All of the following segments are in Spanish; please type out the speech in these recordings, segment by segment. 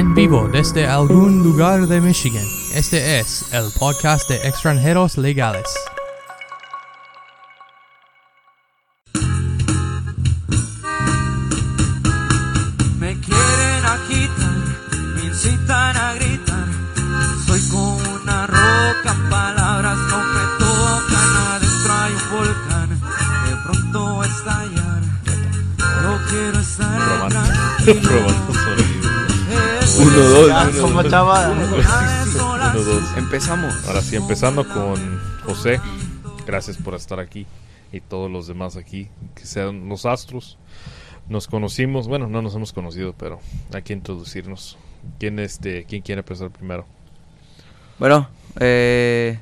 En vivo desde algún lugar de Michigan, este es el podcast de extranjeros legales. Uno, dos. Empezamos. Ahora sí, empezando con José. Gracias por estar aquí. Y todos los demás aquí, que sean los astros. Nos conocimos, bueno, no nos hemos conocido, pero hay que introducirnos. ¿Quién, este, ¿quién quiere empezar primero? Bueno, eh,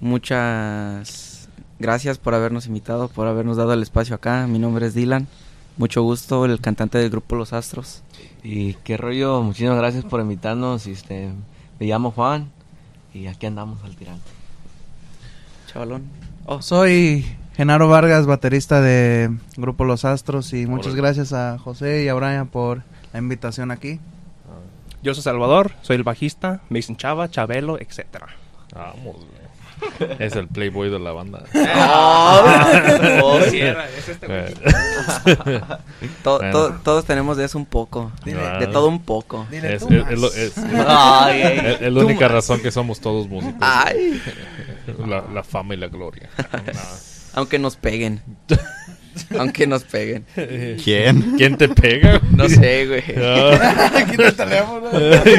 muchas gracias por habernos invitado, por habernos dado el espacio acá. Mi nombre es Dylan. Mucho gusto, el cantante del grupo Los Astros. Y qué rollo, muchísimas gracias por invitarnos. y Este, me llamo Juan y aquí andamos al tirante. Chavalón. Oh, soy Genaro Vargas, baterista de Grupo Los Astros y muchas gracias a José y a Brian por la invitación aquí. Yo soy Salvador, soy el bajista, me dicen Chava, Chabelo, etcétera. Vamos, güey. Es el playboy de la banda. Oh, es este. Eh, To- to- todos tenemos de eso un poco. Dile. De todo un poco. es, es- es lo- es- Ay, ay. es- es la única más. razón que somos todos músicos. Ay. La, la fama y la gloria. Aunque nos peguen. Aunque nos peguen. ¿Quién? ¿Quién te pega? güey? No sé, güey. Ah. Quita el teléfono.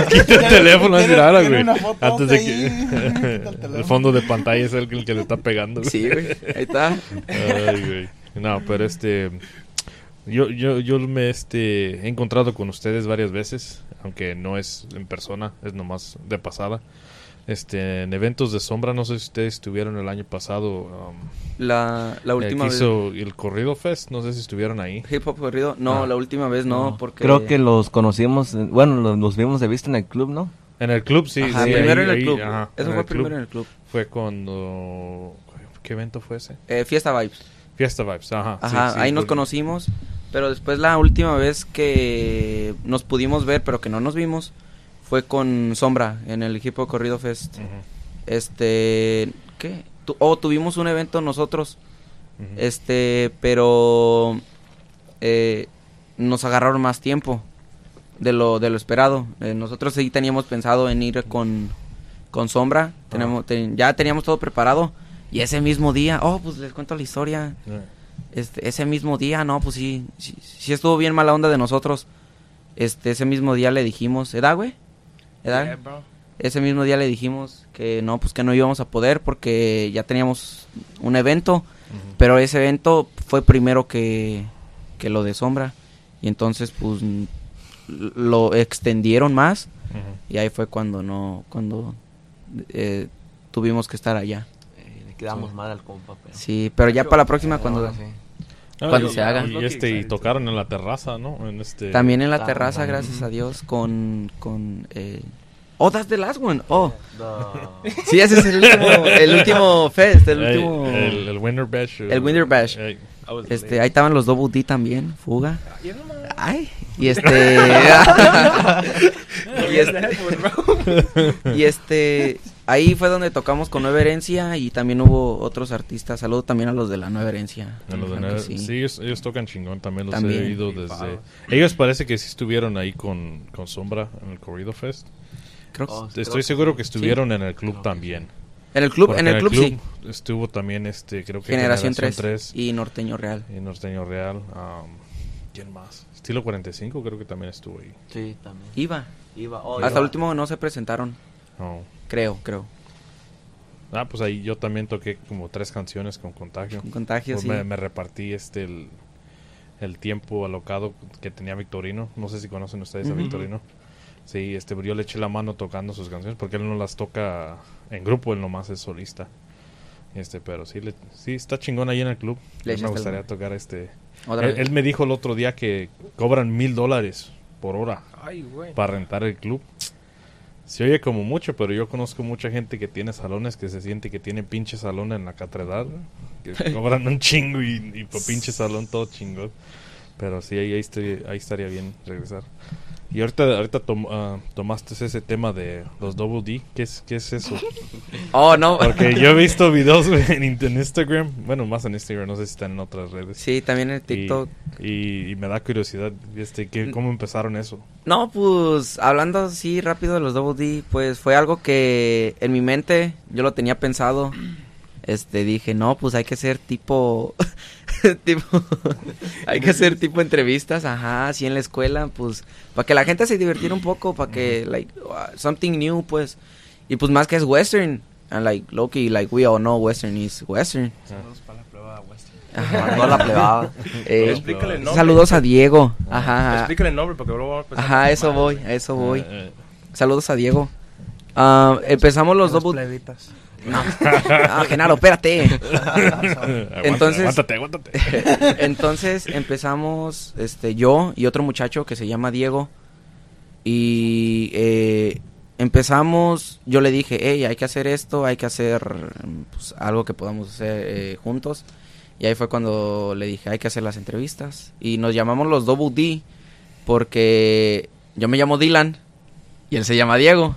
Quita el teléfono, es rara, güey. una foto Antes de ahí. Quita el que. el fondo de pantalla es el que, el que le está pegando. güey. Sí, güey. Ahí está. Ay, güey. No, pero este. Yo, yo, yo me este, he encontrado con ustedes varias veces, aunque no es en persona, es nomás de pasada. Este, en eventos de sombra, no sé si ustedes estuvieron el año pasado. um, La, la eh, última que vez. hizo el Corrido Fest, no sé si estuvieron ahí. Hip Hop Corrido. No, Ah. la última vez no, porque. Creo que los conocimos, en- bueno, los, los vimos de vista en el club, ¿no? En el club, sí. Ajá, sí, primero ahí- en el ahí, club. ajá, Eso fue el primero club. en el club. Fue cuando. ¿Qué evento fue ese? Eh, Fiesta Vibes. Fiesta Vibes, ajá. Ajá, sí, ahí nos conocimos. Pero después la última vez que nos pudimos ver, pero que no nos vimos, fue con Sombra en el equipo Corrido Fest. Este, ¿qué? Tu- oh, tuvimos un evento nosotros, este, pero eh, nos agarraron más tiempo de lo de lo esperado. Eh, nosotros sí teníamos pensado en ir con, con Sombra, tenemos, ten- ya teníamos todo preparado. Y ese mismo día, oh, pues les cuento la historia. Este, ese mismo día, no, pues sí, sí, sí estuvo bien mala onda de nosotros. Este, ese mismo día le dijimos, ¿edad, güey? Ese mismo día le dijimos que no, pues que no íbamos a poder porque ya teníamos un evento, pero ese evento fue primero que, que lo de Sombra. Y entonces, pues, lo extendieron más y ahí fue cuando no, cuando eh, tuvimos que estar allá. Eh, le quedamos mal al compa, pero... Sí, pero ya para la próxima cuando... Sí. Ah, Cuando y- se haga. Y, este, y tocaron en la terraza, ¿no? En este... También en la Ah, terraza, gracias a Dios, con... con eh... Oh, that's the last one. Oh, No. sí, ese es el último, el último fest, el último... el, el Winter Bash. El Winter Bash. I was Este, ahí estaban los Double D también, Fuga. Ay, y este... y este... y este... Ahí fue donde tocamos con Nueva Herencia y también hubo otros artistas. Saludo también a los de la Nueva Herencia. a los de Neve- sí. sí, ellos, ellos tocan chingón, también los También. he oído desde... Ellos parece que sí estuvieron ahí con, con Sombra en el Corrido Fest. Creo que- Oh, Estoy creo seguro que estuvieron en el club también. En el club, Porque en el club, sí. Estuvo también, este, creo que Generación, 3, 3 y Norteño Real. y Norteño Real. um, ¿Quién más? Estilo 45 creo que también estuvo ahí. Sí, también. Iba. Iba, oh, Hasta iba. el último no se presentaron. Creo, creo. Ah, pues ahí yo también toqué como tres canciones con Contagio. Con contagio, Pues sí. me, me repartí este el, el tiempo alocado que tenía Victorino. No sé si conocen ustedes a. Victorino. Sí, este, yo le eché la mano tocando sus canciones porque él no las toca en grupo, él nomás es solista. Este, pero sí, le, sí está chingón ahí en el club. Le me gustaría tocar este. Otra Él, vez. él me dijo el otro día que cobran mil dólares por hora Ay, güey. para rentar el club. Se oye como mucho, pero yo conozco mucha gente que tiene salones que se siente que tiene pinche salón en la catedral. Que cobran un chingo y, y por pinche salón todo chingón. Pero sí, ahí, ahí, estoy- ahí estaría bien regresar. Y ahorita, ahorita tom- ah, tomaste ese tema de los Double D. ¿Qué es, qué es eso? Oh, no. Porque yo he visto videos en, en Instagram. Bueno, más en Instagram. No sé si están en otras redes. Sí, también en Y- TikTok. Y, y me da curiosidad. Este, ¿qué, ¿Cómo empezaron eso? No, pues hablando así rápido de los Double D, pues fue algo que en mi mente yo lo tenía pensado. Este, dije, no, pues hay que hacer tipo, tipo, hay que hacer tipo entrevistas, ajá, así en la escuela, pues, para que la gente se divirtiera un poco, para que, like, uh, something new, pues, y pues más que es western, and like, Loki, like, we all know western is western. Saludos para la prueba western. Ajá. No la plebaba. Eh, Explícale el nombre. saludos a Diego, ajá, Explícale el nombre porque luego vamos a empezar ajá, eso madre. voy, a eso voy. Eh, eh, Saludos a Diego. Ah, empezamos los Las double. plebitas. No, Ah, Genaro, espérate. Entonces- Aguántate, aguántate. Entonces empezamos, este, yo y otro muchacho que se llama Diego. Y eh, empezamos, yo le dije, hey, hay que hacer esto, hay que hacer pues, algo que podamos hacer eh, juntos. Y ahí fue cuando le dije, hay que hacer las entrevistas. Y nos llamamos los Double D porque yo me llamo Dylan y él se llama Diego.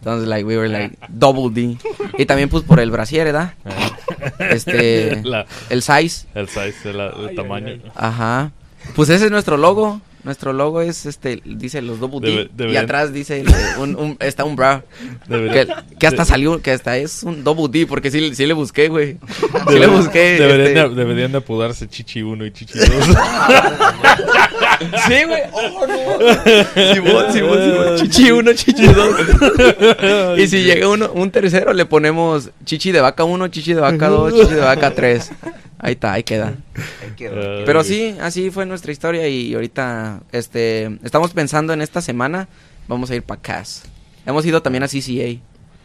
Entonces, like, we were like, Double D. Y también, pues, por el brasier, ¿verdad? Este, La- el size. el size, el, el Ay, tamaño. ay, ay. Ajá. Pues ese es nuestro logo. Nuestro logo es este, dice los double D. Debe- y deberían- atrás dice el- un, un- está un bra. Debería- Que, que hasta salió, que hasta es un double D, porque sí, sí le busqué, güey. Sí le busqué. Deberían, este- de, deberían de apodarse Chichi 1 y Chichi 2. Sí, güey. Oh, no. Simón, Simón, Simón. Chichi uno, chichi dos. y si llega uno, un tercero, le ponemos chichi de vaca uno, chichi de vaca dos, chichi de vaca tres. Ahí está, ahí queda. Ahí quedó. Ah, Pero sí, así fue nuestra historia y ahorita este estamos pensando en esta semana vamos a ir para CAS. Hemos ido también a CCA.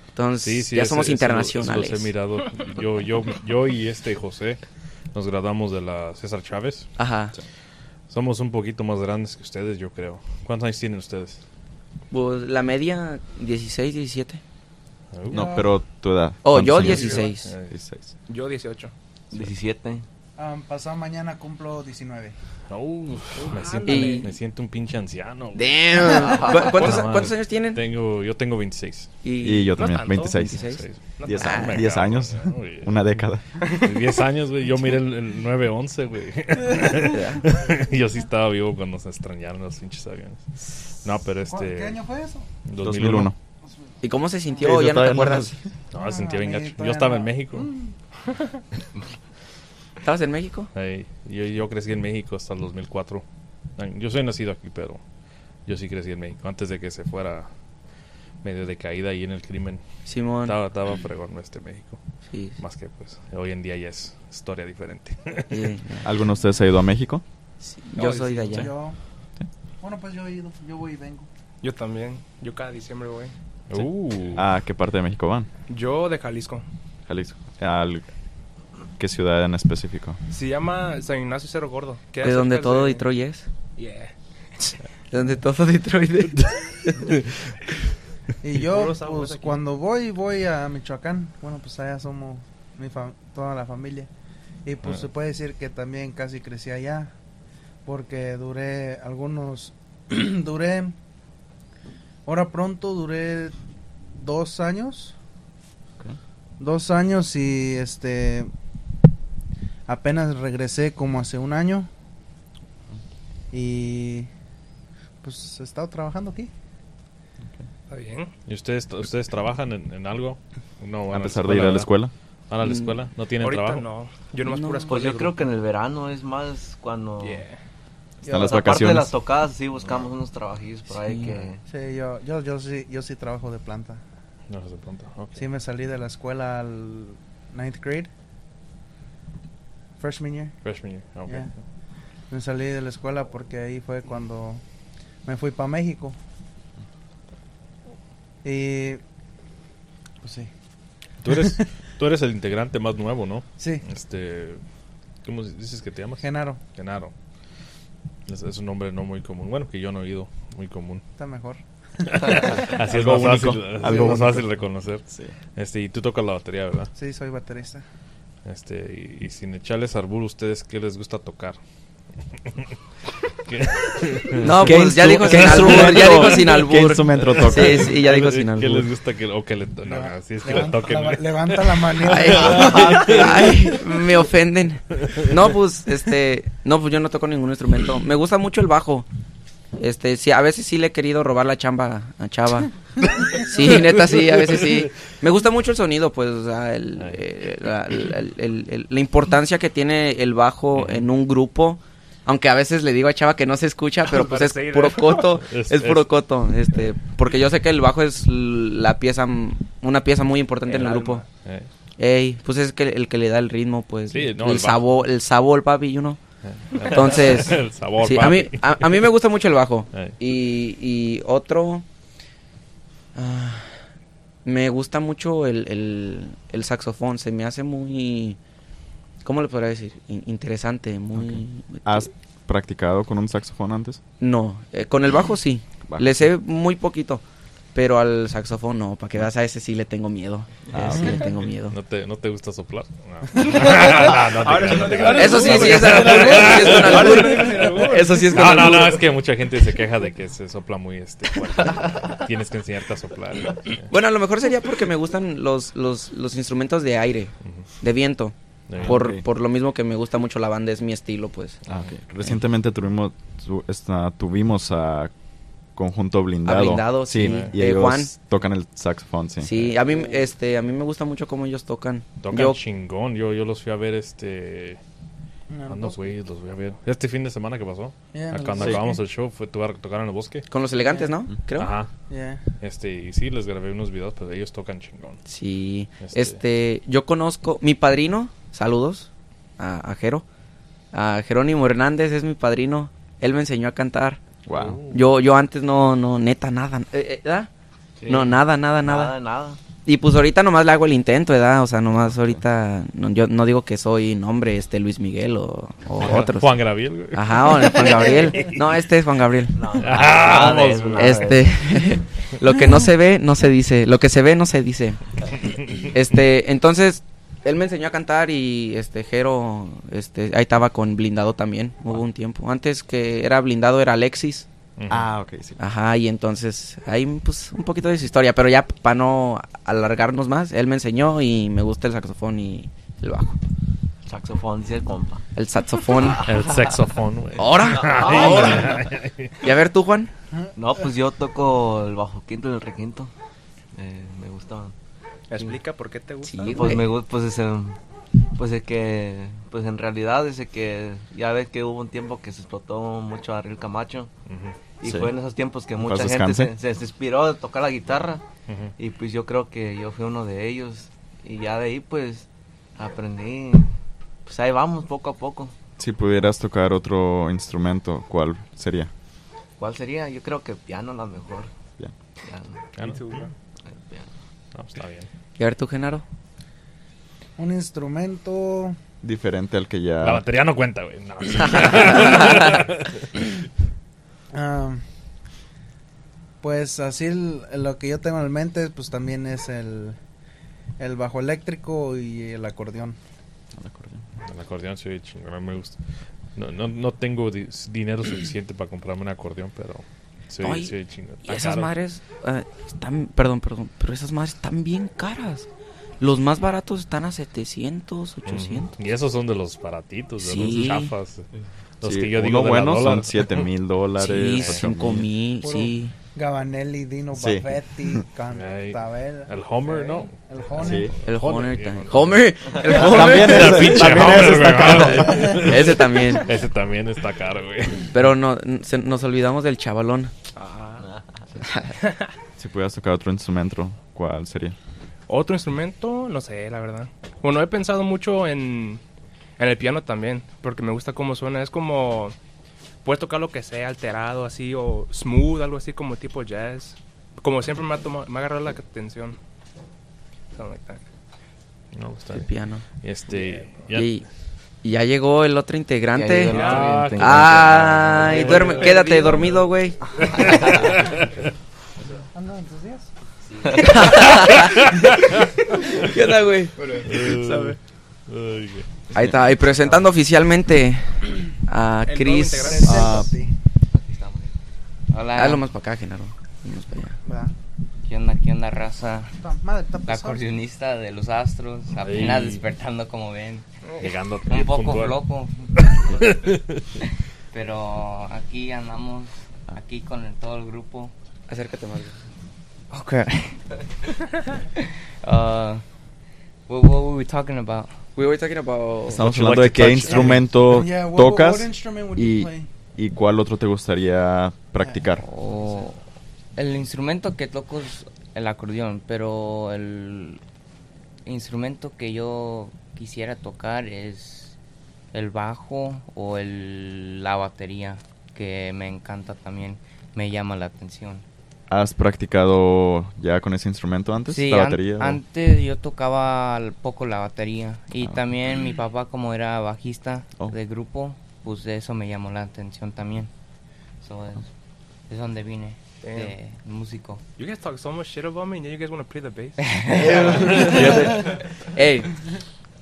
Entonces, Sí, sí, ya ese- somos internacionales. ese los he mirado. Yo, yo, yo y este José nos graduamos de la César Chávez. Ajá. Somos un poquito más grandes que ustedes, yo creo. ¿Cuántos años tienen ustedes? Pues la media 16, 17. Uh, No, pero tu edad. Oh, ¿Cuántos yo años? 16. eh, 16. Yo 18. 17. Um, pasado mañana cumplo 19. uh, me, siento, Y- me siento un pinche anciano. Damn. ¿Cu- ¿Cuántos, No, cuántos años tienen? Tengo, yo tengo 26. Y yo No también, tanto, 26. 26. No 10 tanto. años. 10 años. Una década. 10 años, güey. Yo miré el, el 9-11, güey. yo sí estaba vivo cuando se extrañaron los pinches aviones. No, pero este... ¿Qué año fue eso? 2001. ¿Y cómo se Sí, sintió? eso ya no te todavía no acuerdas. No, sentía bien Ah, gacho. sí, Yo estaba no. en México. ¿Estabas en México? Yo, yo crecí en México hasta el 2004. Ay, Yo soy nacido aquí, pero yo sí crecí en México. Antes de que se fuera medio de caída ahí en el crimen. Simón. Estaba, estaba fregón este México. Sí, Más que pues hoy en día ya es historia diferente. sí, ¿Alguno de ustedes ha ido a México? sí. Yo soy de sí, allá. Yo. Bueno, pues yo he ido. Yo voy y vengo. Yo también. Yo cada diciembre voy. Uh, ¿A qué parte de México van? Yo de Jalisco. Jalisco. ¿Al- ¿Qué ciudad en específico? Se llama San Ignacio Cerro Gordo. De donde todo de- Detroit es. Yeah. De donde todo Detroit es. Y yo, pues cuando voy, voy a Michoacán. Bueno, pues allá somos mi fam- toda la familia. Y pues Ah. se puede decir que también casi crecí allá. Porque duré algunos. duré. Ahora pronto duré dos años. Dos años y este. Apenas regresé como hace un año. Y. Pues he estado trabajando aquí. Está bien. ¿Y ustedes, ustedes trabajan en, en algo? No, van A pesar de ir a la escuela. ¿Van a la Mm. escuela? ¿No tienen Ahorita trabajo? no. Yo nomás No. puras Pues yo creo que en el verano es más cuando... Yeah. Están las Aparte de vacaciones. las tocadas, sí buscamos unos trabajillos por ahí Sí. que... Sí, yo, yo, yo, sí, yo sí trabajo de planta. No se pronto. ok. Sí, me salí de la escuela al ninth grade. Freshman year. Freshman year, ok. Yeah. Me salí de la escuela porque ahí fue cuando me fui para México. Y... Pues sí. Tú eres, tú eres el integrante más nuevo, ¿no? Sí, Este, ¿cómo dices que te llamas? Genaro, Genaro. Es, es un nombre no muy común. Bueno, que yo no he oído muy común. está mejor. Así es Algo más único, fácil, así algo es más único. fácil reconocer. Este, y tú tocas la batería, ¿verdad? Sí, soy baterista. Este, y, y sin echarles arbur, ¿ustedes qué les gusta tocar? No, ¿Qué pues ya dijo qué sin albur, ya dijo sin qué albur. instrumento toca? Sí, sí, ya dijo ¿Qué- sin ¿Qué les albur. gusta que, o que le, no, no, si es que le Levanta, toquen? la, levanta la mano. Ay, ay, me ofenden. No, pues, este, no, pues yo no toco ningún instrumento. Me gusta mucho el bajo. Este, sí, a veces sí le he querido robar la chamba a Chava. Sí, neta, sí, a veces sí. Me gusta mucho el sonido, pues, o sea, el, eh, la, el- el- el- la importancia que tiene el bajo en un grupo. Aunque a veces le digo a Chava que no se escucha, pero pues es puro coto, Es- es puro coto, este, porque yo sé que el bajo es la pieza, una pieza muy importante en el grupo. Eh, Ey, pues es que el que le da el ritmo, pues. Sí, no, el, sabor, el sabor, papi, you know. Entonces, el sabor, sí, a mí, a, a mí me gusta mucho el bajo. Y, y otro, ah, me gusta mucho el, el, el saxofón. Se me hace muy, ¿cómo le podría decir? In- interesante, muy. ¿Has practicado con un saxofón antes? No, eh, con el bajo sí. Bajo. Le sé muy poquito. Pero al saxofón no, para que veas a ese sí le tengo miedo. Ah, Ese sí le tengo miedo. ¿No te, ¿No te gusta soplar? No. No, te te. Eso sí, sí es albur, eso sí es con albur. Eso sí es con No, no, no, es que mucha gente se queja de que se sopla muy este fuerte. Tienes que enseñarte a soplar. Bueno, a lo mejor sería porque me gustan los, los, los instrumentos de aire, de viento. Por, por lo mismo que me gusta mucho la banda, es mi estilo, pues. Ah, ok. Recientemente tuvimos, tu- esta- tuvimos a Conjunto Blindado. A Blindado, sí. Y Eh, ellos Juan. tocan el saxofón, sí. Sí, a mí, este, a mí me gusta mucho cómo ellos tocan. Tocan Yo, chingón. Yo, yo los fui a ver este. ¿Cuándo fui? Los voy a ver. Este fin de semana que pasó. Yeah, Cuando acabamos el show, fue tocar, tocar en el bosque. con los elegantes, ¿no? Creo. Ajá. Yeah. Este, y sí, les grabé unos videos, pero ellos tocan chingón. Sí. Este- Este, yo conozco, mi padrino, saludos a, a Jero. A Jerónimo Hernández es mi padrino. Él me enseñó a cantar. Wow. Yo, yo antes no, no, neta, nada. Eh, eh. No, nada, nada, nada. Nada, nada. Y pues ahorita nomás le hago el intento, ¿verdad? O sea, nomás ahorita, no, yo no digo que soy nombre, este Luis Miguel o, o otros. Juan güey. Ajá, o Juan Gabriel. No, este es Juan Gabriel. No, Ah, vamos. Este, lo que no se ve, no se dice. Lo que se ve, no se dice. Este, entonces, él me enseñó a cantar y este, Jero, este, ahí estaba con Blindado también, hubo un tiempo. Antes que era Blindado era Alexis. Ah, ok, sí. Ajá, y entonces ahí pues un poquito de su historia, pero ya para no alargarnos más, él me enseñó y me gusta el saxofón y el bajo. Saxofón, dice el compa. El saxofón. El saxofón, güey. ¿Ahora? ¿Ahora? Y a ver tú, Juan. No, pues yo toco el bajo quinto y el requinto. Eh, me gusta. Explica por qué te gusta. Sí, pues me gusta, pues ese, pues es que, pues en realidad desde que ya ves que hubo un tiempo que se explotó mucho a Ariel Camacho Ujú, y Sí. fue en esos tiempos que mucha gente se, se inspiró de tocar la guitarra ujú. y pues yo creo que yo fui uno de ellos y ya de ahí pues aprendí, pues ahí vamos poco a poco. Si pudieras tocar otro instrumento, ¿cuál sería? ¿Cuál sería? Yo creo que piano la mejor. Bien. Piano, ¿no? Sí, güey. el piano. No, está bien. Y a ver tú, Genaro. Un instrumento. Diferente al que ya... La batería no cuenta, güey. No. ah, pues así el- lo que yo tengo en mente, pues también es el, el bajo eléctrico y el acordeón. El acordeón sí, chingón, a mí me gusta. No, no, no tengo di- dinero suficiente para comprarme un acordeón, pero sí, Ay, sí, chingón. Y Está esas caro. madres eh, están, perdón, perdón, pero esas madres están bien caras. Los más baratos están a 700, 800. Ujú. Y esos son de los baratitos, de Sí. los chafas. Los Sí, que yo digo bueno son 7 mil dólares. Sí, ocho 5 mil, sí. Gabanelli, Dino Sí. Buffetti, Cantabel. El Homer, ¿no? El Homer. Sí. El Homer, también. Homer, el Homer. También El ese- pinche también Homer, ese está caro. Ese también. Ese también está caro, güey. Pero no, se- nos olvidamos del chavalón. Si pudieras tocar otro instrumento, ¿cuál sería? Otro instrumento, no sé, la verdad. Bueno, he pensado mucho en, en el piano también, porque me gusta cómo suena. Es como, puedes tocar lo que sea, alterado así, o smooth, algo así como tipo jazz. Como siempre me ha, tomado, me ha agarrado la atención. Something like that. No, está El bien. piano. Este, ya- Y, ya llegó el otro integrante. El otro Ah, integrante. Ay, Ah, duerme, quédate dormido, güey. En tus días. ¿Qué onda, güey? Ahí está, y presentando oficialmente a Chris. ah. Hola. Hazlo más para acá, Genaro. Más para allá. ¿Qué onda, qué onda, raza? La acordeonista de los astros, apenas despertando como ven. Llegando Un poco puntual. flojo. Pero aquí andamos, aquí con el- todo el grupo. Acércate más. Okay. uh, what, what were we talking about? We were talking about... Estamos hablando like de qué instrumento Yeah, what- what- tocas what instrument would you y, play? y cuál otro te gustaría practicar. O el instrumento que toco es el acordeón, pero el instrumento que yo quisiera tocar es el bajo o el, la batería, que me encanta también, me llama la atención. ¿Has practicado ya con ese instrumento antes? Sí, ¿La an- batería? antes yo tocaba poco la batería y Ah. también mi papá como era bajista Oh. de grupo, pues eso me llamó la atención también. So, es, es donde vine Damn. músico. You guys talk so much shit about me, and then you guys want to play the bass. Hey,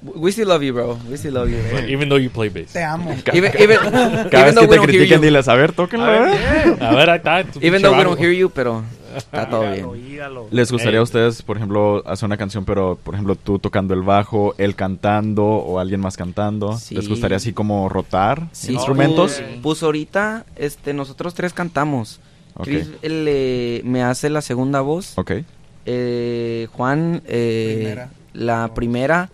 we still love you, bro. We still love you. Even though you play bass. Te amo. Even, even, Cada even vez though que we te don't hear critiquen, you. diles, a ver, tóquenlo. ¿eh? A ver, ahí está. tu Even pinche though we vago. don't hear you, pero está todo Hígalo, bien. hígalo. ¿Les gustaría a ustedes, por ejemplo, hacer una canción, pero, por ejemplo, tú tocando el bajo, él cantando o alguien más cantando? Sí. ¿Les gustaría así como rotar Sí, instrumentos? Pues ahorita, este, nosotros tres cantamos. Chris él, eh, me hace la segunda voz. Ok. Eh, Juan, eh, Primera. la primera.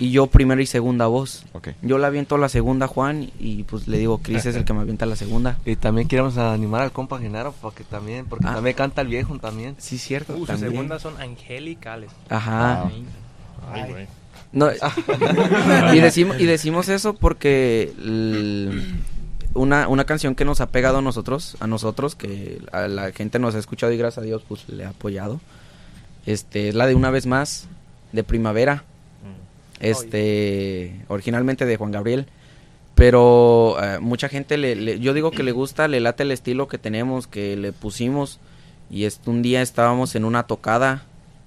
Y yo primera y segunda voz. Ok. Yo le aviento la segunda a Juan y pues le digo, Chris es el que me avienta la segunda. Y también queremos animar al compa Genaro para que también, porque Ah. también canta el viejo también. Sí, cierto. Uh, sus segundas son angelicales. Ajá. Ah. Ay, güey. No, y, decimos, y decimos eso porque una, una canción que nos ha pegado a nosotros, a nosotros, que a la gente nos ha escuchado y gracias a Dios pues le ha apoyado. Este, es la de Una vez más, de Primavera. Este, originalmente de Juan Gabriel. Pero eh, mucha gente le, le- yo digo que le gusta, le late el estilo que tenemos, que le pusimos. Y este, un día estábamos en una tocada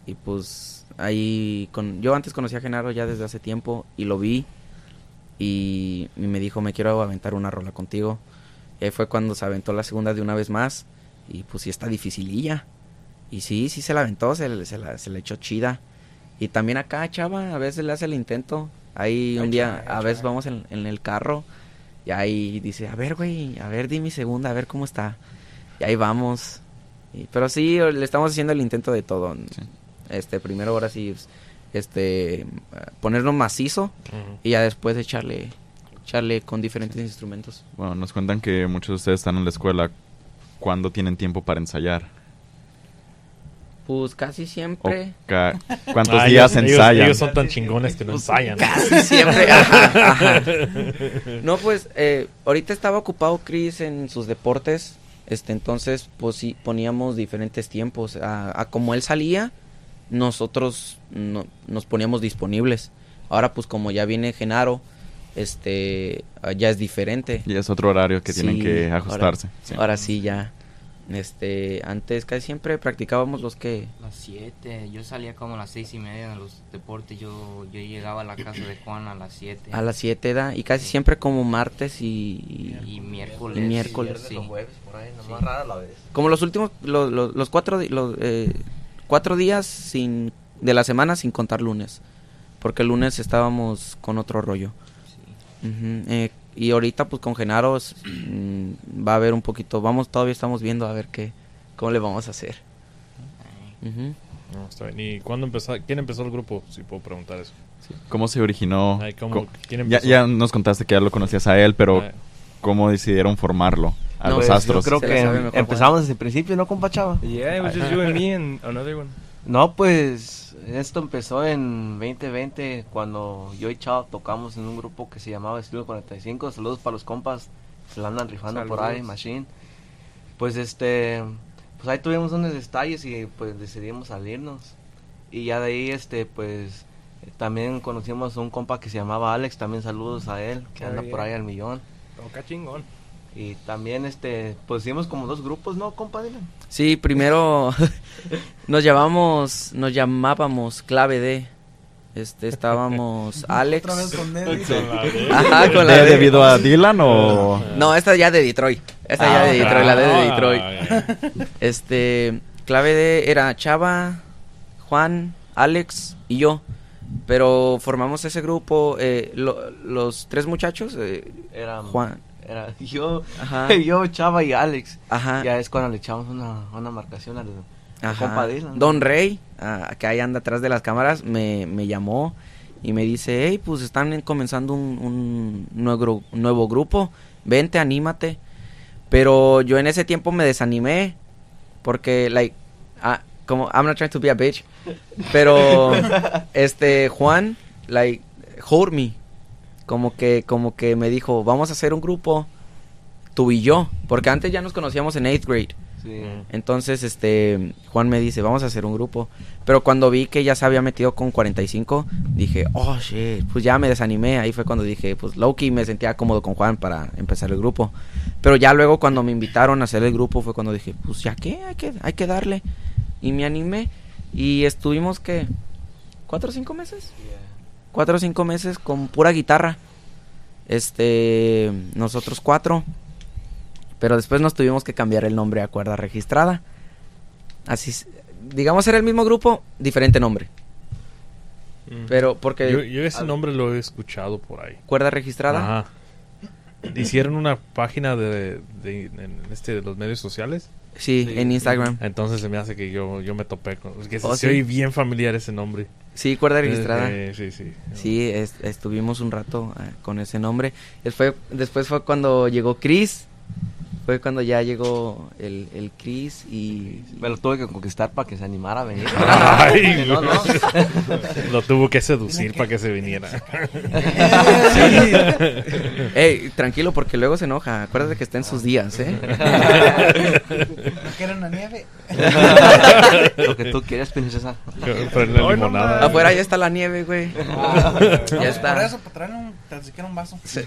y pues ahí con yo antes conocía a Genaro ya desde hace tiempo y lo vi y, y me dijo me quiero aventar una rola contigo. Y ahí fue cuando se aventó la segunda de una vez más y pues sí está dificililla. Y sí, sí se la aventó, se, le- se la, se la echó chida. Y también acá, chava, a veces le hace el intento. Ahí un día, a veces vamos en, en el carro y ahí dice, a ver, güey, a ver, di mi segunda, a ver cómo está. Y ahí vamos. Y- pero sí, le estamos haciendo el intento de todo. Este, primero ahora sí, este, ponernos macizo y ya después echarle, echarle con diferentes instrumentos. Bueno, nos cuentan que muchos de ustedes están en la escuela. ¿Cuándo tienen tiempo para ensayar? Pues casi ¿O siempre. ca- ¿Cuántos Ah, días ellos- ensayan? Ellos son tan chingones que no ensayan. Casi siempre. ajá, ajá. No, pues eh, ahorita estaba ocupado Chris en sus deportes. Este, entonces, pues sí, poníamos diferentes tiempos. A, a como él salía, nosotros no- nos poníamos disponibles. Ahora, pues como ya viene Genaro, este, ya es diferente. Y es otro horario que tienen que ahora- ajustarse. sí. Ahora sí, ya. Este, antes casi siempre practicábamos los que Las 7, yo salía como a las 6 y media de los deportes, yo, yo llegaba a la casa de Juan a las 7. a las 7 da y casi siempre como martes y, y- Y miércoles. Y miércoles, sí. por ahí, nomás rara la vez. como los últimos los, los, los cuatro los, eh, cuatro días sin de la semana sin contar lunes porque el lunes estábamos con otro rollo eh, y ahorita pues con Genaro es, mm, va a haber un poquito vamos todavía estamos viendo a ver qué cómo le vamos a hacer. No, está bien. ¿Y cuándo empezó? ¿Quién empezó el grupo? Si puedo preguntar eso. ¿Cómo se originó? Ay, ¿cómo- Co- quién ya, ya nos contaste que ya lo conocías a él, pero ¿cómo decidieron formarlo? A No, los pues, astros. Yo creo que mejor, empezamos desde el principio, ¿no, compa Chava? Yeah, it was just you and me and another one. No, pues esto empezó en 2020 cuando yo y Chava tocamos en un grupo que se llamaba Estilo 45. Saludos para los compas, se la andan rifando por ahí, Saludos. Machine. Pues este, pues ahí tuvimos unos detalles y pues decidimos salirnos. Y ya de ahí, este, pues también conocimos a un compa que se llamaba Alex, también saludos a él, que anda por ahí al millón. Toca chingón. Y también, este, pues hicimos como dos grupos, ¿no, compa? Dylan? sí primero nos llamamos nos llamábamos clave D Este, estábamos Alex. Otra vez con Nelly. Ajá, con la ¿De- D. ¿Debido a Dylan o...? No, esta ya de Detroit. Esta ya de Detroit, la D de Detroit. Detroit. Este, clave de era Chava, Juan, Alex y yo. Pero formamos ese grupo, eh, lo- los tres muchachos, eh, Era Juan, Era yo, Ajá. yo, Chava y Alex. ajá, Ya es cuando le echamos una, una marcación al al compa. Don Rey, ah, que ahí anda atrás de las cámaras, me, me llamó y me dice, hey, pues están comenzando un, un nuevo, nuevo grupo, vente, anímate. Pero yo en ese tiempo me desanimé porque, like, ah, como, I'm not trying to be a bitch, pero, este, Juan, like, hold me, como que, como que me dijo, vamos a hacer un grupo, tú y yo, porque antes ya nos conocíamos en 8th grade. Sí. Entonces, este, Juan me dice, vamos a hacer un grupo. Pero cuando vi que ya se había metido con 45, dije, oh, shit, pues ya me desanimé. Ahí fue cuando dije, pues Loki, me sentía cómodo con Juan para empezar el grupo. Pero ya luego cuando me invitaron a hacer el grupo fue cuando dije, pues ya qué, hay que, hay que darle. Y me animé y estuvimos, que ¿Cuatro o cinco meses? Cuatro o cinco meses con pura guitarra. Este, nosotros cuatro. Pero después nos tuvimos que cambiar el nombre a cuerda registrada. Así, digamos, era el mismo grupo, diferente nombre. Pero porque Yo, yo ese nombre lo he escuchado por ahí. cuerda registrada. Ajá. Hicieron una página de, de- en este de los medios sociales. Sí, Sí, en. Instagram. Entonces se me hace que yo, yo me topé con. Que Oh, se oye bien familiar ese nombre. Sí, cuerda registrada. Eh, sí, sí. Sí, es- estuvimos un rato eh, con ese nombre. Después, después fue cuando llegó Chris. Fue cuando ya llegó el, el Chris y... Me lo tuve que conquistar para que se animara a venir. Ay, no, no. Lo tuvo que seducir para que se viniera. Ey, tranquilo porque luego se enoja. Acuérdate que está en sus días, ¿eh? ¿No quieren la nieve? Lo que tú quieres, princesa. No limonada. Afuera ya está la nieve, güey. ya está. Por eso, para traerle un, tan siquiera un vaso. Sí.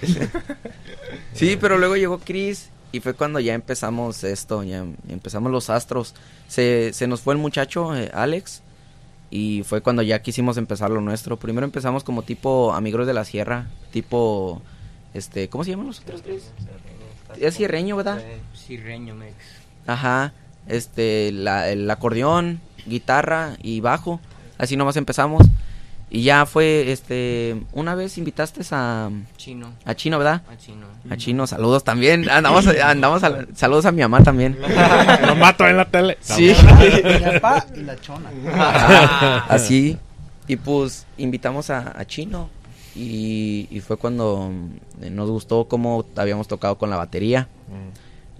Sí, pero luego llegó Chris y fue cuando ya empezamos esto, ya empezamos los astros. Se, se nos fue el muchacho, eh, Alex, y fue cuando ya quisimos empezar lo nuestro. Primero empezamos como tipo Amigos de la Sierra, tipo, este, ¿cómo se llaman los otros, Chris? Es sierreño, ¿verdad? Sirreño Mex. Ajá, este, la- el acordeón, guitarra y bajo. Así nomás empezamos. Y ya fue, este, una vez invitaste a, Chino. a Chino, ¿verdad? A chino. A Chino, saludos también. Andamos, andamos a- saludos a mi mamá también. Lo mato en la tele. Sí. Mi papá y la chona. Así. Y pues invitamos a, a Chino. Y, y fue cuando mm, nos gustó cómo habíamos tocado con la batería.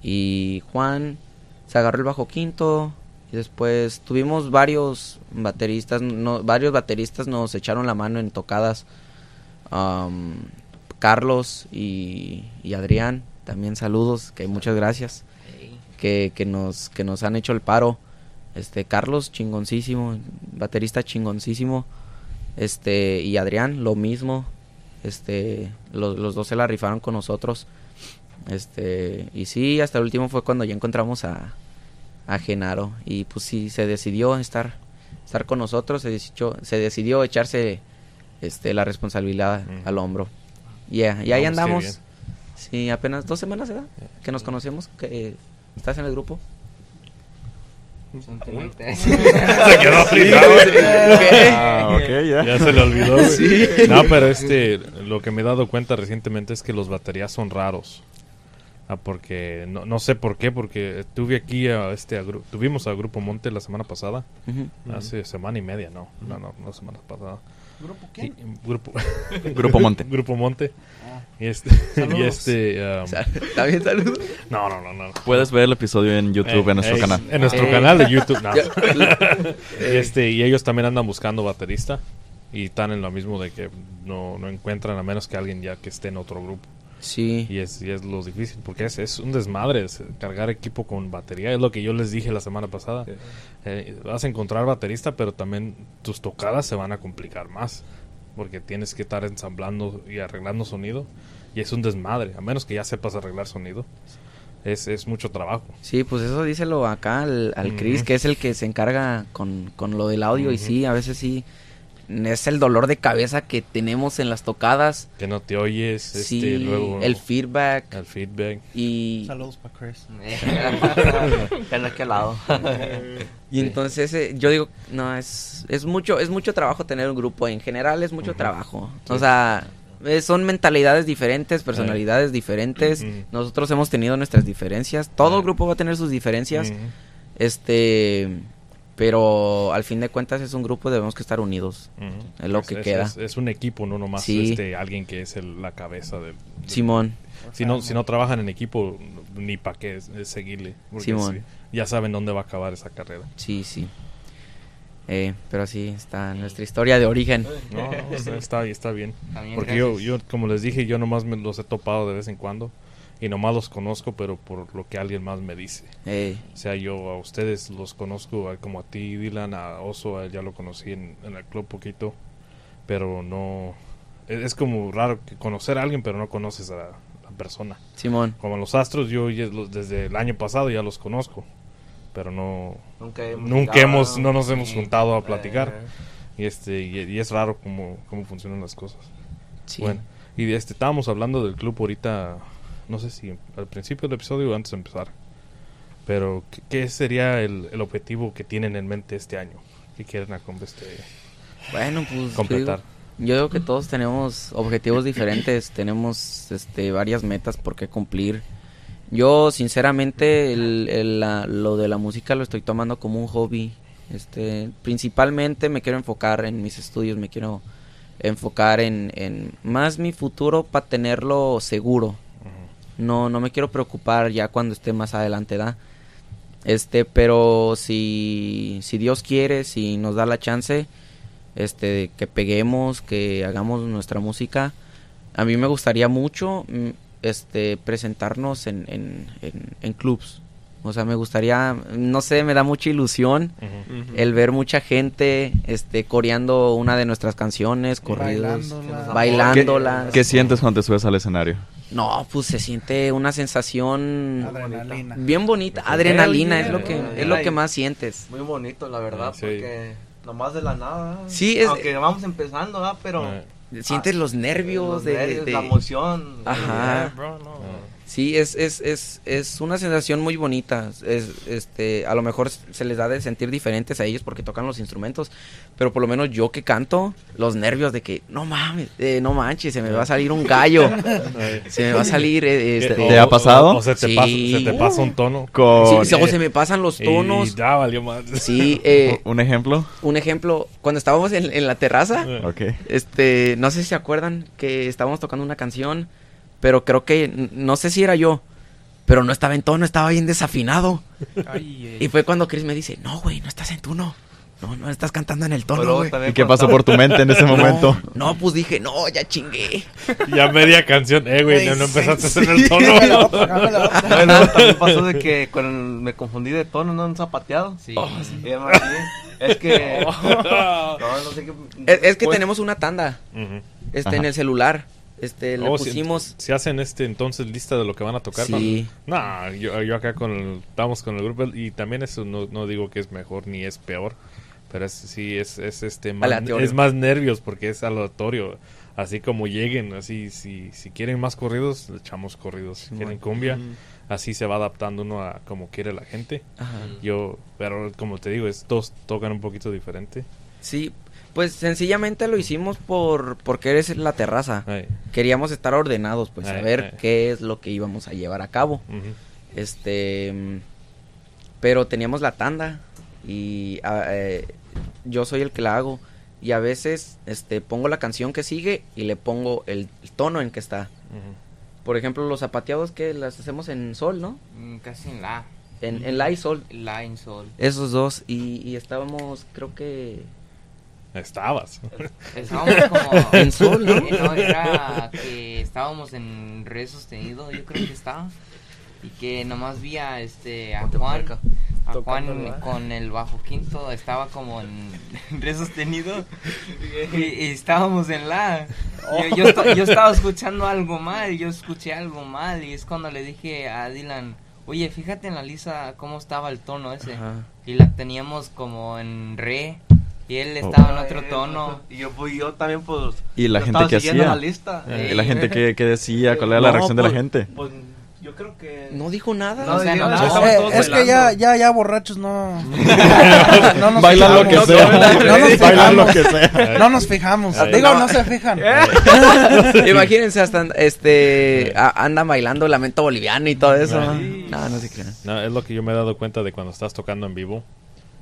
Y Juan se agarró el bajo quinto. Y después tuvimos varios bateristas. No, varios bateristas nos echaron la mano en tocadas. Am, Carlos y, y Adrián. También saludos. Que muchas gracias. Que, que nos que nos han hecho el paro. Este Carlos chingoncísimo, baterista chingoncísimo. Este y Adrián lo mismo. Este los, los dos se la rifaron con nosotros. Este y sí, hasta el último fue cuando ya encontramos a a Genaro y pues sí se decidió estar estar con nosotros, se decidió se decidió echarse este la responsabilidad Ujú. al hombro. Yeah, y ahí qué andamos. Sí, apenas dos semanas, ¿verdad? Que nos conocemos, que eh, estás en el grupo. Se quedó flipado. Ah, ya. Ya se le olvidó. No, pero este, lo que me he dado cuenta recientemente es que los baterías son raros. Ah, porque no, no sé por qué, porque tuve aquí a este a tuvimos al grupo Monte la semana pasada, Ujú. hace semana y media, no, no, no, no semana pasada. ¿Grupo quién? grupo Grupo Monte. Grupo Monte. Ah. Y este, Saludos. y este um, ¿Está bien, salud? no, no, no, no. Puedes ver el episodio en YouTube, Eh, en nuestro eh, canal. En nuestro Eh. canal de YouTube. no. Y este, y ellos también andan buscando baterista. Y están en lo mismo de que no, no encuentran a menos que alguien ya que esté en otro grupo. Sí. Y es, y es lo difícil, porque es, es un desmadre es cargar equipo con batería. Es lo que yo les dije la semana pasada. Eh, vas a encontrar baterista, pero también tus tocadas se van a complicar más. Porque tienes que estar ensamblando y arreglando sonido. Y es un desmadre, a menos que ya sepas arreglar sonido. Es, es mucho trabajo. Sí, pues eso díselo acá al, al Chris, que es el que se encarga con, con lo del audio. Y sí, a veces sí, es el dolor de cabeza que tenemos en las tocadas. Que no te oyes, Sí, este, luego el feedback el feedback. y, Saludos para Chris. Que al lado. y entonces eh, yo digo, no, es, es mucho es mucho trabajo tener un grupo, en general es mucho trabajo. Sí. O sea, eh, son mentalidades diferentes, personalidades diferentes. Nosotros hemos tenido nuestras diferencias. Todo grupo va a tener sus diferencias. Este, pero al fin de cuentas es un grupo, debemos que estar unidos. Es lo que es, queda. Es, es un equipo, no nomás Sí. este, alguien que es el- la cabeza del... del- Simón, Si no, si no trabajan en equipo, ni para qué seguirle. porque Simón. sí, ya saben dónde va a acabar esa carrera. sí, sí. Eh, pero así está nuestra historia de origen. No, no, está, está, está bien. También Porque yo, yo, como les dije, yo nomás me los he topado de vez en cuando. Y nomás los conozco, pero por lo que alguien más me dice. O sea, yo a ustedes los conozco, como a ti, Dylan, a Oso, ya lo conocí en, en el club poquito. Pero no... Es, es como raro que conocer a alguien, pero no conoces a la persona. Simón, Como los Astros, yo ya los- desde el año pasado ya los conozco. Pero no... Nunca hemos, Nunca hemos, no nos hemos juntado a platicar. Eh, Y este y, y es raro cómo, cómo funcionan las cosas. sí. Bueno, y de este estábamos hablando del club ahorita, no sé si al principio del episodio o antes de empezar. Pero ¿qué, qué sería el, el objetivo que tienen en mente este año? ¿Qué quieren este, Bueno, pues yo completar? digo- Yo digo que todos tenemos objetivos diferentes, tenemos este, varias metas por qué cumplir. Yo, sinceramente, el- el- la- lo de la música lo estoy tomando como un hobby. Este, principalmente me quiero enfocar en mis estudios, me quiero enfocar en, en más mi futuro para tenerlo seguro. No, no me quiero preocupar ya cuando esté más adelante, ¿da? Este, pero si, si Dios quiere, si nos da la chance, este, que peguemos, que hagamos nuestra música, a mí me gustaría mucho, mm, este, presentarnos en, en, en, en clubs. O sea, me gustaría, no sé, me da mucha ilusión el ver mucha gente, este, coreando una de nuestras canciones, corridos, Bailándola. bailándolas. ¿Qué sientes cuando te subes al escenario? No, pues se siente una sensación Adrenalina. bien bonita, adrenalina es lo que es lo que más sientes. Muy bonito, la verdad, Sí. porque nomás de la nada. Sí, es- Aunque vamos empezando, ¿verdad? Pero. Sientes los nervios los de, nervios, de- la emoción. Ajá. Bro, no. Sí, es, es, es, es una sensación muy bonita. Es, este, a lo mejor se les da de sentir diferentes a ellos porque tocan los instrumentos, pero por lo menos yo que canto, los nervios de que no mames, eh, no manches, se me va a salir un gallo, se me va a salir eh, este, o- ¿Te ha pasado? O, se, te Sí. pasa, se te pasa un tono. Con sí, se- o se me pasan los tonos. Y ya valió más. Sí, eh, un ejemplo. un ejemplo, cuando estábamos en, en la terraza, Eh, Ok. Este, no sé si se acuerdan que estábamos tocando una canción, pero creo que, no sé si era yo, pero no estaba en tono, estaba bien desafinado. Ay, Y fue cuando Chris me dice, no, güey, no estás en tono. No, no estás cantando en el tono, Pero güey. ¿Y qué pasó por tu mente en ese No, momento? No, pues dije, no, ya chingué. Ya media canción. Eh, güey, no, no Sí, empezaste sí. hacer el tono. Bueno, también pasó de que cuando me confundí de tono, ¿no? Un zapateado. Sí. Me mareé. Es que. No, no sé qué. Es, es que pues, tenemos una tanda, Ujú. este, Ajá. en el celular. Este, le Oh, si- pusimos... Si, hacen este entonces lista de lo que van a tocar. Sí. No, Nah, yo, yo acá con el, estamos con el grupo y también eso no, no digo que es mejor ni es peor, pero es, sí es, es este más, es más nervios porque es aleatorio. Así como lleguen, así si, si quieren más corridos, le echamos corridos. Si quieren cumbia, así se va adaptando uno a como quiere la gente. Ajá. Yo, pero como te digo, es, todos tocan un poquito diferente. Sí, pues sencillamente lo hicimos por porque eres la terraza. Ay, Queríamos estar ordenados, pues Ay, saber ay. qué es lo que íbamos a llevar a cabo. Este, pero teníamos la tanda y ah, eh, yo soy el que la hago y a veces este pongo la canción que sigue y le pongo el, el tono en que está. Por ejemplo, los zapateados que las hacemos en sol, ¿no? Mm, Casi en la. En, en la y sol. La en sol. Esos dos y, y estábamos, creo que Estabas. Estábamos como. En sol, ¿no? No, era que estábamos en re sostenido, yo creo que estaba. Y que nomás vi a este a Juan, a Juan con el bajo quinto, estaba como en re sostenido y, y estábamos en la. Yo, yo, esta- yo estaba escuchando algo mal, yo escuché algo mal y es cuando le dije a Dylan, oye, fíjate en la lista cómo estaba el tono ese. Ajá. Y la teníamos como en re Y él Oh. estaba en otro tono. Y yo, pues, yo también, pues. ¿Y la gente siguiendo hacía? la lista. Eh, ¿Y la gente qué, qué decía? ¿Cuál era la No, reacción de la pues, gente? Pues, yo creo que. No dijo nada. No, O sea, no, estaban Eh, es que ya, ya, ya borrachos no. no nos Bailan lo que fijamos. sea. No nos Bailan lo fijamos. que sea. No nos fijamos. Ahí. Digo, no se fijan. Imagínense hasta este andan bailando lamento boliviano y todo eso. No, no se crean. No, es lo que yo me he dado cuenta de cuando estás tocando en vivo.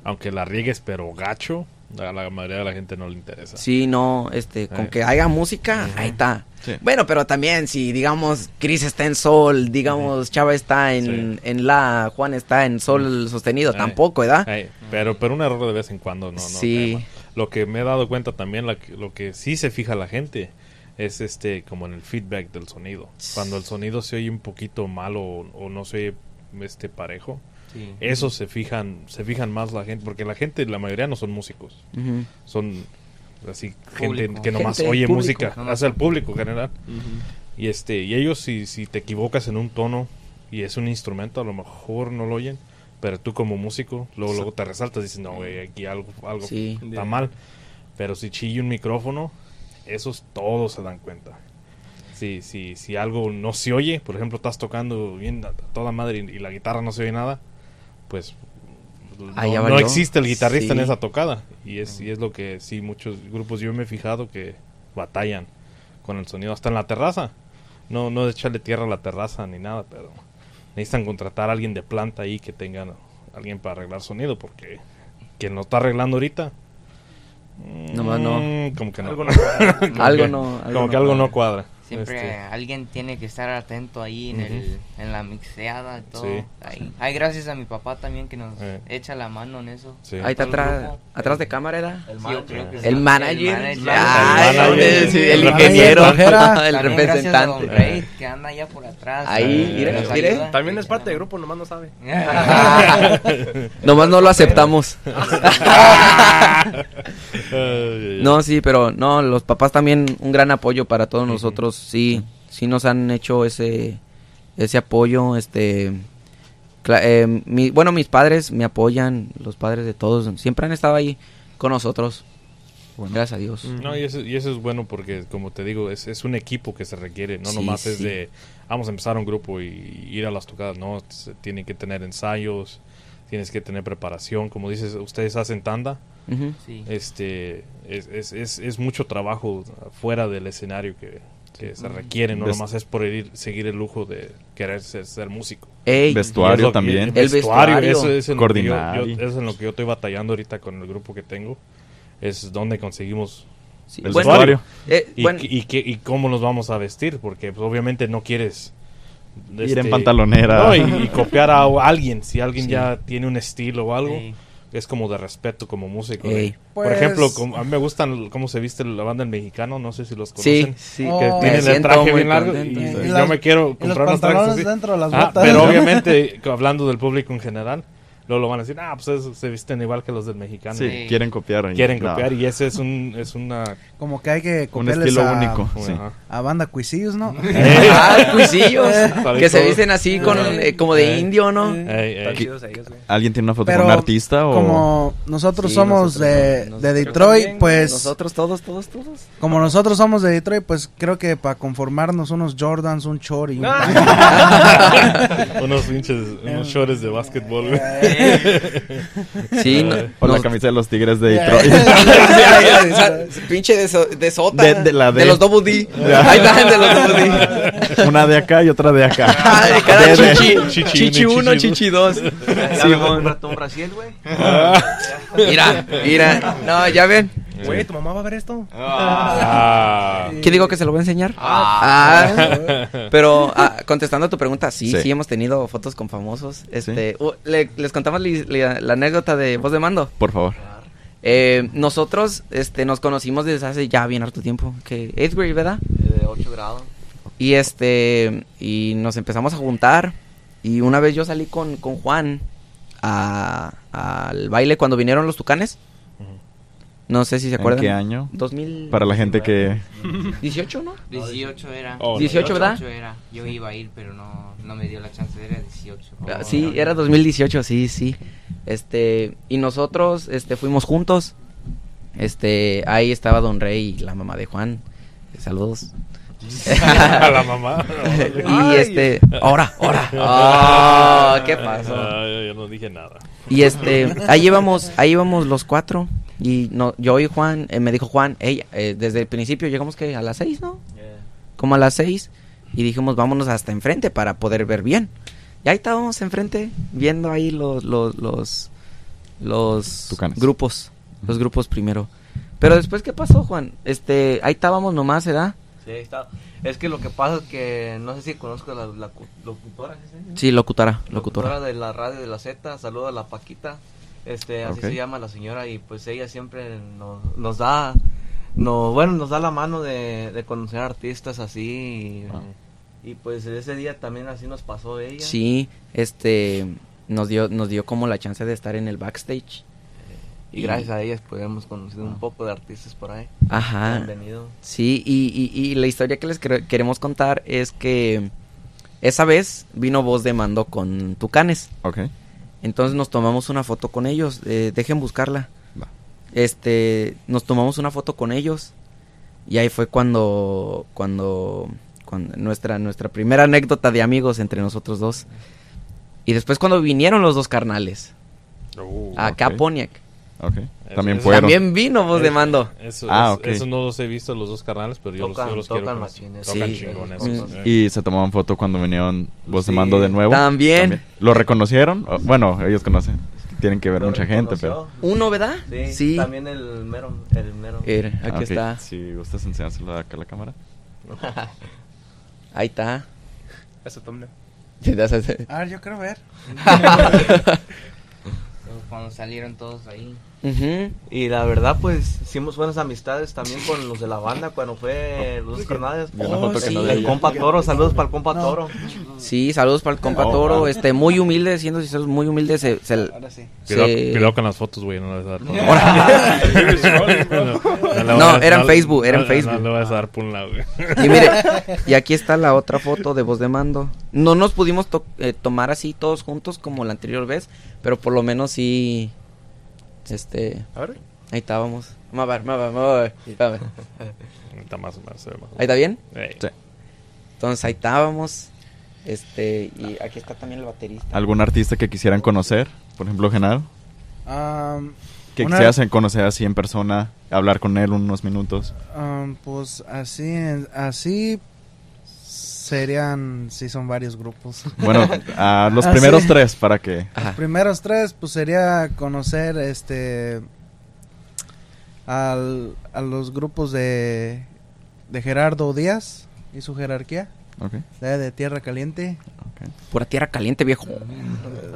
Aunque la riegues, pero gacho, a la mayoría de la gente no le interesa. Sí, no, este, con Eh. que haya música, ahí está. Sí. Bueno, pero también si digamos Chris está en sol, digamos Chava está en, Sí. en la, Juan está en sol sostenido, Eh. tampoco, ¿verdad? Ay, pero, pero un error de vez en cuando, no, no. Sí. tema. Lo que me he dado cuenta también, la lo que sí se fija la gente, es este, como en el feedback del sonido. Cuando el sonido se oye un poquito malo o, o no se oye este parejo, Sí. eso se fijan, se fijan más la gente, porque la gente, la mayoría no son músicos, son así gente que nomás Gente, oye público. música, Nomás. hace el público en general. Y este, y ellos si, si te equivocas en un tono y es un instrumento, a lo mejor no lo oyen, pero tú como músico, luego, luego te resaltas y dices, no, güey, aquí algo, algo Sí. está mal. Pero si chilla un micrófono, esos todos se dan cuenta. Si, si, si algo no se oye, por ejemplo, estás tocando bien a toda madre y, y la guitarra no se oye nada, pues no, no existe el guitarrista en esa tocada. Y es, y es lo que sí, muchos grupos yo me he fijado que batallan con el sonido, hasta en la terraza. No, no de echarle tierra a la terraza ni nada, pero necesitan contratar a alguien de planta ahí que tenga alguien para arreglar sonido, porque quien lo está arreglando ahorita. Nomás no. mm, Como que no. Algo no Como Algo que- no- algo como no que algo no cuadra. Siempre Este, alguien tiene que estar atento ahí en, el, en la mixeada y todo. Sí. Ahí. Ay, gracias a mi papá también que nos Eh. echa la mano en eso. sí. Ahí está atrás, atrás de cámara era. El Sí, manager. sí. El manager. Ay, El sí, ingeniero, el representante. Rey, que anda allá por atrás. Ahí, que mire. También es parte del grupo, nomás no sabe. Nomás no lo aceptamos. No, sí, pero no, los papás también un gran apoyo para todos nosotros. Sí, sí nos han hecho ese ese apoyo, este eh, mi- bueno, mis padres me apoyan, los padres de todos siempre han estado ahí con nosotros. Bueno. Gracias a Dios. No, y eso, y eso es bueno porque, como te digo, es, es un equipo que se requiere. No Sí, nomás es de, vamos a empezar un grupo y ir a las tocadas. No, se tienen que tener ensayos, tienes que tener preparación. Como dices, ustedes hacen tanda. Ujú. Sí. Este, es, es, es, es mucho trabajo fuera del escenario que, que se requiere. No Ves- nomás es por ir, seguir el lujo de querer ser, ser músico. Ey, Vestuario Y lo también. El El vestuario, vestuario. eso es en lo que yo- Coordinar yo- y- eso es en lo que yo estoy batallando ahorita con el grupo que tengo. Es donde conseguimos sí, El bueno, vestuario. eh, y, bueno, y, qué- y cómo nos vamos a vestir, porque pues, obviamente no quieres Ir en pantalonera. no, y, y copiar a alguien. Si alguien Sí. ya tiene un estilo o algo, Sí. Es como de respeto como músico. De- Por Pues- ejemplo, como- a mí me gustan cómo se viste la banda del mexicano, no sé si los sí, conocen. sí. Oh. Que Me tienen el traje muy bien largo y, contento. y Y yo las- me quiero y los comprar unos trajes así. dentro de las Ah, botas. pero obviamente, hablando del público en general, luego lo van a decir, ah, pues esos se visten igual que los del mexicano. Sí, Sí. quieren copiar. y- Quieren no. copiar y ese es un es una Como que hay que Un estilo a, único. sí. A banda Cuisillos, ¿no? Ah, cuisillos, que se visten así con eh, como de Eh. indio, ¿no? ¿Alguien tiene una foto Pero con un artista o...? Como nosotros Sí, somos nosotros de, de Detroit, también, pues nosotros todos, todos, todos. como nosotros somos de Detroit, pues creo que para conformarnos unos Jordans, un short y un unos pinches unos shorts de básquetbol. Sí, no, O la nos- camisa de los Tigres de Detroit. pinche de, so- de sota. De- de la D. los Double D. Ahí están de los Double D. una de acá y otra de acá. Ah, de cada De- de- chichi. Chichi Chichi uno y 1, chichi chichi 2. Ya me voy a comprar todo un Brasil, güey. Mira, mira. No, ya ven. Güey, ¿tu mamá va a ver esto? Ah. ¿Qué digo que se lo voy a enseñar? Ah, pero ah, contestando a tu pregunta, sí, sí, Sí. hemos tenido fotos con famosos. Este, uh, le- les contamos li- li- la, anécdota de voz de mando. Por favor. Eh, nosotros, este, nos conocimos desde hace ya bien harto tiempo, que eighth grade, ¿verdad? De 8 grados. Y este, y nos empezamos a juntar. Y una vez yo salí con, con Juan a- al baile cuando vinieron los tucanes. No sé si se ¿En acuerdan. qué año? 2018, Para la gente que... ¿no? 18 era. Oh, no. 18, ¿verdad? 18 era. Yo iba a ir, pero no, no me dio la chance. Era 18. Ah, Sí, era 2018, sí, sí. Este, y nosotros este fuimos juntos Este, ahí estaba Don Rey y la mamá de Juan. Saludos. A la mamá. y este, ahora, ahora. Ah, ¿Qué pasó? Yo, yo no dije nada. Y este, ahí íbamos, ahí íbamos los cuatro. Y no, yo y Juan, eh, me dijo Juan, ella, desde el principio llegamos que a las seis, ¿no? Como a las seis. Y dijimos, vámonos hasta enfrente para poder ver bien. Y ahí estábamos enfrente, viendo ahí los, los, los, los Tucanes. grupos. Los grupos primero. Pero después, ¿qué pasó, Juan? Este, ahí estábamos nomás, ¿verdad? Sí, ahí está. Es que lo que pasa es que no sé si conozco a la, la cu- locutora. ¿sí? Sí, locutora, locutora. de la radio de la Z. Saluda a la Paquita. Este, así se llama la señora y pues ella siempre nos, nos da, nos, bueno, nos da la mano de, de conocer artistas así. Ah. Y, y, pues ese día también así nos pasó ella. Sí, este, nos dio, nos dio como la chance de estar en el backstage. Y gracias a ellas pues hemos conocido un poco de artistas por ahí. Ajá. Han venido. Sí, y, y- y la historia que les quere- queremos contar es que esa vez vino voz de mando con Tucanes. Ok. Entonces nos tomamos una foto con ellos. eh, dejen buscarla. Va. Este, nos tomamos una foto con ellos. Y ahí fue cuando, cuando, cuando nuestra, nuestra primera anécdota de amigos entre nosotros dos. Y después cuando vinieron los dos carnales. Uh, Acá a Pontiac. Ok. Es- También es- fueron. También vino voz de mando. Eso, Ah, es- ok. eso no los he visto los dos carnales, pero yo Tocan- los, yo los tocan quiero. Tocan Sí. chingones. Y se tomaban foto cuando vinieron voz de mando de nuevo. También. ¿Lo reconocieron? O- Bueno, ellos conocen. Tienen que ver Lo mucha gente, pero... Uno, ¿verdad? Sí, también el mero, el mero. Er, aquí Ah, está. Si gustas enseñárselo acá a la cámara. Ahí está. Eso thumbnail. A ver, yo quiero ver. Cuando salieron todos ahí. Ujú. Y la verdad, pues, hicimos buenas amistades también con los de la banda cuando fue que sí. no El compa Toro, saludos para el compa Toro. Sí, saludos para el compa Oh, Toro. Este, muy humilde, siendo sinceros, muy humilde. Se, se- Ahora sí. Cuidado, se- cuidado con las fotos, güey. No le vas a dar por No, No, era en Facebook, era en no, Facebook. No, le vas a dar por un lado, güey. Y mire, y aquí está la otra foto de voz de mando. No nos pudimos to- eh, tomar así todos juntos como la anterior vez, pero por lo menos sí. Este, A ver. ahí estábamos. Vamos a ver, vamos a ver, vamos a ver. Espérame. Está más, más, más. ¿Ahí está bien? Sí. Entonces ahí estábamos. Este, y aquí está también el baterista. ¿Algún artista que quisieran conocer? Por ejemplo, Genaro. Am, Que Una- se hacen conocer así en persona, hablar con él unos minutos. am, pues así, así serían, sí son varios grupos. Bueno, a los Ah, primeros sí. tres para que... Ajá. Primeros tres, pues sería conocer este al, a los grupos de, de Gerardo Díaz y su jerarquía, Ok, de, de Tierra Caliente. ok. Pura tierra caliente, viejo.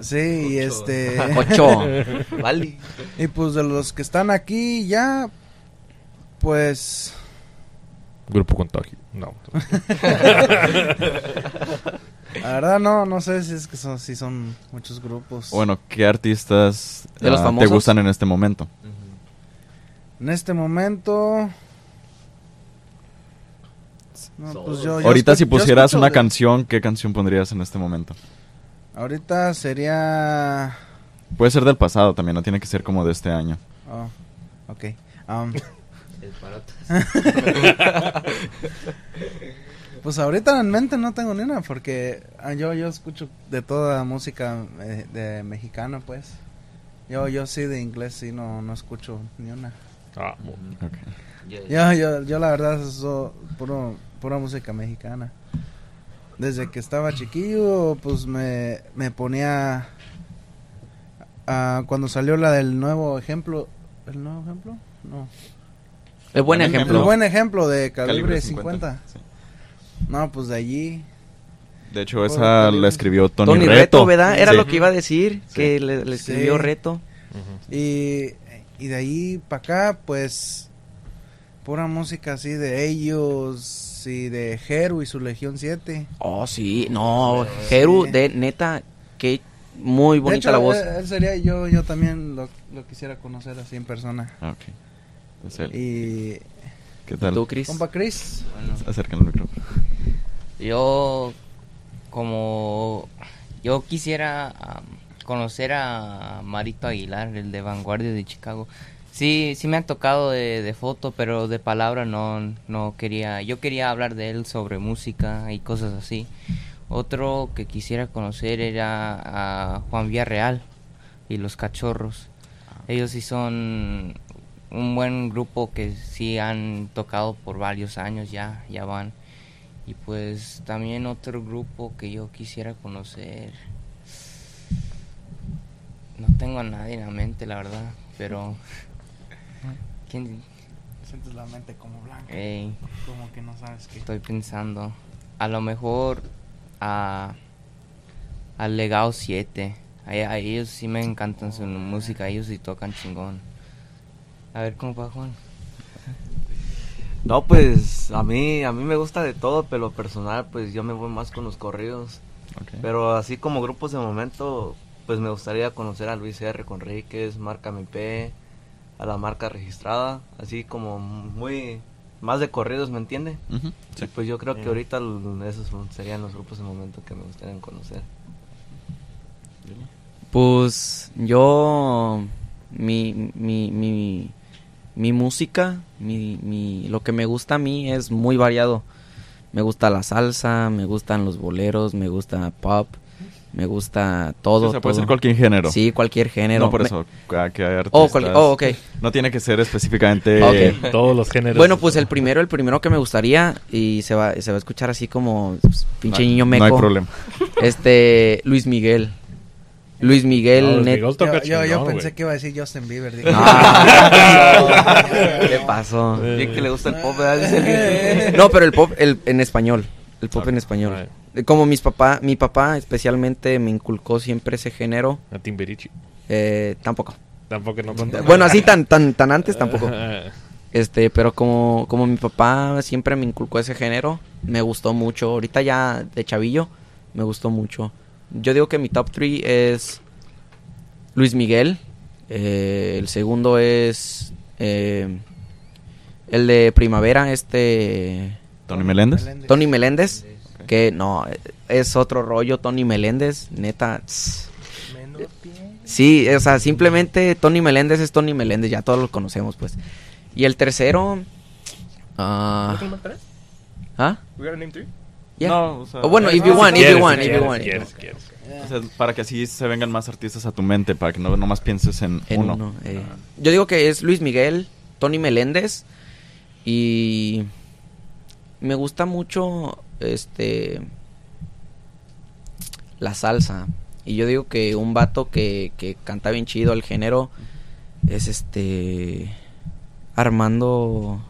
Sí, y este Ocho. Vale. y pues de los que están aquí ya pues Grupo Contagio. No. la verdad no no sé si es que son si son muchos grupos. Bueno, ¿qué artistas ¿De los ah, te gustan en este momento? En este momento no, pues yo- yo Ahorita si pusieras una de- canción, ¿qué canción pondrías en este momento? Ahorita sería Puede ser del pasado también, no tiene que ser como de este año. Oh, ok. Um, El parotas. pues ahorita en mente no tengo ni una porque yo yo escucho de toda música eh, de mexicana pues. Yo yo sí de inglés sí no no escucho ni una. Ah, Ok. Yo yo yo la verdad eso puro pura música mexicana. Desde que estaba chiquillo pues me me ponía ah, cuando salió la del nuevo ejemplo, ¿el nuevo ejemplo? No. El buen ejemplo. El buen ejemplo de calibre, Calibre 50. sí. No, pues de allí. De hecho, Por esa calibre. la escribió Tony, Tony, Reto. Reto, ¿verdad? Era Sí. lo que iba a decir, Sí. que le, le escribió Sí. Reto. ujú. Y, y de ahí para acá, pues, pura música así de ellos y de Jeru y su Legión 7. Oh, sí, no, Jeru, Sí. de neta, que muy De bonita hecho, la voz. Él, él sería yo, yo también lo, lo quisiera conocer así en persona. Ah, ok. Es él. Y, ¿Qué tal? ¿Tú, Chris? compa Chris, Bueno, Acércalo al micrófono. yo como yo quisiera am, conocer a Marito Aguilar, el de Vanguardia de Chicago. Sí, sí me han tocado de, de foto, pero de palabra no, no quería. Yo quería hablar de él sobre música y cosas así. Otro que quisiera conocer era a Juan Villarreal y los Cachorros. Ellos sí son un buen grupo que sí han tocado por varios años ya, ya van. Y pues también otro grupo que yo quisiera conocer. No tengo a nadie en la mente, la verdad, pero... ¿Quién? Sientes la mente como blanca. Ey, Como que no sabes qué. estoy pensando. A lo mejor a... Al Legado 7. A, a ellos sí me encantan su música, ellos sí tocan chingón. A ver cómo va Juan. No, pues a mí, a mí me gusta de todo, pero lo personal, pues yo me voy más con los corridos. Pero así como grupos de momento, pues me gustaría conocer a Luis R. Conríquez, Marca MP, a la marca registrada, así como muy más de corridos, ¿me entiende? Sí. pues yo creo que ahorita esos serían los grupos de momento que me gustaría conocer. Pues yo, mi, mi, mi, mi música, mi, mi, lo que me gusta a mí es muy variado. Me gusta la salsa, me gustan los boleros, me gusta pop, me gusta todo. Sí, o sea, puede todo. ser cualquier género. Sí, cualquier género. No, por Me- eso, que hay artistas. Oh, cual- oh, ok. No tiene que ser específicamente... Todos los géneros. Bueno, pues el primero, el primero que me gustaría, y se va, se va a escuchar así como pues, pinche No- niño no meco. hay problema. Este, Luis Miguel. Luis Miguel, No, Luis net- Miguel Yo, toca yo, yo chingón, pensé que iba a decir Justin Bieber. dije, Ah, ¿Qué pasó? Bien que le gusta el pop, ¿verdad? Dice el- No, pero el pop el, en español. El pop Ah, en español. right. Eh, Como mis papá, mi papá especialmente me inculcó siempre ese género. A Timbirichi. Eh, tampoco. Tampoco no contó. Bueno, así tan, tan, tan antes tampoco. Ah, Este, pero como, como mi papá siempre me inculcó ese género, me gustó mucho. Ahorita ya de chavillo, me gustó mucho. Yo digo que mi top 3 es Luis Miguel. eh, el segundo es eh, el de Primavera, este Tony Meléndez. Tony Meléndez. Que no, es otro rollo Tony Meléndez, neta. tss. Sí, o sea, simplemente Tony Meléndez es Tony Meléndez, ya todos lo conocemos, pues. Y el tercero. ah, ¿Ah? Yeah. No, o sea, Oh, bueno, if you want, if you want, if you want. O sea, para que así se vengan más artistas a tu mente, para que no nomás pienses en, En uno. uno, eh. Yo digo que es Luis Miguel, Tony Meléndez y me gusta mucho este la salsa. Y yo digo que un vato que, que canta bien chido el género es este Armando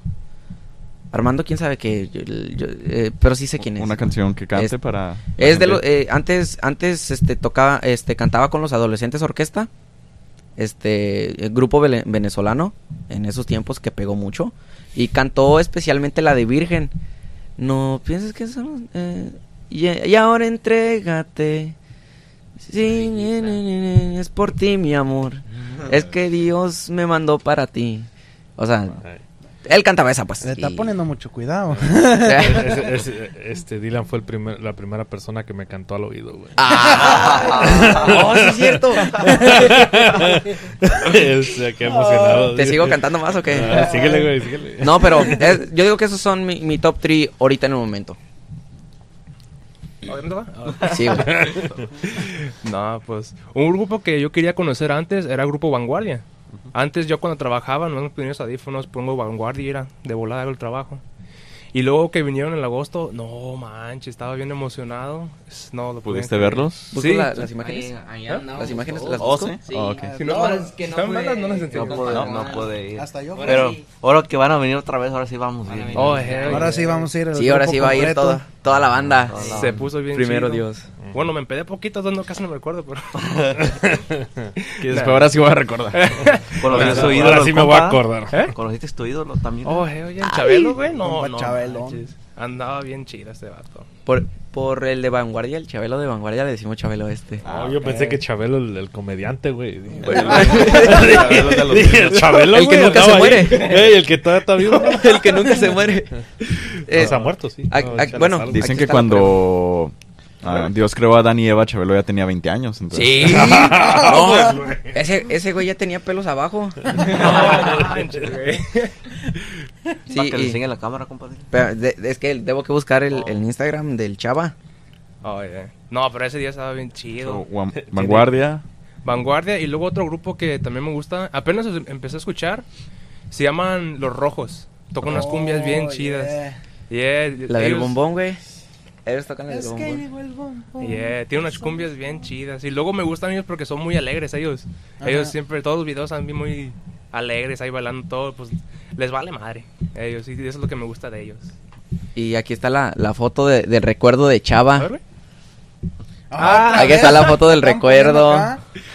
Armando quién sabe qué, yo- yo- eh, pero sí sé quién es. Una canción que cante Es- para... Es de lo, eh, antes, antes, este, tocaba, este, cantaba con los adolescentes orquesta, este, el grupo venezolano, en esos tiempos que pegó mucho, y cantó especialmente la de Virgen. No pienses que son, eh, y, y ahora entrégate, sí, es por ti mi amor, es que Dios me mandó para ti. O sea. Él cantaba esa, pues. Le está y- poniendo mucho cuidado. Este Dylan fue el primer, la primera persona que me cantó al oído, güey. Ah, oh, sí es cierto. Este, qué emocionado. ¿Te sigo cantando más o qué? Ah, síguele, güey, síguele. No, pero es- yo digo que esos son mi, mi top 3 ahorita en el momento. Sí, güey. No, pues un grupo que yo quería conocer antes era el grupo Vanguardia. Antes yo cuando trabajaba, no ponía los audífonos, pongo Vanguardia y era de volada el trabajo. Y luego que vinieron en agosto, no manches, estaba bien emocionado. No, lo ¿Pudiste verlos? ¿Busco Sí. la- las imágenes? Ahí, ahí ¿Eh? ¿Las imágenes todos. las Oh, sí. Oh, ok. Si no, No, es que no están malas, no las No pude, No. no pude ir. Hasta yo. Ahora Pero sí. ahora que van a venir otra vez, ahora sí vamos bien. Oh, hey, Ahora sí vamos a ir. Sí, ahora sí va a ir toda, toda la banda. Toda la Se puso bien Primero chido. Dios. Bueno, me empedé poquito, no, casi no me acuerdo, pero... Que después ahora sí voy a recordar. ¿Conociste tu Ahora ídolo, sí el me voy a acordar. ¿Eh? ¿Conociste tu ídolo también? Oh, hey, oye, el Chabelo, güey, no, no Chabelón. Andaba bien chido este vato. Por, por el de vanguardia, el Chabelo de vanguardia, le decimos Chabelo este. No, yo pensé que Chabelo, el, el comediante, güey. Chabelo de los Dije, el Chabelo, El que nunca se muere. Ey, el que todavía está vivo. el que nunca se muere. No, Eh, se ha muerto, sí. ah, No, ah, bueno. Dicen que está cuando Ah, Dios creó a Adán y Eva, Chabelo ya tenía 20 años. Entonces. Sí. No, ese, ese güey ya tenía pelos abajo. No manches, güey. Sí, Para que le y- enseñe la cámara, compadre. pero de- es que debo que buscar el, el Instagram del chava. Oh, yeah. No, pero ese día estaba bien chido. So, Van- Vanguardia. Vanguardia y luego otro grupo que también me gusta. Apenas em- empecé a escuchar. Se llaman Los Rojos. Tocan unas cumbias bien Oh, chidas. yeah. Yeah, La del bombón, güey. Ellos tocan la del Es que bombón. llegó el bombón. Yeah, tiene unas cumbias bien chidas. Y luego me gustan ellos porque son muy alegres ellos. Ellos siempre, todos los videos son bien muy alegres, ahí bailando todo, pues les vale madre. Ellos, y eso es lo que me gusta de ellos. Y aquí está la, la foto de- del recuerdo de A Chava. ver, güey. Ah, aquí está la foto del recuerdo.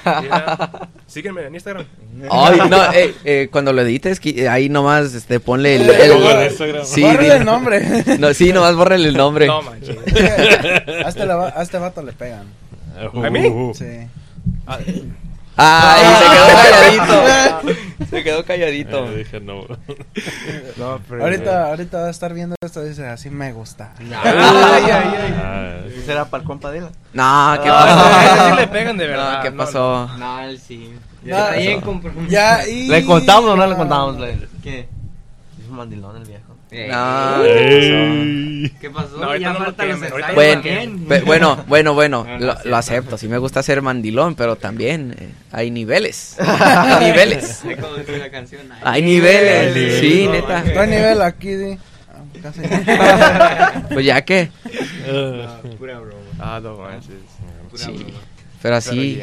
Yeah. Sígueme en Instagram. Ay, no, eh, eh, cuando lo edites, qui- ahí nomás este, ponle el... Eh, el- Instagram. Sí, el nombre. No, sí, nomás bórrele el nombre. No manches. a, este a este vato le pegan. Uh, ¿A mí? Sí. Ay, se quedó calladito. Se quedó calladito. eh, dije no. No, pero- Ahorita, ahorita va a estar viendo esto y dice, así me gusta. Ay, ay, ay. Ah, ¿Ese será para el compa? No, ¿qué Ah, ese sí pasó? le pegan de verdad. No, ¿qué No, pasó? No, él sí. No, Está bien eso- comprometido. Ya, y... ¿Le contamos o no le Ah. contamos? ¿Qué? Es un mandilón el viejo. No. ¿Qué pasó? No, ahorita ya no lo faltan los quemen, ensayos ahorita Bueno, también. pe- bueno, bueno, bueno, No, no, lo, acepto. Sí me gusta ser mandilón, pero también eh, hay niveles. Hay niveles. Es como dice la canción. ay. Hay niveles. Hay Sí, niveles. neta. No hay nivel aquí, di. Ah, Casi. Pues ya que. Ah, Pura broma. Ah, no manches. Pura Sí. broma. Pero Pero así,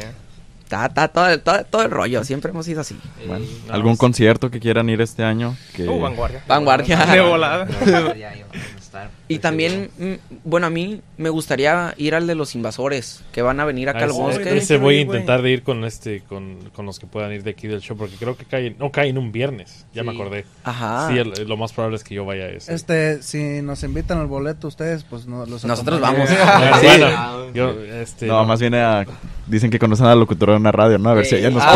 está, está todo, todo, todo el rollo. Siempre hemos sido así. Bueno, ¿Algún concierto que quieran ir este año? Que... Uh, vanguardia. Vanguardia. De volada. no, estar. Y también, mm, bueno, a mí me gustaría ir al de los invasores, que van a venir acá Ah, al bosque. Ese voy a intentar de ir con este, con, con los que puedan ir de aquí del show, porque creo que cae, no cae en un viernes, ya me Sí. acordé. Ajá. Sí, el- lo más probable es que yo vaya a ese. Este, si nos invitan al boleto ustedes, pues no, los Nosotros acompañamos. Bueno, yo, este, No, más bien a... Dicen que conocen al locutor de una radio, ¿no? A ver si ella nos Ah.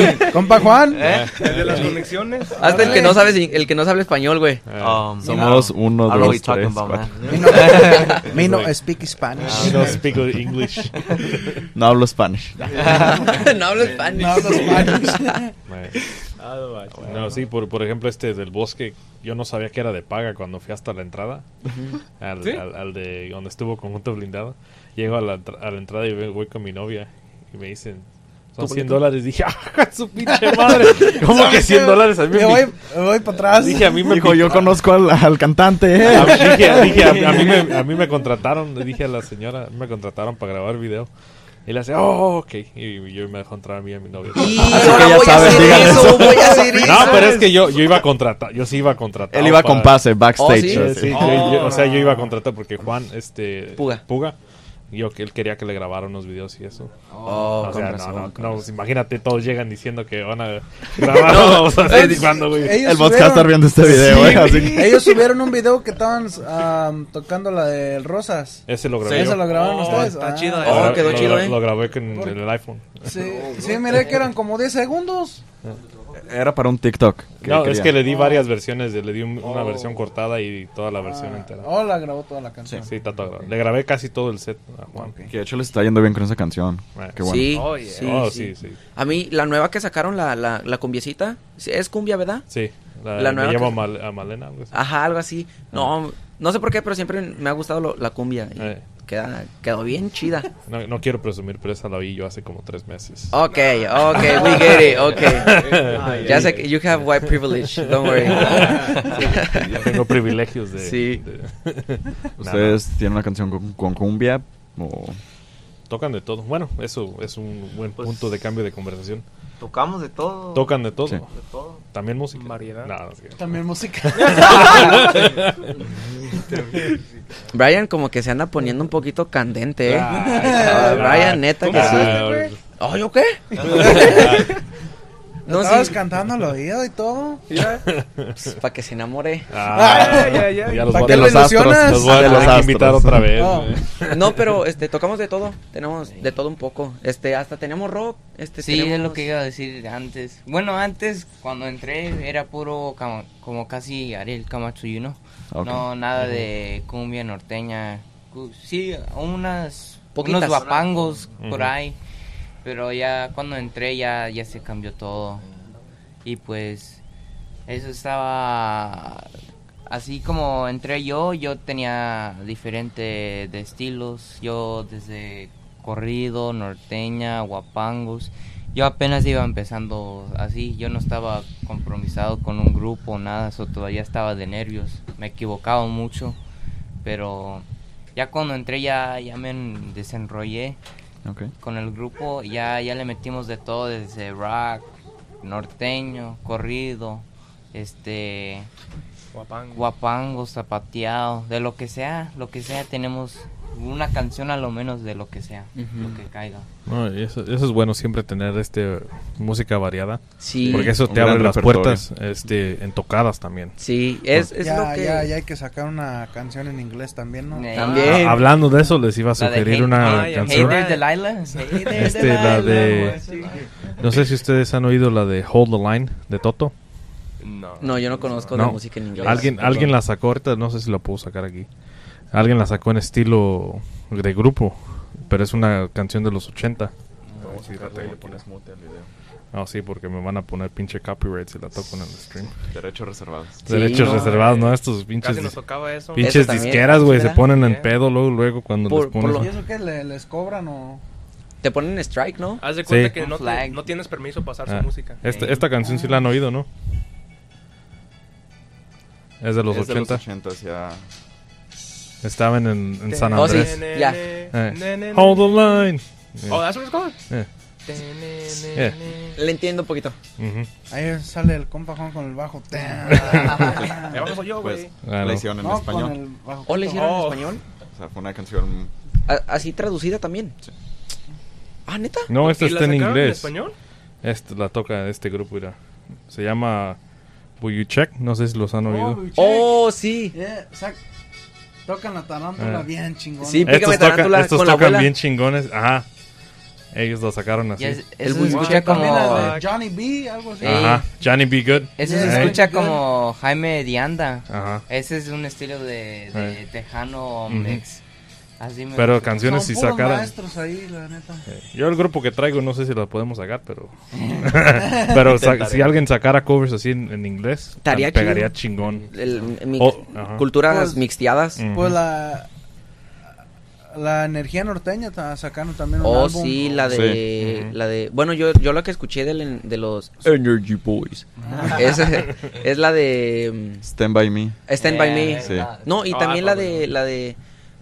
puede más. Compa Juan. El de las conexiones. Hasta el que no sabe el que no sabe español, güey. ah, Um, Somos uno, I don't know what dos, you're talking tres, about, cuatro. man. Me no speak Spanish. I don't speak English. No hablo Spanish. no hablo español. No hablo Spanish. Ah, no. No, sí, por, por ejemplo, este del bosque, yo no sabía que era de paga cuando fui hasta la entrada, al, ¿Sí? al, al de donde estuvo Conjunto Blindado. Llego a la, a la entrada y voy con mi novia y me dicen, son 100 dólares. Dije, ¡ah, su pinche madre! ¿Cómo que 100 dólares? A mí Me me, voy, me voy para atrás. dije, a mí me Dijo, yo conozco al, al cantante. ¿eh? a, dije, dije, a, a mí me, a mí me contrataron, le dije a la señora, me contrataron para grabar video. Y le hace, oh, ok. Y yo me dejó entrar a mí y a mi novia. Y Así ahora que ya voy a saben, hacer digan eso, eso. voy a hacer eso. No, pero es que yo, yo iba a contratar, yo sí iba a contratar. Él iba con pase, backstage. ¿sí? Sí, sí, yo- yo- o sea, yo iba a contratar porque Juan, este... Puga. Puga. Yo que él quería que le grabara unos videos y eso. Oh, o sea, razón, no, no, no, imagínate, todos llegan diciendo que van a grabar. o sea, eh, cuando, güey. ellos El a subieron- viendo este video, ¿eh? Así que- Ellos subieron un video que estaban am, tocando la de Rosas. Ese lo grabé ¿Eso yo. lo grabaron ustedes? está Ah. chido, Lo eh. Oh, quedó lo chido, eh. Lo grabé con el iPhone. Sí, sí, miré que eran como 10 segundos. Era para un TikTok. que no, es que le di varias versiones. Le di un- una versión cortada y toda la versión Ah, entera. Oh, la grabó toda la canción. Sí, está todo grabado. Le grabé casi todo el set a Juan. Ok. Que de hecho les está yendo bien con esa canción. Ah, Qué bueno. Sí, Oh, yeah. sí, oh, sí. sí, sí. A mí, la nueva que sacaron, la, la, la cumbiecita, sí, es cumbia, ¿verdad? Sí. La, La me nueva llamo que- Mal- a Malena. algo así. Ajá, algo así. No, no sé por qué, pero siempre me ha gustado lo- la cumbia. y Eh. Queda, quedó bien chida. No, no quiero presumir, pero esa la vi yo hace como tres meses. Ok, ok, we get it, ok. ya sé que you have white privilege, don't worry. Yo tengo privilegios de... Sí. de- ¿Ustedes tienen una canción con, con cumbia? O... Tocan de todo. Bueno, eso es un buen Pues- punto de cambio de conversación. Tocamos de todo. Tocan de todo. Sí. De todo. También música. Variedad. No, no. También música. Brian como que se anda poniendo un poquito candente, ¿eh? Ay, Brian, neta que sí. Ah, ¿Oh, yo qué? No, Estabas sí, cantando al oído y todo. para que se enamore. ah, ay, ay. ya los ¿Para a- lo los astros, ilusionas? los voy a de tener los que invitar astros. otra vez. Oh. güey. No, pero este tocamos de todo. Tenemos de todo un poco. Este, hasta tenemos rock, este Sí, tenemos... es lo que iba a decir antes. Bueno, antes, cuando entré, era puro cama- como casi Ariel Camacho, you know? Ok. No, nada de cumbia norteña. sí, unas Poquitas. unos guapangos por Ujú. ahí, pero ya cuando entré ya ya se cambió todo. Y pues eso estaba así como entré yo, yo tenía diferente de estilos, yo desde corrido, norteña, guapangos. Yo apenas iba empezando así, yo no estaba compromisado con un grupo, nada, eso todavía estaba de nervios, me equivocaba mucho, pero ya cuando entré ya, ya me en- desenrollé Ok. con el grupo, ya, ya le metimos de todo, desde rock, norteño, corrido, este, Guapango. guapango, zapateado, de lo que sea, lo que sea, tenemos una canción a lo menos de lo que sea, Ujú. lo que caiga. No, eso, eso es bueno siempre tener este música variada. Sí. Porque eso te abre las repertorio. puertas este, en tocadas también. Sí, es, es ya, lo que... ya, ya hay que sacar una canción en inglés también, ¿no? Eh, También. Ah, hablando de eso, les iba a La sugerir una Ay, canción. Hey there, Delilah. Hey there, Este, la de-. No sé si ustedes han oído la de Hold the Line de Toto. No. No, yo no conozco No. de música en inglés. Alguien, alguien la sacó ahorita, no sé si la puedo sacar aquí. Alguien la sacó en estilo de grupo, pero es una canción de los 80. No, sí, porque me van a poner pinche copyright si la toco en el stream. Derechos reservados. Sí, Derechos no, reservados, ¿no? Estos pinches, Casi nos tocaba eso. pinches Eso también, disqueras, güey, se ponen en pedo luego, luego cuando Por- les por pones... lo- ¿Y eso qué? ¿Le- ¿Les cobran o...? Te ponen strike, ¿no? Haz de cuenta Sí. que no, te- no tienes permiso pasar Ah, su música. Esta, esta canción sí la han oído, ¿no? Es de los Es de 80. 80 ya. Estaban en, en San Oh, sí. Andrés. ya. Eh. Hold the line. Oh, that's what it's called. Eh. Yeah. Le entiendo un poquito. Ujú. Ahí sale el compa Juan con el bajo. Vamos soy yo, Pues güey. Ah, la no. hicieron en no, español. el bajo. ¿O le hicieron Oh. en español? O sea, fue una canción. A- ¿Así traducida también? Ah, ¿neta? No, esta ¿Y la está en sacaron inglés. español? Esta la toca este grupo, mira. Se llama Will You Check. No sé si los han oído. Bucheck. Oh, sí. Yeah, sac- Tocan la tarántula Ah. bien chingón. Sí, Pícame estos tocan, tarántula estos con la tocan abuela. bien chingones. Ajá. Ellos lo sacaron así. Es- El eso se escucha Check como... La de Johnny B, algo así. Ajá. Johnny Be Good. Eso Yeah. se escucha como Jaime Dianda. Ajá. Ese es un estilo de, de Eh. tejano mix. Así me Pero gusta. canciones Son si sacaran. maestros ahí, la neta. Eh, Yo el grupo que traigo no sé si lo podemos sacar, pero pero sa- si alguien sacara covers así en, en inglés, Estaría pegaría chido. chingón. El, Oh, culturas Pues- mixteadas. Pues la... La energía norteña está sacando también un Oh, álbum. sí, la de, Sí. La de, bueno, yo, yo lo que escuché del- de, los Energy Boys es, es la de mm, Stand By Me. Stand By Me. Sí. No, y Ah, también la joder. de, la de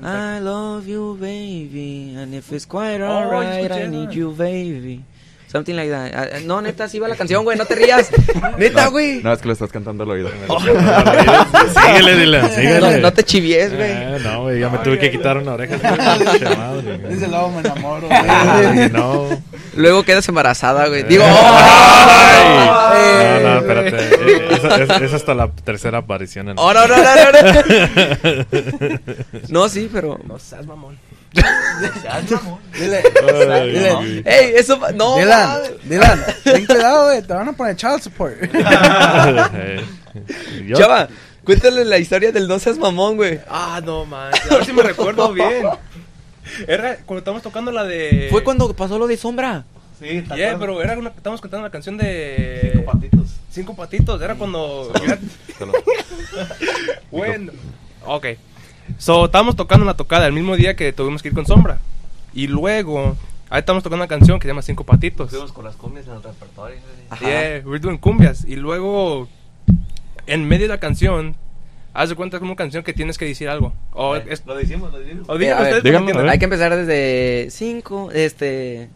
I love you, baby, and if it's quite Oh, alright, escuché I need you, baby. Something like that. Ah, ah, no, neta, sí va la canción, güey, no te rías. Neta, güey. No, es que lo estás cantando al oído. síguele, Dylan, síguele. No, no te chivies, güey. Eh, no, güey, ya me tuve que quitar una oreja. Dice luego me enamoro. Ay, no. Luego quedas embarazada, güey. Digo, Ay. ¡ay! No, no, espérate. Eh, Esa es, es hasta la tercera aparición en Oh, no, no, no, no, no. No, sí, pero. No seas mamón. Dile, dile. güey. ¡Ey, eso! va- ¡No! Dylan. Dylan, ten cuidado, güey, te van a poner child support. Eh, Chava, cuéntale la historia del no seas mamón, güey. Ah, no, man. A ver si me recuerdo bien. Era cuando estábamos tocando la de. Fue cuando pasó lo de sombra. Sí, ¿te Yeah, pero era una, estábamos cantando la canción de. Cinco patitos. Cinco patitos. Era cuando. bueno. Ok. So, estábamos tocando una tocada el mismo día que tuvimos que ir con Sombra. Y luego. Ahí estamos tocando una canción que se llama Cinco Patitos. Fuimos con las cumbias en el repertorio. Yeah, we're doing cumbias. Y luego, en medio de la canción, haz de cuenta que es una canción que tienes que decir algo. O, Eh, es, Lo decimos, lo decimos. o ver, a ver. Hay que empezar desde cinco, este...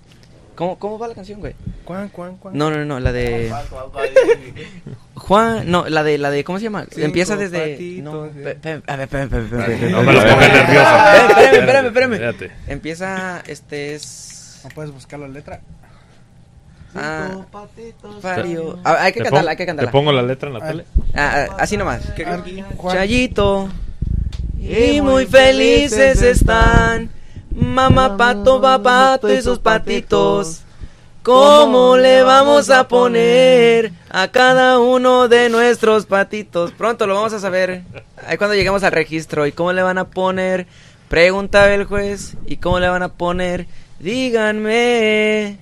¿Cómo, cómo va la canción, güey? Cuan, cuan, cuan. No, no, no, la de... Juan, no, la de, la de, ¿cómo se llama? Cinco Empieza desde... patitos, No, sí. pe- pe- a ver, espérame, espérame, espérame, espérame. No me los pongas nerviosos. Eh, espérame, espérame, espérame. Espérate. Empieza, este es... ¿No puedes buscar la letra? Ah, Cinco patitos. Fario. Ah, hay que ¿Te cantarla, hay que cantarla. ¿Te pongo la letra en la Ah, tele? Ah, ah, así nomás. ¿Qué- qué- Juan, Chayito. Y muy felices están. Mamá pato, papato y sus patitos. ¿Cómo le vamos a poner a cada uno de nuestros patitos? Pronto lo vamos a saber. Ahí cuando lleguemos al registro. ¿Y cómo le van a poner Preguntaba el juez, ¿y cómo le van a poner? Díganme.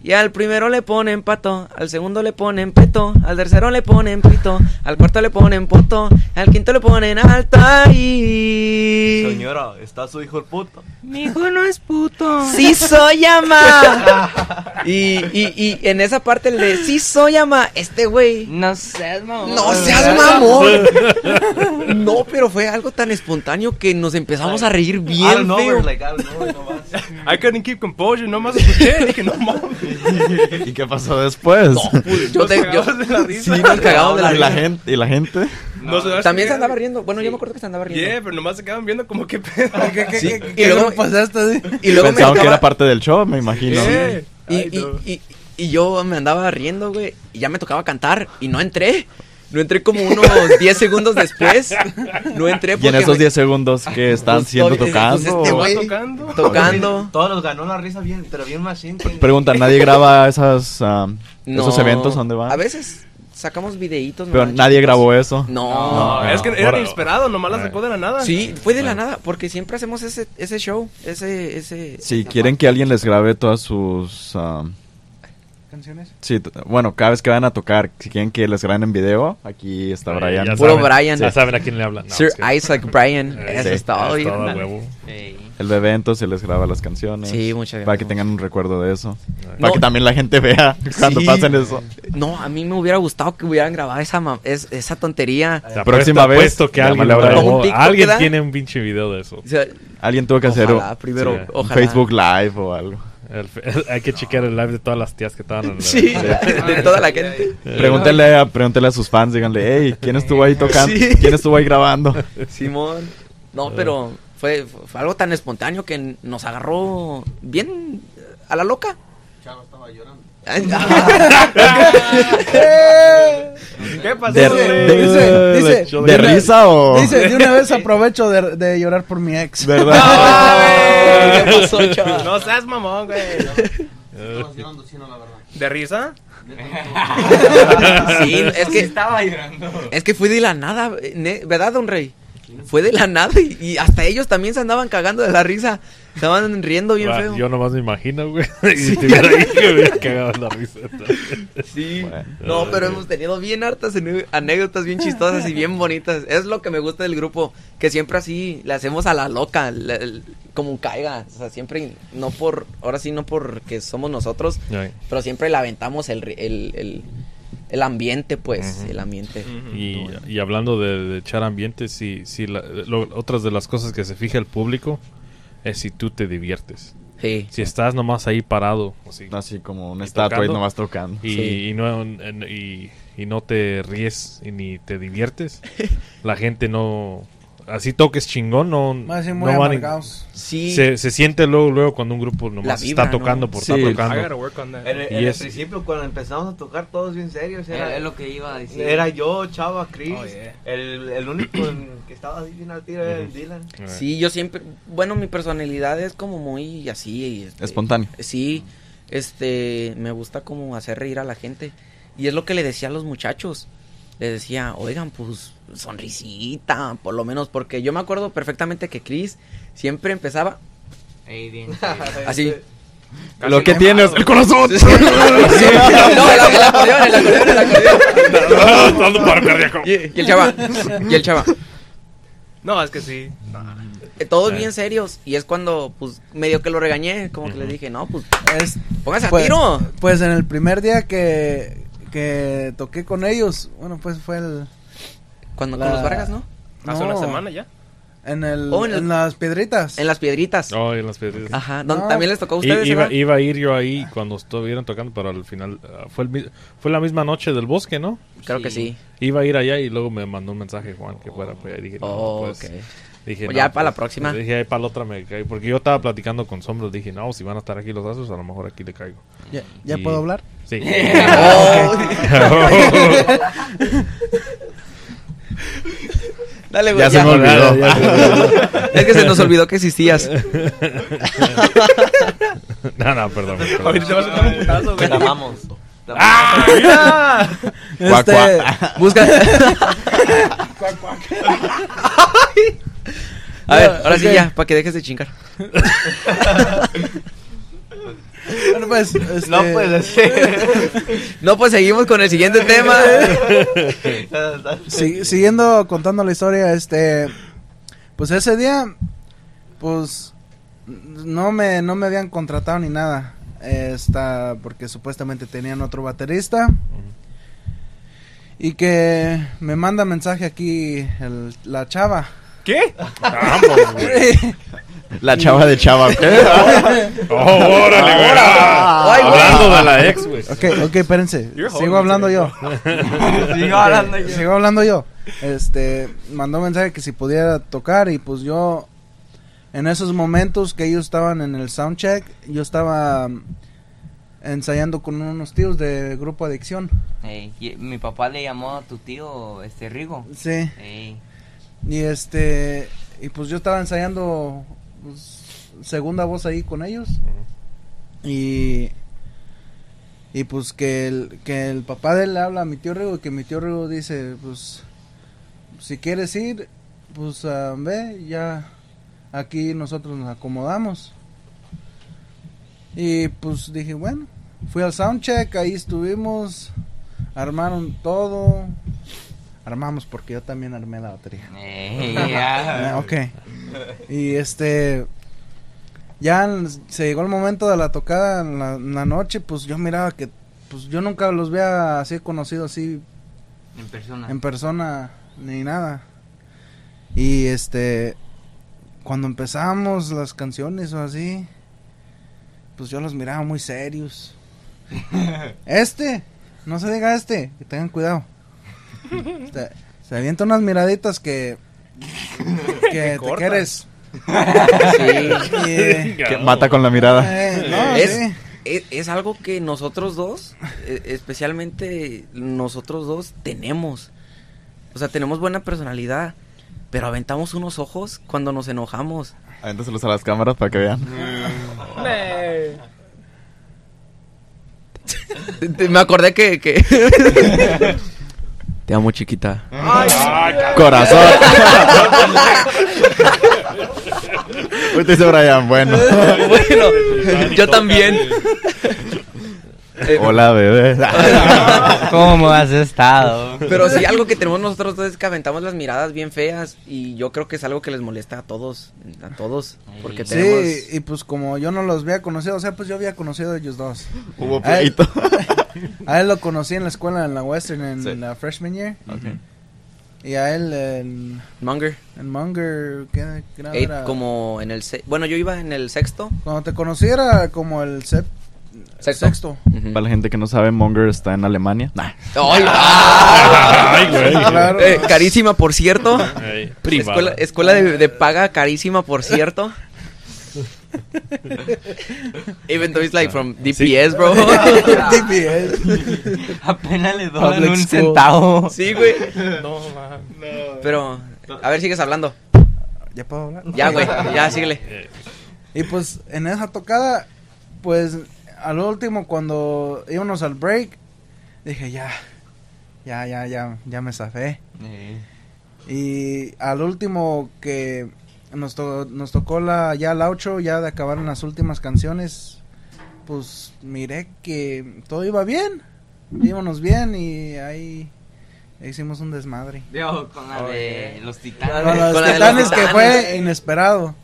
Y al primero le ponen pato, al segundo le ponen peto, al tercero le ponen pito, al cuarto le ponen poto, al quinto le ponen alta y... Señora, ¿está su hijo el puto? Mi hijo no es puto. ¡Sí soy ama! y, y, y en esa parte el de ¡Sí soy ama! Este güey... No seas mamón. ¡No seas mamón! no, pero fue algo tan espontáneo que nos empezamos a reír of bien feo. like. I couldn't keep composure, nomás escuché. Dije, no mames. ¿Y qué pasó después? Pues yo te- yo- de la risa. sí, nos cagamos de la ¿Y la risa. gente? ¿Y la gente? No se También se andaba riendo. Bueno, yo me acuerdo que se andaba riendo. Yeah, pero nomás se quedan viendo como que pedo. ¿Qué, qué, Sí, qué, y luego- pasaste? Y luego me Pensaban que tocaba- era parte del show, me imagino. Yeah. Y, Ay, y, no. y, y yo me andaba riendo, güey. Y ya me tocaba cantar. Y no entré. No entré como unos 10 segundos después. No entré Y en porque esos me- 10 segundos que están Pues, siendo pues, tocando. este tocando. tocando. Todos nos ganó la risa bien, pero bien machine. Pregunta, ¿nadie graba esas, ah, esos eventos donde van? A veces sacamos videitos. Pero nadie grabó eso. No. No, es que era inesperado, nomás la sacó de la nada. Sí, fue de la nada, porque siempre hacemos ese, ese show, ese, ese... Si quieren parte. que alguien les grabe todas sus... ah, ¿Canciones? sí, bueno, cada vez que van a tocar, si quieren que les graben en video, aquí está Ahí, Brian. ya Puro saben- Brian. Ya saben a quién le hablan. No, Sir es que- Isaac Bryan, Eh, eso sí, es todo, es todo, bien. huevo. Ey. El bebé entonces les graba las canciones. Sí, muchas Para que gracias. tengan un recuerdo de eso. No. Para que también la gente vea cuando Sí. pasen eso. No, a mí me hubiera gustado que hubieran grabado esa, ma- es- esa tontería. Te Próxima vez, apuesto que alguien Brian. grabó. Un Alguien tiene un pinche video de eso. O sea, Alguien tuvo que hacer ojalá, un, primero, sí, un ojalá. Facebook Live o algo. El hay que chequear el live de todas las tías que estaban en el Sí, de, de toda la gente. Pregúntenle a, pregúntenle a sus fans, díganle, hey, ¿quién estuvo ahí tocando? Sí. ¿Quién estuvo ahí grabando? Simón. No, pero fue, fue algo tan espontáneo que nos agarró bien a la loca. Chavo estaba llorando. ¿Qué pasó? De, güey? de- Dice- dice- de de una- risa o...? Dice, de una vez aprovecho de, de llorar por mi ex. ¿Verdad? Ay, ¿Qué pasó, chaval? No seas mamón, güey. Estabas llorando, sí, no, la verdad. ¿De risa? Sí, es que estaba llorando. Es que fue de la nada, ¿verdad, don Rey? Fue de la nada y, y hasta ellos también se andaban cagando de la risa. Estaban riendo bien Ah, feo. Yo nomás me imagino, güey. Y si estuviera ahí, me hubiera cagado la risa. Sí. No, pero hemos tenido bien hartas anécdotas bien chistosas y bien bonitas. Es lo que me gusta del grupo, que siempre así le hacemos a la loca, le- el- como caiga. O sea, siempre, no por, ahora sí, no porque somos nosotros, Ay. pero siempre le aventamos el, el, el, el ambiente, pues, el ambiente. Y, y hablando de, de echar ambiente, sí, sí la- lo- otras de las cosas que se fija el público es si tú te diviertes. Sí. Si estás nomás ahí parado, así, Así como una ¿Y estatua y tocando? nomás tocando. y, Sí. y no, en- y, y no te ríes y ni te diviertes, la gente no... Así toques chingón, no, Más no van a-. Sí. se, se siente luego, luego cuando un grupo nomás vibra, está tocando ¿no? por Sí. estar I gotta tocando. work on that. En, el- Y en el es- principio, cuando empezamos a tocar todos bien serios, era, Era es lo que iba a decir. era yo, Chava, Chris. Oh, yeah. el, el único en- que estaba así bien al tiro era el Dylan. Sí, yo siempre, bueno, mi personalidad es como muy así. y, este, Espontáneo. Sí, este, me gusta como hacer reír a la gente. Y es lo que le decía a los muchachos. Les decía, oigan, pues, sonrisita, por lo menos, porque yo me acuerdo perfectamente que Chris siempre empezaba Ey, bien. así. Lo que tienes, el corazón. no, el, el acordeón, el acordeón, el acordeón. Dando paro cardíaco. Y, y el chava, y el chava. No, es que sí. Eh, Todos bien serios. Y es cuando, pues, medio que lo regañé, como que le dije, no, pues, Es, póngase a pues, tiro. pues en el primer día que, que toqué con ellos, bueno, pues fue el... Cuando la- con los Vargas, ¿no? Hace una semana ya. En, el, Oh, en en, el- las piedritas. En las piedritas. Oh, en las piedritas. Ajá, ¿no? También les tocó a I- ustedes. iba, iba a ir yo ahí cuando estuvieron tocando, pero al final ah, fue, el, fue la misma noche del bosque, ¿no? Creo que Sí. Iba a ir allá y luego me mandó un mensaje Juan que fuera, pues y dije, no, Oh, pues, ok. dije, Pues no, ya para la pues, próxima. Dije, ahí para la otra me caigo, porque yo estaba platicando con Sombras, dije, no, si van a estar aquí los asos, a lo mejor aquí le caigo. ¿Ya, ya Y- puedo hablar? Sí. Dale, güey. Ya se me olvidó. Ya, ya, Es que se nos olvidó que existías. no, no, perdón. Ahorita te vas a dar un putazo, Te güey. la amamos. Te ¡Ah! Cuac, Este, cuac. Busca. A ver, Ya, ahora sí ok. ya, para que dejes de chingar. Bueno, pues, este, No puede ser. No, pues seguimos con el siguiente tema. si- siguiendo contando la historia, este, pues ese día, pues, no me, no me habían contratado ni nada. Esta, porque supuestamente tenían otro baterista. Y que me manda mensaje aquí el- la chava. ¿Qué? Vamos, güey. La chava de chava. ¿qué? Oh, órale, güey. Ay, güey. Hablando de la ex, güey. Ok, ok, espérense. Sigo hablando yo. Sigo hablando yo. Sigo hablando yo. Este, mandó mensaje que si pudiera tocar y pues yo en esos momentos que ellos estaban en el soundcheck, yo estaba ensayando con unos tíos de grupo Adicción. Y mi papá le llamó a tu tío, este, Rigo. Sí. Y este, y pues yo estaba ensayando pues, segunda voz ahí con ellos. Y y pues que el, que el papá de él le habla a mi tío Rigo y que mi tío Rigo dice, pues si quieres ir, pues ah, ve, ya aquí nosotros nos acomodamos. Y pues dije, bueno, fui al soundcheck, ahí estuvimos, armaron todo, armamos porque yo también armé la batería. ey, Ah, ya. ok. Y este. Ya se llegó el momento de la tocada en la, en la noche, pues yo miraba que. Pues yo nunca los había así conocido así En persona. en persona ni nada. Y este. Cuando empezamos las canciones o así. Pues yo los miraba muy serios. Este. No se diga este. Que tengan cuidado. Se, se avienta unas miraditas que. Que te quieres. Sí. Y, Que mata con la mirada. eh, no, Es, sí. es, es algo que nosotros dos, eh, especialmente nosotros dos, tenemos. O sea, tenemos buena personalidad, pero aventamos unos ojos cuando nos enojamos. Avéntaselos a las cámaras para que vean. Te- Me acordé que... que... Te amo, chiquita. Corazón. Usted dice Brian, bueno. bueno, yo también. Hola, bebé. ¿Cómo has estado? Pero sí, algo que tenemos nosotros dos es que aventamos las miradas bien feas y yo creo que es algo que les molesta a todos, a todos, porque Sí, tenemos... Sí, y pues como yo no los había conocido, o sea, pues yo había conocido a ellos dos. Hubo Ay. pleito. A él lo conocí en la escuela, en la Western, en Sí. la freshman year. Y a él en, Monger. en Munger, ¿qué grado Eight, era? como en el... se- Bueno, yo iba en el sexto. Cuando te conocí era como el sep- Sexto. Para la gente que no sabe, Monger está en Alemania. Nah. ¡Ay! Ay, güey. Claro. Eh, carísima, por cierto. Escuela, escuela de, de paga carísima, por cierto. Even though it's like from DPS, bro. DPS. Apenas le doy un school. centavo. sí, güey. No, man. Pero, a ver, sigues hablando. ¿Ya puedo hablar? Ya, güey, ya, síguele. Y pues en esa tocada, pues al último cuando íbamos al break, dije ya, ya, ya, ya, ya me zafé. Y al último que nos, to- nos tocó la, ya el outro, ya de acabar en las últimas canciones, pues miré que todo iba bien, íbamos bien y ahí hicimos un desmadre. Yo, con la de los Con titanes. los Con la de los titanes que fue inesperado.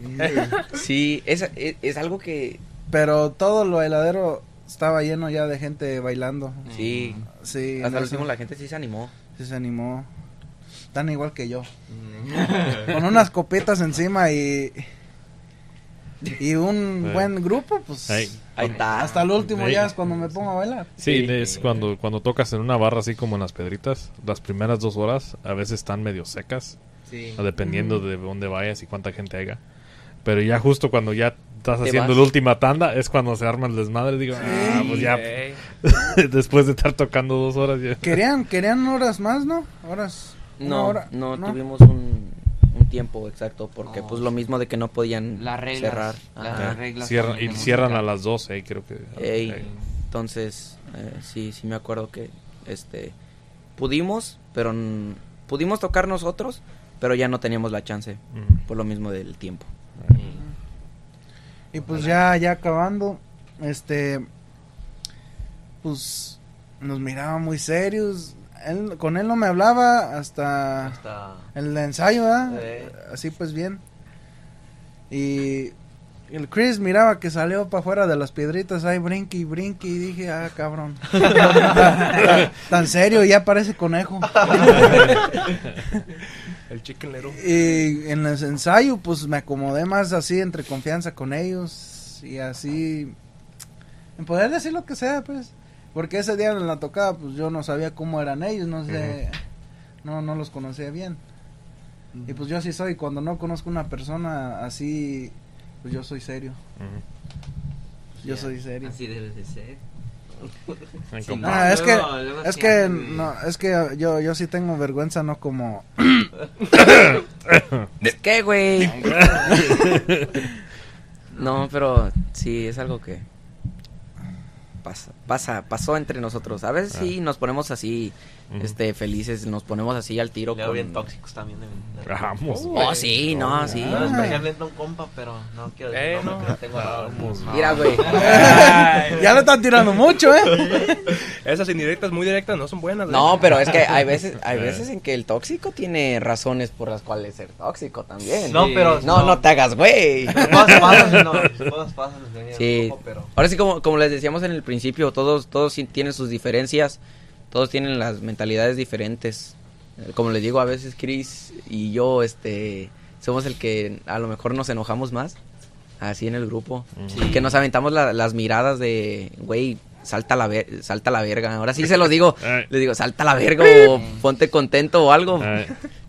Sí, es, es, es algo que... Pero todo el bailadero estaba lleno ya de gente bailando. Sí, Sí, hasta el último la gente sí se animó. sí se animó. Tan igual que yo. Con unas copitas encima y. Y un Sí. buen grupo, pues. Ahí. Ahí está. Hasta el último ya es cuando me pongo a bailar. Sí, es cuando, cuando tocas en una barra así como en las pedritas, las primeras dos horas a veces están medio secas, Sí. dependiendo de dónde vayas y cuánta gente haya. Pero ya justo cuando ya estás haciendo vas. la última tanda es cuando se arma el desmadre. Digo, ah, pues ya, después de estar tocando dos horas ya. Querían, querían horas más, ¿no? Horas. No, hora, no, tuvimos un, un tiempo exacto, porque No. pues lo mismo de que no podían Las reglas. cerrar. Las Ajá. reglas Cierran, también y cierran a las 12, creo que. Ey. Ey. Entonces, eh, sí, sí me acuerdo que este pudimos, pero pudimos tocar nosotros, pero ya no teníamos la chance Ujú. por lo mismo del tiempo. Y pues ya, ya acabando, este, pues nos miraba muy serios. Él, con él no me hablaba hasta Hasta... el ensayo. Así pues bien. Y el Chris miraba que salió para afuera de las piedritas ahí, brinque y brinque, y dije, ah, cabrón. tan, tan serio, ya parece conejo. El chicken little. Y en el ensayo, pues me acomodé más así, entre confianza con ellos. Y así, en poder decir lo que sea, pues. Porque ese día en la tocada, pues yo no sabía cómo eran ellos, no sé. No, no los conocía bien. Y pues yo así soy, cuando no conozco una persona así, pues yo soy serio. Yo soy serio. Así debe de ser. Sí, Ah, es que, Luego- es que, no, es que yo, yo sí tengo vergüenza, no como... ¿Qué, güey? no, pero sí, es algo que pasa, pasa, pasó entre nosotros. A veces sí nos ponemos así, Este, felices, nos ponemos así al tiro. Luego con- bien tóxicos también. de- de- Vamos. Oh, sí, no, sí. No, especialmente un compa, pero no quiero decir Eh, no. lo tengo. Vamos. Mira, güey. ya le están tirando mucho, ¿eh? Esas indirectas muy directas no son buenas. No, güey. pero es que hay veces, hay veces en que el tóxico tiene razones por las cuales ser tóxico también. No, pero... No, no te hagas, güey. Cosas pasan, no, cosas pasan, Sí. ojo, pero... Ahora sí, como, como les decíamos en el principio, todos, todos sí tienen sus diferencias, todos tienen las mentalidades diferentes. Como les digo, a veces Chris y yo, este, somos el que a lo mejor nos enojamos más, así en el grupo. Sí. Que nos aventamos la- las miradas de, güey, salta la, ver- salta la verga. Ahora sí se lo digo, les digo, salta la verga o ponte contento o algo.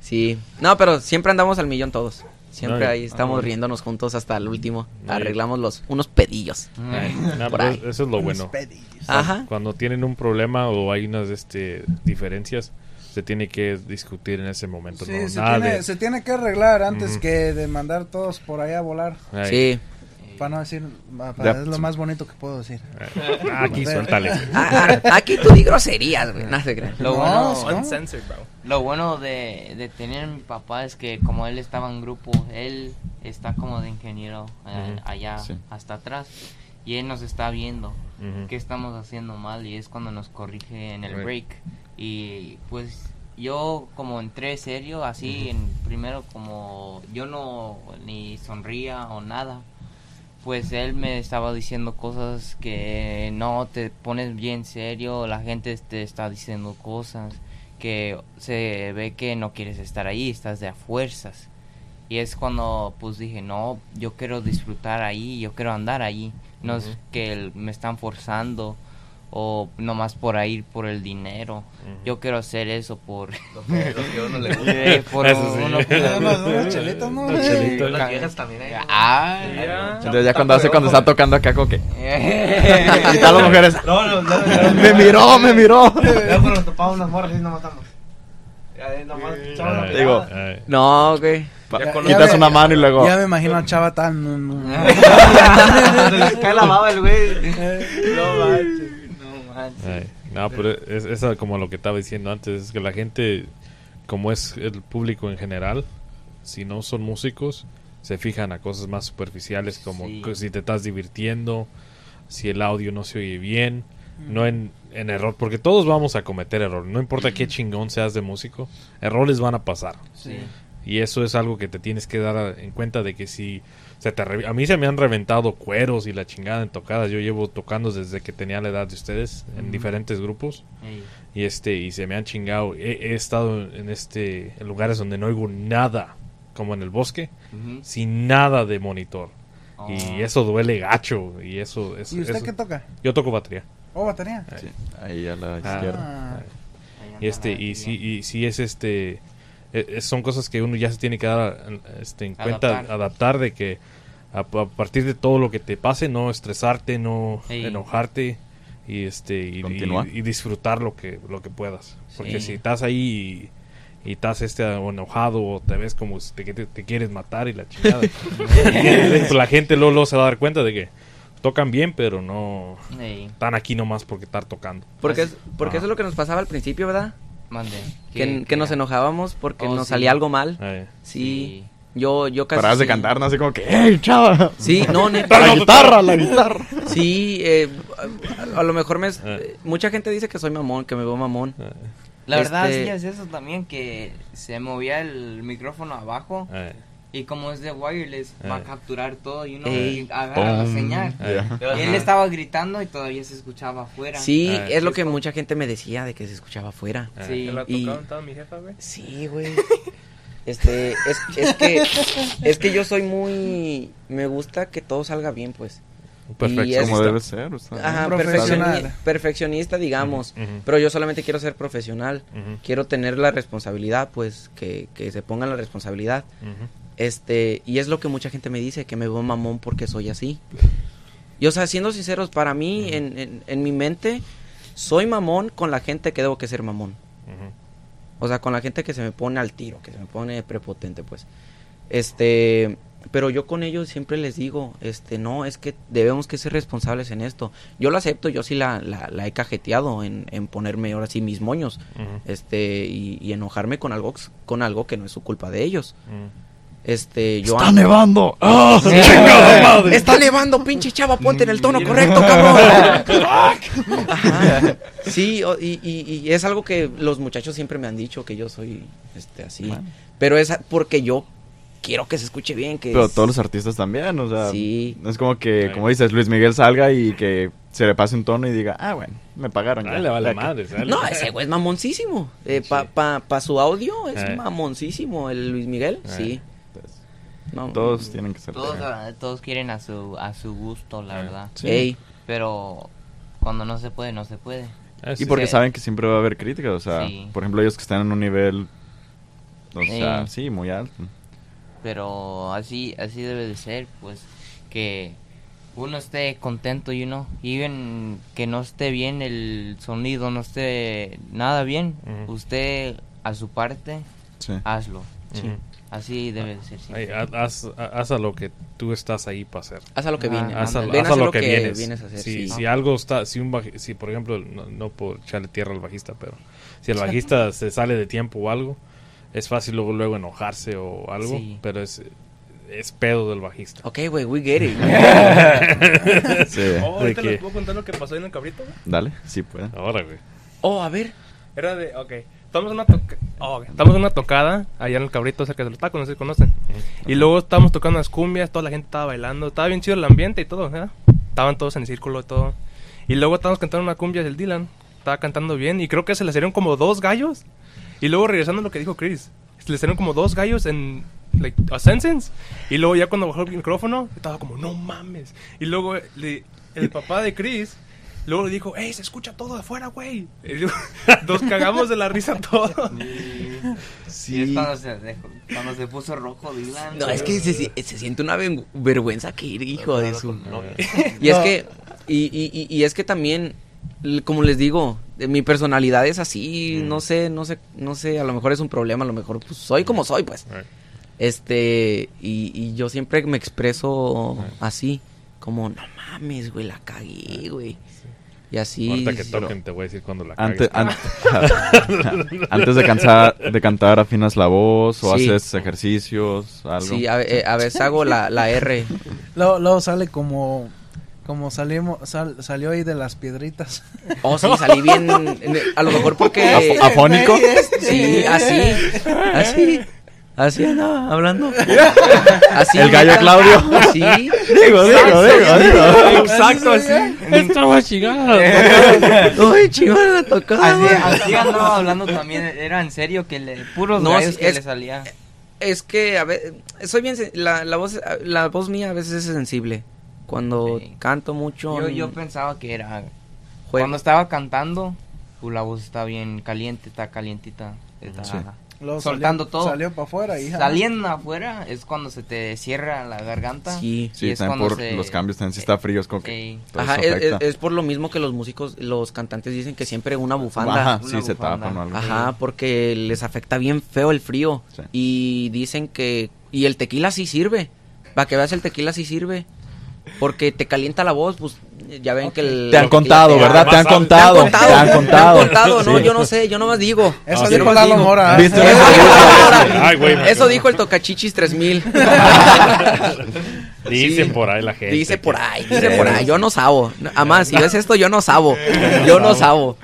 Sí, no, pero siempre andamos al millón todos. Siempre No, ahí estamos ah, riéndonos juntos hasta el último. No, Arreglamos los unos pedillos. Ay, no, ahí. eso es lo bueno. Ajá. Cuando tienen un problema o hay unas este, diferencias, se tiene que discutir en ese momento. Sí, no, se, nada tiene, de- se tiene que arreglar antes que de mandar todos por allá a volar. Sí. Para no decir, es lo más bonito que puedo decir. Aquí, suéltale. Ah, ah, aquí tú di groserías, güey. No se crean. Lo No, bueno, sí. Uncensored, bro. Lo bueno de, de tener a mi papá es que como él estaba en grupo, él está como de ingeniero eh, allá Sí. hasta atrás y él nos está viendo Ujú. qué estamos haciendo mal y es cuando nos corrige en el break y pues yo como entré serio así en primero como yo no ni sonría o nada pues él me estaba diciendo cosas que no te pones bien serio, la gente te está diciendo cosas que se ve que no quieres estar ahí, estás de a fuerzas. Y es cuando pues dije, no, yo quiero disfrutar ahí, yo quiero andar ahí, no es que me están forzando o nomás por ir por el dinero. Yo quiero hacer eso por Lo que, lo que a uno le gusta. eh, por Eso sí. uno que- Unas- unas chelitas, ¿no? Unas chelitas. Las viejas también, Entonces ya cuando hace cuando está tocando acá como que... Eh. y todas las mujeres... No, no, no, no, me miró, me miró. Ya topamos unas morras y nos matamos. Digo. No, güey. Ya- quitas ya me- una mano y luego... Ya me imagino a Chava tan... Se les cae la baba el güey. No manches. no manches. Ay, no, pero es, es como lo que estaba diciendo antes, es que la gente, como es el público en general, si no son músicos, se fijan a cosas más superficiales, como Sí. si te estás divirtiendo, si el audio no se oye bien, no en, en error, porque todos vamos a cometer error, no importa qué chingón seas de músico, errores van a pasar. Sí. Y eso es algo que te tienes que dar en cuenta de que si se te re- a mí se me han reventado cueros y la chingada en tocadas. Yo llevo tocando desde que tenía la edad de ustedes en diferentes grupos y este y se me han chingado. He, he estado en este en lugares donde no oigo nada, como en el bosque, sin nada de monitor. Oh. Y eso duele gacho y eso, eso- ¿Y usted eso- qué toca? Yo toco batería. Oh, batería. Sí, ahí a la Ah. izquierda. Ah, Ahí Y este y sí batería. y sí es este eh, eh, son cosas que uno ya se tiene que dar este, en cuenta Adaptar. adaptar de que a, a partir de todo lo que te pase no estresarte no Ey. enojarte y este y, Continúa. y- y disfrutar lo que lo que puedas porque Sí. si estás ahí y, y estás este o enojado o te ves como si te, te, te quieres matar y la chingada pues la gente luego, luego se va a dar cuenta de que tocan bien pero no Ey. están aquí nomás porque estar tocando Porque, es, porque Ah. eso es lo que nos pasaba al principio, ¿verdad? Mande. Que, que nos enojábamos porque Oh, nos sí. salía algo mal. Ay, Sí. Yo, yo casi. Parabas de cantar, ¿no? Así como que, ¡Ey, chava! Sí, no, neta. La guitarra, la guitarra. Sí, eh, a, a lo mejor me. Eh. Mucha gente dice que soy mamón, que me veo mamón. La verdad Este- sí es eso también, que se movía el micrófono abajo ay, y como es de wireless va a capturar todo y uno Ey. agarra la señal. Ya. Y él estaba gritando y todavía se escuchaba afuera. Sí, Ah, es lo que mucha gente me decía de que se escuchaba afuera. Sí. Me la Y- tocaron toda mi jefa, güey. Sí, güey. Este, es, es que, es que yo soy muy, me gusta que todo salga bien, pues. perfecto. Como debe ser. o sea, Ajá, Profesional. perfeccioni- perfeccionista, digamos. Pero yo solamente quiero ser profesional. Quiero tener la responsabilidad, pues, que, que se pongan la responsabilidad. Este, y es lo que mucha gente me dice, que me veo mamón porque soy así. Y o sea, siendo sinceros, para mí, en, en, en mi mente, soy mamón con la gente que debo que ser mamón. O sea, con la gente que se me pone al tiro, que se me pone prepotente, pues. Este, pero yo con ellos siempre les digo, este, no, es que debemos que ser responsables en esto. Yo lo acepto, yo sí la, la, la he cajeteado en, en ponerme ahora sí mis moños, este, y, y enojarme con algo, con algo que no es su culpa de ellos. Este, yo ¡Está nevando! ¡Ah! Está nevando, pinche chava, ponte en el tono correcto, cabrón. Ajá. Sí, y, y- y es algo que los muchachos siempre me han dicho que yo soy este así. Bueno. Pero es porque yo quiero que se escuche bien, que Pero es- todos los artistas también, o sea, Sí. no es como que, como dices, Luis Miguel salga y que se le pase un tono y diga, ah, bueno, me pagaron ya. Ay, le vale Ya madre, ¿sale? No, ese güey es mamoncísimo. Eh, pa, pa, pa su audio es Eh. mamoncísimo el Luis Miguel, Eh. sí. No, Todos tienen que ser. Todos, todos quieren a su a su gusto, la verdad. Sí. Ey, Pero cuando no se puede, no se puede. Ah, Y porque Sí. saben que siempre va a haber críticas, o sea, Sí. por ejemplo, ellos que están en un nivel, o sea, sí, muy alto. Pero así así debe de ser, pues que uno esté contento y uno, y que no esté bien el sonido, no esté nada bien, usted a su parte, Sí. hazlo. Así debe de ser Ay, siempre. haz, haz- haz a lo que tú estás ahí para hacer. haz a lo que Ah, viene. Haz a, haz a lo que, vienes. a hacer. si, sí. si algo está, si un baji- si por ejemplo, no, no por echarle tierra al bajista, pero si el bajista se sale de tiempo o algo, es fácil luego, luego enojarse o algo, Sí. pero es, es pedo del bajista. Ok, güey, we get it. Sí. Oh, ¿De ahorita les puedo contar lo que pasó en el cabrito, güey. Dale, sí pueden. Ahora, güey. Oh, a ver. Era de, ok. Estamos en una, toca- oh, estamos en una tocada allá en el cabrito cerca de los tacos, no sé si conocen. Y luego estábamos tocando las cumbias, toda la gente estaba bailando, estaba bien chido el ambiente y todo, ¿verdad? Estaban todos en círculo y todo. Y luego estábamos cantando una cumbia del Dylan, estaba cantando bien y creo que se le salieron como dos gallos. Y luego regresando a lo que dijo Chris, se le salieron como dos gallos en like, a sentence. Y luego ya cuando bajó el micrófono, estaba como, no mames. Y luego le- el papá de Chris Luego le dijo, ¡Ey, se escucha todo de afuera, güey! Nos cagamos de la risa todos. Y es cuando se, dejó- cuando se puso rojo Dylan. No, es que se, se- se siente una vergüenza que ir, hijo de su. No, Y es que, y, y, y- y es que también, como les digo, eh, mi personalidad es así, Mm. no sé, no sé, no sé, a lo mejor es un problema, a lo mejor pues soy como soy, pues. Right. Este, y, y yo siempre me expreso así, como, no mames, güey, la cagué, güey. Y así. Ahorita que pero- toquen te voy a decir cuando la Antes, an- antes de, cansar, de cantar, afinas la voz o Sí. haces ejercicios, algo. Sí, a, eh, a veces hago la, la R. Luego, luego sale como como salimos sal- salió ahí de las piedritas. Oh, sí, salí bien. en- A lo mejor porque. Af- ¿Afónico? Sí, así. Así. Así andaba hablando. Así. El gallo. Claudio. Sí. Digo, digo, digo, digo. Exacto, así. Estaba chingada. Uy, chingón la tocada. Así, así andaba hablando también, era en serio que le, puros No, gallos sí, que es- le salía. Es que a veces. Soy bien. La, la, voz, la voz mía a veces es sensible. Cuando Sí. canto mucho. Yo, yo pensaba que era juego. cuando estaba cantando, pues la voz está bien caliente, está calientita, está Sí. Luego soltando salió, todo. Salió para afuera y Saliendo afuera es cuando se te cierra la garganta. Sí. Sí, es también cuando por se- los cambios, también si está frío, es como que Ajá, es, es- por lo mismo que los músicos, los cantantes dicen que siempre una bufanda. Ajá, una sí, se bufanda. tapan o algo. Ajá, porque les afecta bien feo el frío. Sí. Y dicen que... Y el tequila sí sirve. Para que veas, el tequila sí sirve. Porque te calienta la voz, pues ya ven que el... Te han contado, ¿verdad? Te han Más contado. Me han contado, Te han contado. no, Sí. yo no sé, yo nomás digo. Eso dijo Lalo digo. Mora. ¿Viste? Eso. Ay, güey, Eso dijo el Tocachichis 3000. Dicen Sí. por ahí la gente. Dice por ahí, dice por ahí. Yo no sabo. Además, si ves esto, yo no sabo. Yo no sabo.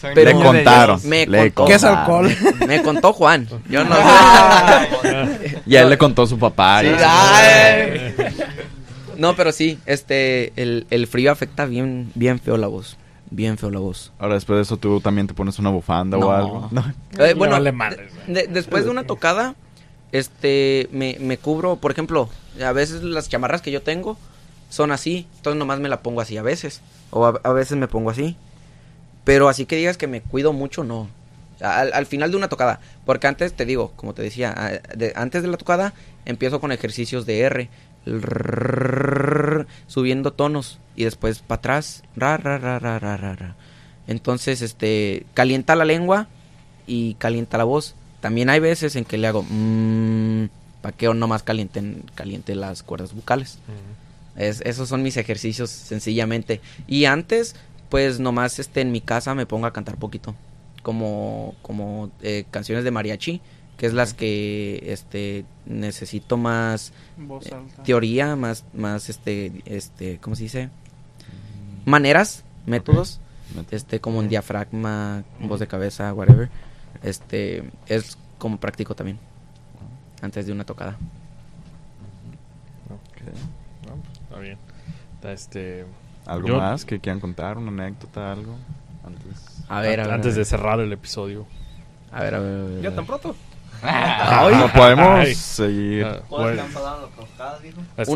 Le Pero contaron. Me le contó. ¿Qué es contaron. alcohol? Me contó Juan. Yo no sé. Y a él le contó su papá. y- Ay. No, pero sí, este, el, el frío afecta bien, bien feo la voz. Bien feo la voz. Ahora después de eso tú también te pones una bufanda o No. algo. No. Eh, Me bueno, vale madres, de- de- después de una tocada, este, me, me cubro, por ejemplo, a veces las chamarras que yo tengo son así, entonces nomás me la pongo así a veces, o a, a veces me pongo así, pero así que digas que me cuido mucho, no. Al, al final de una tocada, porque antes te digo, como te decía, a- de- antes de la tocada empiezo con ejercicios de R, subiendo tonos y después para atrás, ra, ra, ra, ra, ra, ra. Entonces, este, calienta la lengua y calienta la voz. También hay veces en que le hago para que nomás calienten caliente las cuerdas vocales. Es- esos son mis ejercicios sencillamente. Y antes, pues nomás este en mi casa me pongo a cantar poquito. Como, como canciones de mariachi, que es las que este necesito más eh, teoría, más, más este, este, ¿cómo se dice? Maneras, métodos, este, como un diafragma, voz de cabeza, whatever. Este, es como práctico también. Antes de una tocada. No, pues, está bien. Está este. ¿Algo Yo- más que quieran contar? ¿Una anécdota? ¿Algo? Antes. A ver, a ver. Antes a de cerrar el episodio. A ver, a ver. a ver, a ¿Ya tan pronto? No podemos Ay. seguir.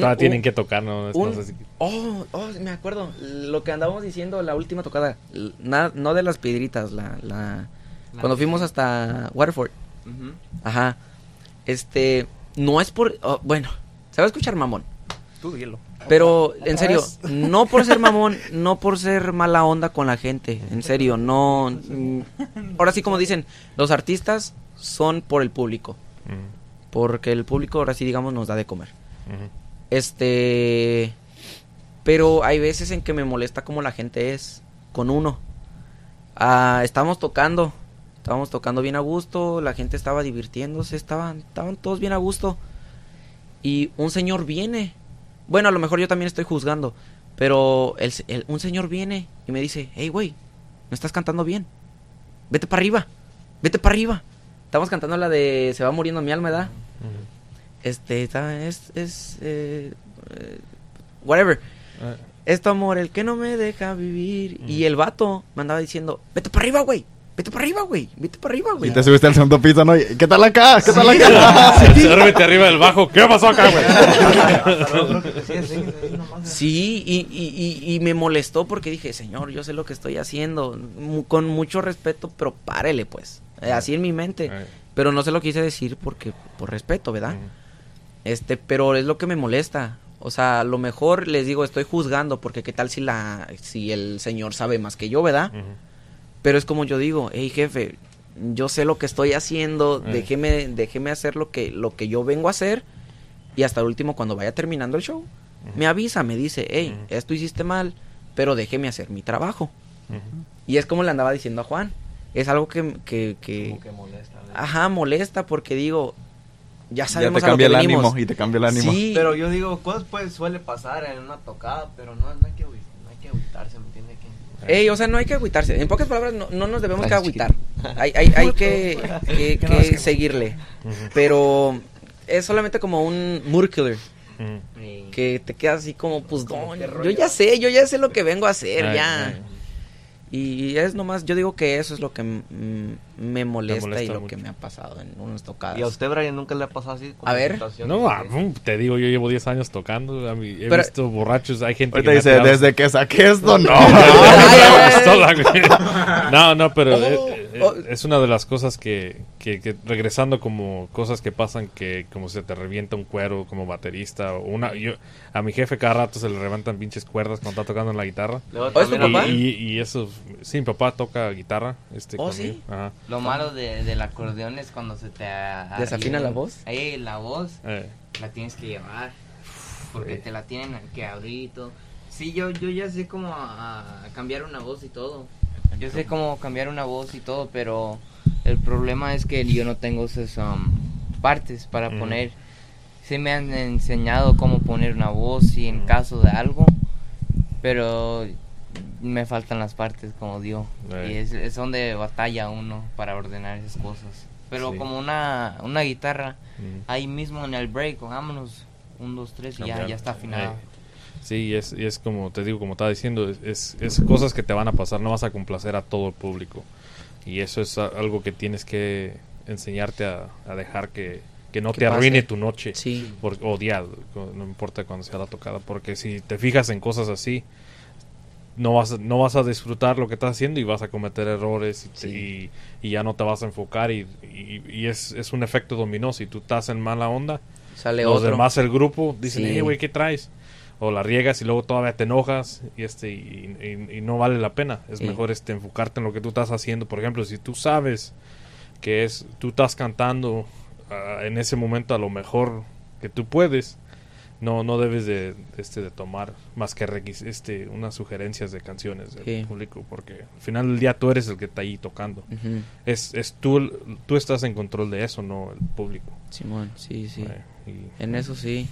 Ah, tienen un- que tocar, ¿no? Es- no Un- sé si- oh, oh, me acuerdo. Lo que andábamos diciendo la última tocada. Na- no de las piedritas, la, la, cuando fuimos hasta Waterford. Ajá. Este, no es por, oh, bueno, se va a escuchar mamón. Tú dilo. Pero, en serio, no por ser mamón, no por ser mala onda con la gente, en serio, no. mm, Ahora sí, como dicen, los artistas son por el público, porque el público ahora sí, digamos, nos da de comer. Este. Pero hay veces en que me molesta como la gente es con uno. Ah, estábamos tocando. Estábamos tocando bien a gusto. La gente estaba divirtiéndose. Estaban, estaban todos bien a gusto. Y un señor viene. Bueno, a lo mejor yo también estoy juzgando. Pero el, se- el- un señor viene y me dice: Hey, güey, no estás cantando bien. Vete para arriba. Vete para arriba. Estamos cantando la de Se va muriendo mi alma, ¿verdad? Este, está- es, es, eh, eh, whatever. Ah, Es tu amor el que no me deja vivir. Y el vato me andaba diciendo, vete para arriba, güey. Vete para arriba, güey. Vete para arriba, Y güey. te subiste al segundo piso, ¿no? Y, ¿Qué tal acá? ¿Qué tal acá? Duérmete arriba del bajo. ¿Qué pasó acá, güey? Sí, y, y, y, y me molestó porque dije, señor, yo sé lo que estoy haciendo. Mu- con mucho respeto, pero párele, pues. Eh, así en mi mente. Pero no se lo quise decir porque, por respeto, ¿verdad? Este, pero es lo que me molesta. O sea, a lo mejor les digo, estoy juzgando porque qué tal si la si el señor sabe más que yo, ¿verdad? Pero es como yo digo, hey jefe, yo sé lo que estoy haciendo, Eh. déjeme déjeme hacer lo que lo que yo vengo a hacer y hasta el último cuando vaya terminando el show me avisa, me dice, hey, esto hiciste mal, pero déjeme hacer mi trabajo. Y es como le andaba diciendo a Juan, es algo que que, que- Como que molesta. ¿verdad? ajá, molesta porque digo, ya Ya sabemos te a lo que cambia el venimos. ánimo y te cambia el ánimo. Sí, Pero yo digo, cosas pues suele pasar en una tocada, pero no, no hay que no hay que agüitarse, ¿me entiende? Que... Ey, o sea, no hay que agüitarse. En pocas palabras, no, no nos debemos que agüitar. Hay, hay, hay que, que- seguirle. Pero es solamente como un mood killer. Que te quedas así como, pues, no, yo ya sé, yo ya sé lo que vengo a hacer, ya. Y es nomás, yo digo que eso es lo que me molesta, y lo mucho. que me ha pasado en unas tocadas. ¿Y a usted, Brian, nunca le ha pasado así? con A ver. No, ah, mm, te digo, yo llevo 10 años tocando. A mí, he Pero- visto borrachos. Hay gente que. dice, desde que saqué esto, no. No, no, pero Oh, eh, oh. es una de las cosas que, que, que regresando como cosas que pasan que como se te revienta un cuero como baterista o una yo a mi jefe cada rato se le reventan pinches cuerdas cuando está tocando en la guitarra ¿Oh, es tu papá? y, y, eso sí mi papá toca guitarra este ¿Oh, conmigo. sí? Ajá. Lo malo de, del acordeón es cuando se te... a- ¿Desafina la voz? Eh, la voz Eh, la tienes que llevar. Porque te la tienen que abrir y todo. Sí, yo, yo ya sé cómo a- a cambiar una voz y todo. Yo sé cómo cambiar una voz y todo, pero el problema es que yo no tengo esas um, partes para Mm. poner. Sí me han enseñado cómo poner una voz y en caso de algo, pero me faltan las partes como Dios. Right. Y es, es donde batalla uno para ordenar esas cosas. Pero Sí. como una, una guitarra, Mm. ahí mismo en el break, vámonos, un, dos, tres y ya, ya está afinado. Sí, y es, y es como te digo, como estaba diciendo, es, es, cosas que te van a pasar, no vas a complacer a todo el público. Y eso es algo que tienes que enseñarte a, a dejar que, que no Que te arruine tu noche. Sí. Por, o día, no importa cuando sea la tocada. Porque si te fijas en cosas así, no vas, no vas a disfrutar lo que estás haciendo y vas a cometer errores y, te- y- y ya no te vas a enfocar. Y, y- y es, es un efecto dominó. Si tú estás en mala onda, Sale los otro. demás el grupo dicen, Sí. hey, güey, ¿qué traes? O la riegas y luego todavía te enojas y este y, y- y no vale la pena. Es Sí. mejor este enfocarte en lo que tú estás haciendo. Por ejemplo, si tú sabes que es tú estás cantando ah, en ese momento a lo mejor que tú puedes, no no debes de, este de tomar más que este unas sugerencias de canciones del Sí. público porque al final del día tú eres el que está ahí tocando. Es es tú tú estás en control de eso, no el público. Simón, sí, sí. Y- En eso sí.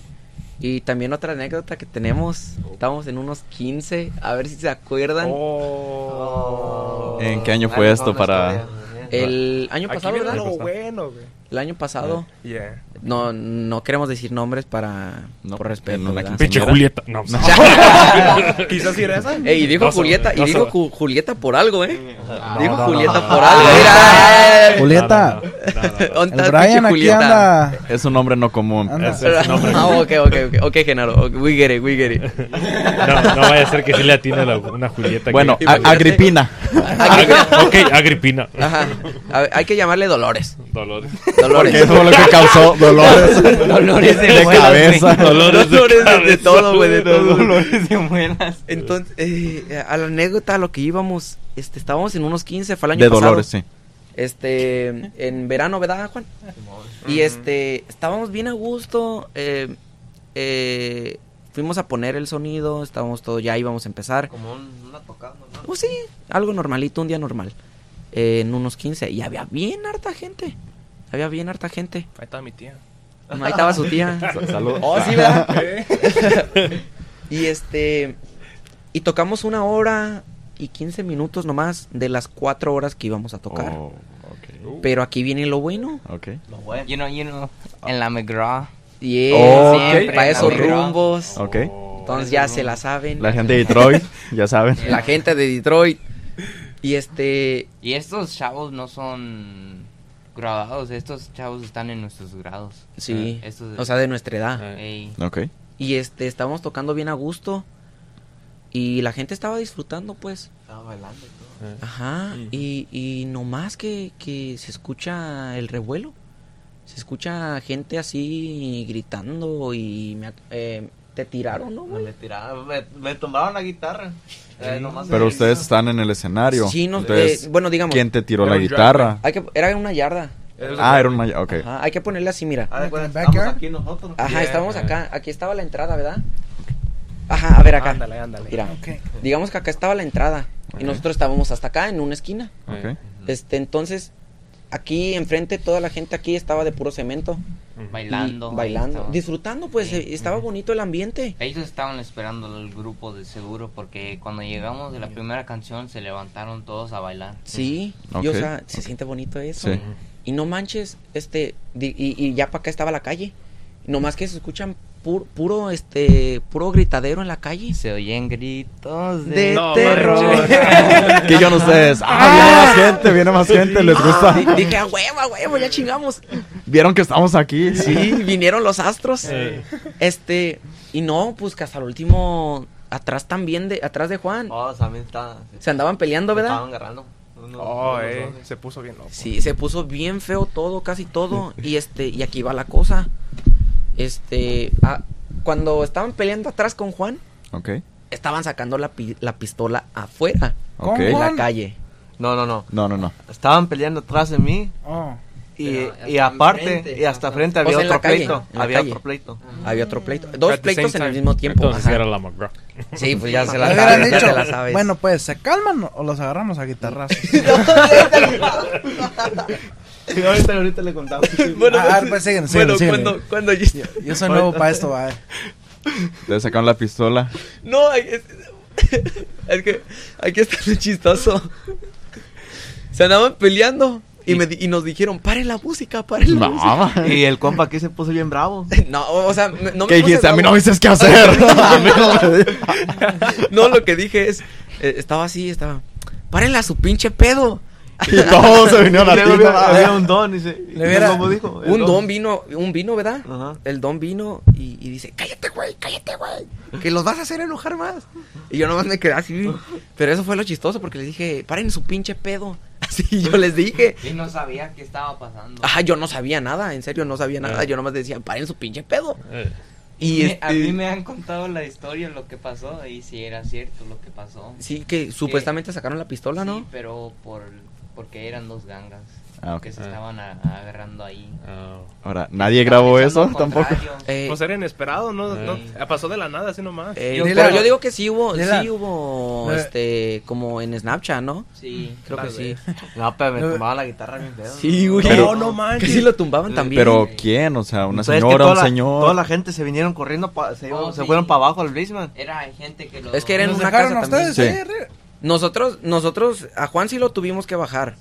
Y también otra anécdota que tenemos, estábamos en unos 15, a ver si se acuerdan. Oh. ¿En qué año fue nos esto para...? El año Aquí pasado, viene ¿verdad? lo bueno, güey. El año pasado. Yeah. No, no queremos decir nombres para No, por respeto. ¿verdad? Pinche. Julieta. No, ¿Quizás ir a esa? Ey, dijo No Julieta, no y dijo Ju- Julieta por algo, ¿eh? No, dijo no, no, Julieta no, no, por no, algo. no, Mira, Julieta. No, no, no, no, no. ¿dónde El Brian aquí Julieta? anda. Es un nombre no común. Es su nombre. Ah, ok, ok, ok, ok, Genaro, we get it, we get it. No, no vaya a ser que sí le atine la- una Julieta. Bueno, que-. Agripina. Agri- ok, Agripina. Ajá, A ver, hay que llamarle Dolores. Dolores. Dolores. Porque eso fue lo que causó dolores Dolores de de muelas, cabeza. güey. Dolores de Dolores de, de todo, güey, de todo. Dolores de muelas. Entonces, eh, a la anécdota, a lo que íbamos, este, estábamos en unos 15, fue el año De pasado. dolores, sí. Este, en verano, ¿verdad, Juan? Y este, estábamos bien a gusto, eh, eh, fuimos a poner el sonido, estábamos todo, ya íbamos a empezar. Como un- una tocada, ¿no? Pues sí, algo normalito, un día normal. Eh, en unos 15, y había bien harta gente. Había bien harta gente. Ahí estaba mi tía. Ahí estaba su tía. Saludos. Oh, sí, ¿verdad? y este. Y tocamos una hora y 15 minutos nomás de las cuatro horas que íbamos a tocar. Oh. Pero aquí viene lo bueno. Ok. Lo bueno. You know, you know, en la McGraw. Y Oh, para esos rumbos. Ok. Entonces ya se la saben. La gente de Detroit, ya saben. La gente de Detroit. Y este. Y estos chavos no son graduados, estos chavos están en nuestros grados. Sí. Eh, estos- O sea, de nuestra edad. Eh, Ey, Ok. Y este, estábamos tocando bien a gusto. Y la gente estaba disfrutando, pues. Estaba bailando y todo. Ajá. Y, y nomás que, que se escucha el revuelo. Se escucha gente así gritando y me, eh, te tiraron, ¿no, Me, güey? tiraron, me, me tumbaron la guitarra. Eh, Pero ustedes están en el escenario. Sí, no, Entonces, eh, bueno, digamos. ¿quién te tiró la guitarra? Hay que, era una yarda. Ah, era un maya. Ok. Ajá, hay que ponerle así, mira. Ah, aquí nosotros. Ajá, Yeah. estábamos acá. Aquí estaba la entrada, ¿verdad? Ajá, a ver acá. Ándale, ándale. Mira, Ok. digamos que acá estaba la entrada. Y nosotros estábamos hasta acá, en una esquina. Ok. Este, entonces, aquí enfrente, toda la gente aquí estaba de puro cemento. y bailando. bailando. Disfrutando, pues, Sí. eh, estaba bonito el ambiente. Ellos estaban esperando el grupo de seguro porque cuando llegamos de la primera canción se levantaron todos a bailar. Sí, Ok. y, o sea, se siente bonito eso. Sí. Y no manches, este, di- y, y ya para acá estaba la calle. Nomás que se escuchan pur- puro, este, puro gritadero en la calle. Se oyen gritos de, De No, terror. ¿Qué yo ustedes? Ah, viene más gente, viene más gente, les gusta. Di- Dije, a huevo, a huevo, ya chingamos. Vieron que estamos aquí. Sí, vinieron los astros. Eh. Este, y no, pues que hasta el último, atrás también, de, atrás de Juan. Oh, también está. Se andaban peleando, se ¿verdad? Estaban agarrando. Oh, eh. Se puso bien loco. Sí, se puso bien feo todo, casi todo. Y este, y aquí va la cosa. Este, ah, cuando estaban peleando atrás con Juan, estaban sacando la, pi- la pistola afuera, Ok. en la calle. No, no, no. No, no, no. Estaban peleando atrás de mí Oh. Y, y aparte, y hasta frente había otro calle, pleito. Había calle. otro pleito. Había otro pleito. Dos pleitos en same el time. mismo tiempo. Entonces ajá. era la McGraw. Sí, pues ya se la sabes, ya dicho, te la sabes. bueno, pues, ¿se calman o los agarramos a guitarrazos? ahorita, ahorita le contamos. Bueno, Ah, a ver, pues, siguen, siguen, bueno, cuando, cuando yo... Yo soy nuevo para esto, va. Le sacaron la pistola. No, es, es que aquí está lo chistoso. Se andaban peleando y, me, di- y nos dijeron, paren la música, paren la música. No, Y el compa aquí se puso bien bravo. No, o sea, me- no me ¿Qué puse dijiste? A mí no me dices qué hacer. No lo que dije es, eh, estaba así, estaba, párenla a su pinche pedo. y todos se vinieron a ti. Luego ¿no? había, había un don, dice. ¿Cómo dijo? El Un don vino, un vino, ¿verdad? Ajá. El don vino y, y dice, cállate, güey, cállate, güey. Que los vas a hacer enojar más. Y yo nomás me quedé así. Pero eso fue lo chistoso porque les dije, paren su pinche pedo. Así yo les dije. Y no sabía qué estaba pasando. Ajá, yo no sabía nada, en serio, no sabía nada. Eh. Yo nomás decía, paren su pinche pedo. Eh, Y Me- a este, mí me han contado la historia, lo que pasó, y si era cierto lo que pasó. Sí, que supuestamente sacaron la pistola, Sí, ¿no? pero por porque eran dos gangas Ah, ok. que se Ah. estaban a- agarrando ahí. ah, Ahora, nadie grabó eso tampoco. Eh, Pues era inesperado, ¿no? no Sí. pasó de la nada, así nomás. eh, yo- pero Dile- yo digo que sí hubo, sí hubo, Eh. este, como en Snapchat, ¿no? Sí. Creo que sí. vez. No, pero me tomaba la guitarra bien feo. Sí, güey. Pero- no manches. Que sí lo tumbaban también. Pero ¿quién? O sea, una Pues es que señora, un la- señor. Toda la gente se vinieron corriendo, pa- se, Oh, se sí. fueron para abajo al basement. Era gente que lo Es que era en ¿Nos una casa a ustedes también. arriba? Nosotros, nosotros, a Juan sí lo tuvimos que bajar,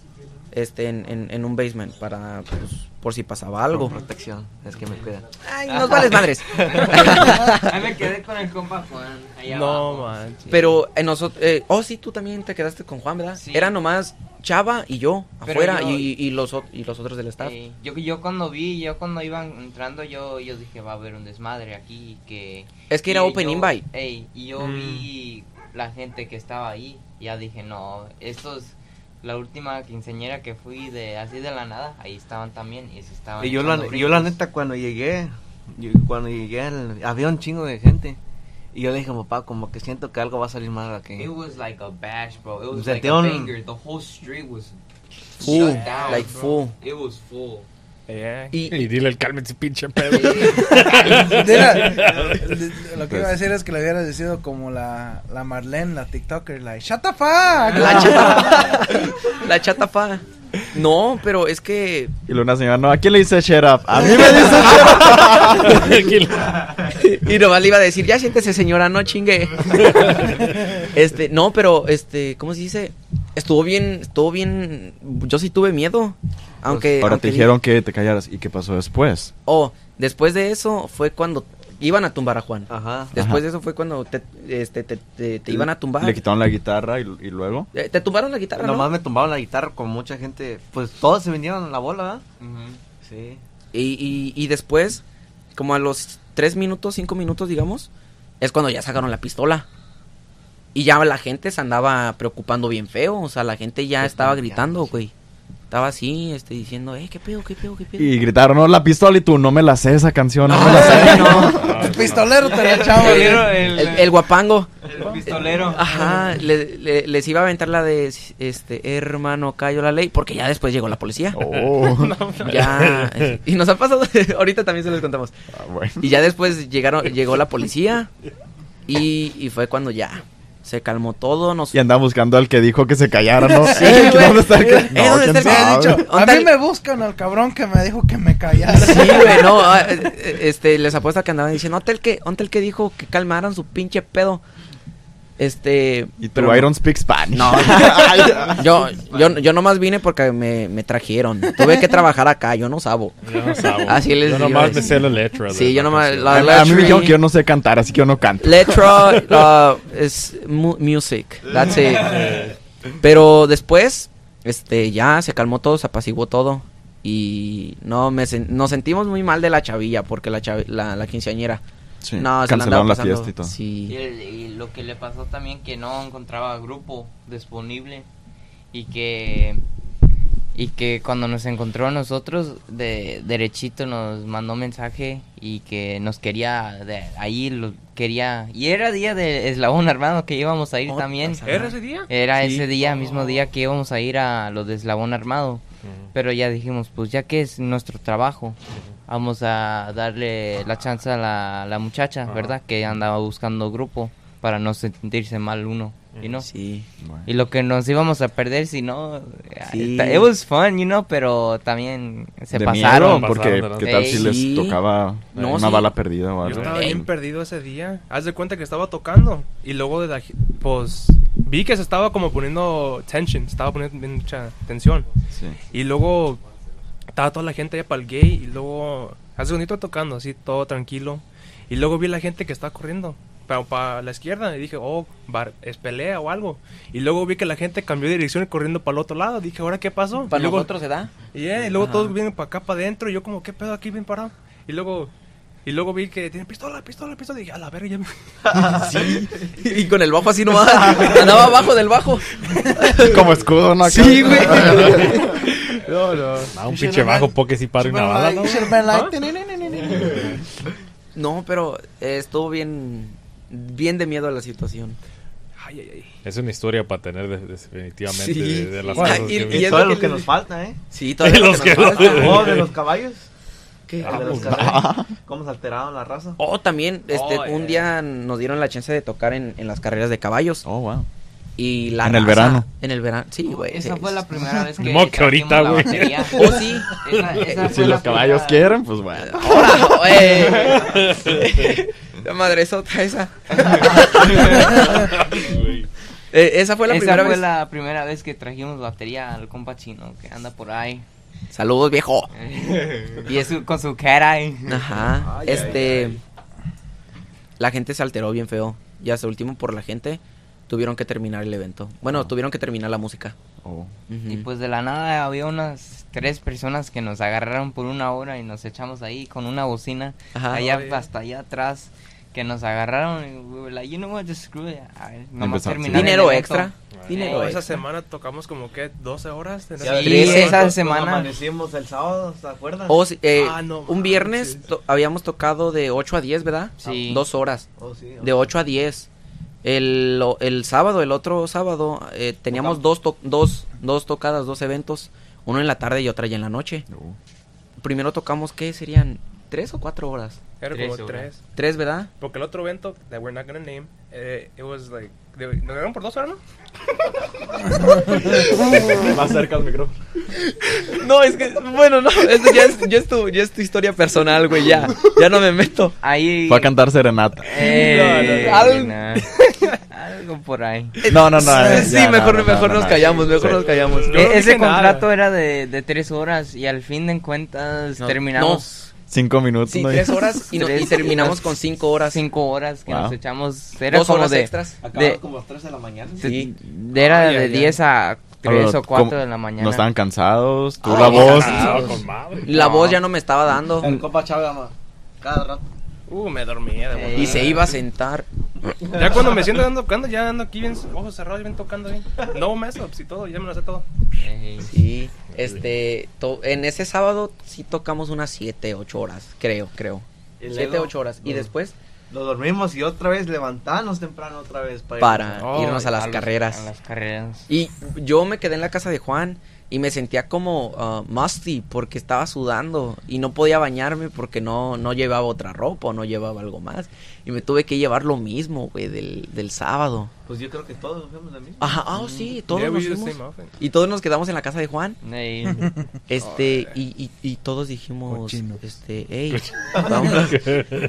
este, en, en, en un basement para, pues, por si pasaba Con algo. protección, es que me cuidan. Ay, nos vales madres. Ahí me quedé con el compa Juan. No abajo. manches. Pero en nosotros, eh, oh sí, tú también te quedaste con Juan, ¿verdad? Sí. Era nomás Chava y yo Pero afuera yo- y, y los, y los otros del staff. Eh, yo, yo cuando vi, yo cuando iban entrando, yo, yo dije, va a haber un desmadre aquí. Que, Es que era y open yo- invite. ey, y yo Mm. vi la gente que estaba ahí. Ya dije, no, estos, la última quinceñera que fui de así de la nada, ahí estaban también. Y, se estaban Y yo la, yo la neta cuando llegué, yo- cuando llegué al- había un chingo de gente. Y yo le dije papá, como que siento que algo va a salir mal aquí. It was like a bash, bro. It was like a un-. The whole street was Full, shut down, like bro. full. It was full. Yeah. Y, Y dile el cálmate, pinche pedo. Lo que iba a decir es que le hubieras decidido como la, la Marlene, la TikToker, the fuck. la chata, la chata fa. No, pero es que Y una señora, no, ¿a quién le dice sheriff? A mí me dice y nomás le iba a decir, ya siéntese señora, no chingue. este, no, pero este, ¿cómo se dice? Estuvo bien, estuvo bien, yo sí tuve miedo. Aunque Ahora aunque te di- dijeron que te callaras. ¿Y qué pasó después? Oh, después de eso fue cuando iban a tumbar a Juan. Ajá. Después Ajá. de eso fue cuando te, este, te, te- te iban a tumbar. Le quitaron la guitarra y, y luego. Eh, Te tumbaron la guitarra, ¿no? Nomás me tumbaban la guitarra con mucha gente. Pues todos se vinieron a la bola, ¿verdad? Sí. Y, y, y después, como a los tres minutos, cinco minutos, digamos, es cuando ya sacaron la pistola. Y ya la gente se andaba preocupando bien feo. O sea, la gente ya estaba gritando, güey. Estaba así, este, diciendo, eh, qué pedo, qué pedo, qué pedo. Y gritaron, no, la pistola y tú, no me la sé esa canción, no me la sé. Ay, no. El pistolero te la güey. el, El, el guapango. el pistolero. Ajá, le- le- les iba a aventar la de, este, hermano, cayó la ley, porque ya después llegó la policía. Oh. Ya, y nos ha pasado, ahorita también se los contamos. Ah, bueno. Y ya después llegaron, llegó la policía y, y fue cuando ya se calmó todo. Nos... Y andaban buscando al que dijo que se callara, ¿no? Sí, güey. ¿Dónde está el que- Eh, No, ¿dónde está el que Me sabe. ha dicho, a ¿Dónde mí el- me buscan al cabrón que me dijo que me callara. Sí, güey, no, ah, eh, este, les apuesto que andaban diciendo, ¿dónde el que, dónde el que dijo que calmaran su pinche pedo? Este, Y tu pero- Iron speak Spanish. No, yo, yo, yo nomás vine porque me, me trajeron. Tuve que trabajar acá, yo no sabo. Yo no sabo. Así les Yo digo, nomás me sé la letra. Sí, yo nomás- la- A, la a mí me dijeron que yo no sé cantar, así que yo no canto. Letra uh, es mu- music. That's it. Pero después, este, ya se calmó todo, se apaciguó todo. Y no, me sen- nos sentimos muy mal de la chavilla, porque la, la, la quinceañera. Sí, No, la cancelaron la pasando- fiesta y todo. Y, Sí. el- y lo que le pasó también que no encontraba grupo disponible y que y que cuando nos encontró a nosotros de derechito nos mandó mensaje y que nos quería de ahí lo quería y era día de eslabón armado que íbamos a ir también. ¿Era ese día? era Sí. ese día mismo día que íbamos a ir a lo de eslabón armado Pero ya dijimos, pues ya que es nuestro trabajo, vamos a darle la chance a la, la muchacha, Ajá. ¿verdad? Que andaba buscando grupo para no sentirse mal uno, y no. Sí. Bueno. Y lo que nos íbamos a perder si no, Sí. it was fun, you know, pero también se de pasaron. miedo, porque Pasaron, qué tal si Sí. les tocaba No, una sí. bala perdida o Yo algo. estaba Ey. bien perdido ese día. Haz de cuenta que estaba tocando y luego de la, pues vi que se estaba como poniendo tension, estaba poniendo mucha tensión. Sí. Y luego estaba toda la gente allá para el gay y luego hace bonito tocando así todo tranquilo. Y luego vi la gente que estaba corriendo para, para la izquierda y dije, oh, bar- es pelea o algo. Y luego vi que la gente cambió de dirección y corriendo para el otro lado. Dije, ¿ahora qué pasó? Para y luego, nosotros se da. y, eh, y luego Ajá. todos vienen para acá, para adentro. Y yo como, ¿qué pedo aquí bien parado? Y luego... Y luego vi que tienen pistola, pistola, pistola. Y dije, a la verga, ya me... Y con el bajo así nomás. Andaba abajo del bajo. Como escudo, ¿no? Sí, güey. No, no. Ah, un pinche bajo porque si para una bala, ¿no? No, pero eh, estuvo bien. Bien de miedo a la situación. Ay, ay, ay. Es una historia para tener de- definitivamente Sí. de, de las Bueno, cosas y- que y Todo lo que que nos falta, ¿eh? Sí, todavía Los lo que que nos no- falta. Oh, de los caballos. ¿Qué? Los pues. ¿Cómo se alteraron la raza? Oh, también, este, Oh, un yeah. día nos dieron la chance de tocar en, en las carreras de caballos. Oh, wow. Y la En el raza- verano. En el verano, sí, güey. Esa fue la primera vez que modo que ahorita, güey. Oh, sí. Esa- esa Si los caballos primera- quieren, pues bueno. Ahora, eh. La madre sota esa. Eh, esa fue la Esa primera fue vez. la primera vez que trajimos batería al compa chino que anda por ahí. Saludos, viejo. y es con su cara ahí. Ajá. Ay, este. ay, La gente se alteró bien feo. Y hasta último, por la gente, tuvieron que terminar el evento. Bueno, tuvieron que terminar la música. Oh. Y pues de la nada había unas tres personas que nos agarraron por una hora y nos echamos ahí con una bocina Ajá. allá hasta allá atrás que nos agarraron y we were like, you know what, just screw it. A ver, nomás Empezó- terminar Dinero extra. Dinero esa extra. semana tocamos como que 12 horas. Sí, neta. esa Nosotros semana. amanecimos el sábado, ¿se acuerdan? Oh, sí, eh, Ah, no un viernes manches. to- habíamos tocado de 8 a 10, ¿verdad? Sí. Dos horas. Oh, sí, De 8 a 10. El, el sábado, el otro sábado, eh, teníamos dos, to- dos, dos tocadas, dos eventos. Uno en la tarde y otra ya en la noche. Oh. Primero tocamos, ¿qué serían? ¿Tres o cuatro horas? Era Tres como horas. tres. Tres, ¿verdad? Porque el otro evento, that we're not gonna name, eh, it was like, nos ganaron por dos horas, ¿no? Más cerca al micrófono. No, es que, bueno, no, esto ya es, ya es tu, ya es tu historia personal, güey, ya. Ya no me meto. Ahí. Fue a cantar serenata. Eh, No, no, no. Al-. Algo por ahí. No, no, no. eh, sí, ya, mejor, mejor no, nos no. callamos, mejor Sí. nos callamos. E- ese dije nada. contrato era de, de tres horas y al fin de cuentas No, terminamos Cinco minutos. Sí, ¿no? tres horas y, no- y Tres terminamos con cinco horas. cinco horas que Wow. nos echamos. Era Dos como horas de, extras. Acabamos de- como a las 3 de la mañana. Sí. de- era Ay, de ay, 10 a 3 Pero, o 4 ¿cómo? de la mañana. No estaban cansados. Tú Ay, la voz. Con madre. La voz ya no me estaba dando. El cada rato. Uh, me dormía de Eh. Y se iba a sentar. Ya cuando me siento ando tocando, ya ando aquí bien, ojos cerrados, bien tocando bien. No mess ups y todo, ya me lo sé todo. Sí, este, to- en ese sábado sí tocamos unas siete, ocho horas, creo, creo. Y Siete, luego ocho horas. Y después, Lo dormimos y otra vez levantarnos temprano otra vez para, para Oh, irnos a las los- carreras. A las carreras. Y yo me quedé en la casa de Juan y me sentía como ah, musty porque estaba sudando y no podía bañarme porque no, no llevaba otra ropa o no llevaba algo más. Y me tuve que llevar lo mismo, güey, del, del sábado. Pues yo creo que todos nos vemos la misma. Ajá, ah, sí, todos Yeah, we nos fuimos. Y todos nos quedamos en la casa de Juan. Este, y, y, y todos dijimos, Cochinos. este, hey, vámonos,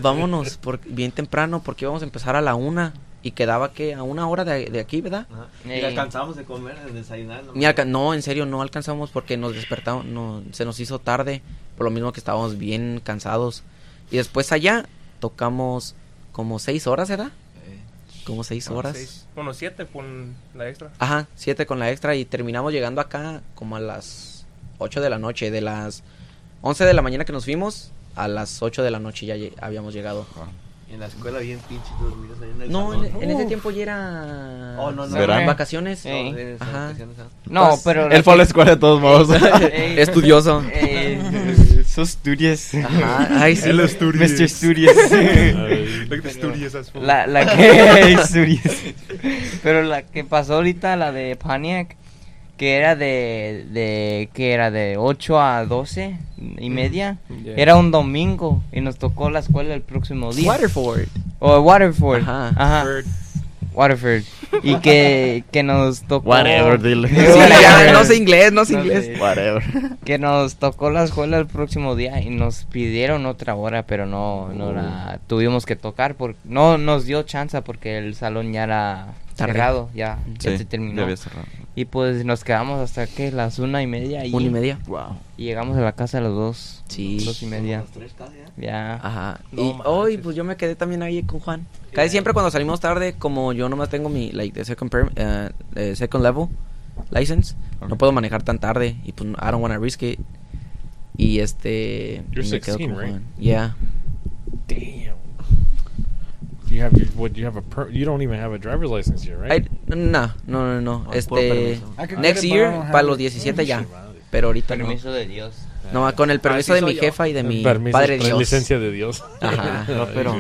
vámonos por- bien temprano porque íbamos a empezar a la una y quedaba que a una hora de, de aquí, ¿verdad? Ajá. Ey. Y alcanzamos de comer, de desayunar. ¿no? Ni alca- no, en serio, no alcanzamos porque nos despertamos, no, se nos hizo tarde, por lo mismo que estábamos bien cansados. Y después allá tocamos como seis horas, ¿verdad? Eh, Como seis horas. seis. Bueno, siete con la extra. Ajá, siete con la extra y terminamos llegando acá como a las ocho de la noche. De las once de la mañana que nos fuimos, a las ocho de la noche ya habíamos llegado. y en la escuela bien pinche dormidos ahí en el No, salón. en, en ese tiempo ya era Oh, no, no. Vacaciones. Sí. No, esas Ajá. vacaciones, ¿ah? No, Pues, pero. Él fue a la escuela de todos modos. Ey. Estudioso. Ey, sos studious. Ajá, ay, sí. Mr. Studious. Look at the studios as full. La, la que Studious. Pero la que pasó ahorita, la de Paniac, que era de, de que era de 8 a 12 y media. Yeah. Era un domingo y nos tocó la escuela el próximo día. Waterford. O Waterford. Ajá. Ajá. Waterford. Y que, que nos tocó. Whatever, dile. Sí, Whatever. ya, no sé inglés, no sé No inglés. sé. Whatever. Que nos tocó la escuela el próximo día y nos pidieron otra hora, pero no, no la tuvimos que tocar. Por, no nos dio chance porque el salón ya era Tarde. cerrado, ya, ya Sí, se terminó. ya había cerrado. Y pues nos quedamos hasta que las una y media y, Una y media. Wow. y llegamos a la casa a las dos. Sí. Dos y media. Los tres casi, ¿eh? Ya. Ajá. No y hoy, pues yo me quedé también ahí con Juan. Casi siempre cuando salimos tarde, como yo nomás tengo mi, like, the second, perm- eh, second level license, no puedo manejar tan tarde. Y pues, I don't want to risk it. Y este. You're me quedo 16, con right? Juan. Yeah. Damn. You have your, what? You have a per, you don't even have a driver's license here, right? I- no, no, no, no. Ah, Este. permiso. Could Next year, para los 17 ya. Pero ahorita no. Permiso de Dios. No, con el permiso Así de mi jefa y de mi Permiso, padre Dios. licencia de Dios. Ajá. No, pero-.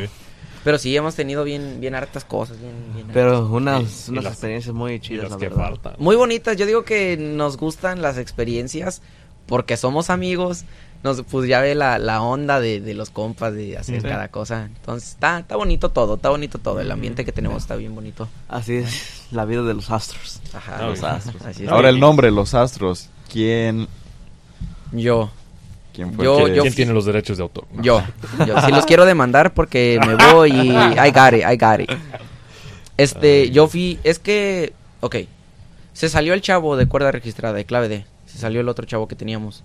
Pero sí, hemos tenido bien, bien hartas cosas. Bien, bien Pero unas, Y unas las- experiencias muy chidas, la que verdad. faltan. muy bonitas. Yo digo que nos gustan las experiencias porque somos amigos. Nos, pues ya ve la, la onda de, de los compas de hacer cada cosa. Entonces está, está bonito todo, está bonito todo. El ambiente que tenemos está bien bonito. Así es la vida de los astros. Ajá. No, los bien. astros. Así es. Ahora el nombre, los astros. ¿Quién, Yo, quién fue Yo- el que- yo- ¿Quién tiene los derechos de autor? No. yo, yo. Si los quiero demandar porque me voy y I got it, I got it. Este, yo fui, es que, ok, se salió el chavo de cuerda registrada, de clave D. Se salió el otro chavo que teníamos.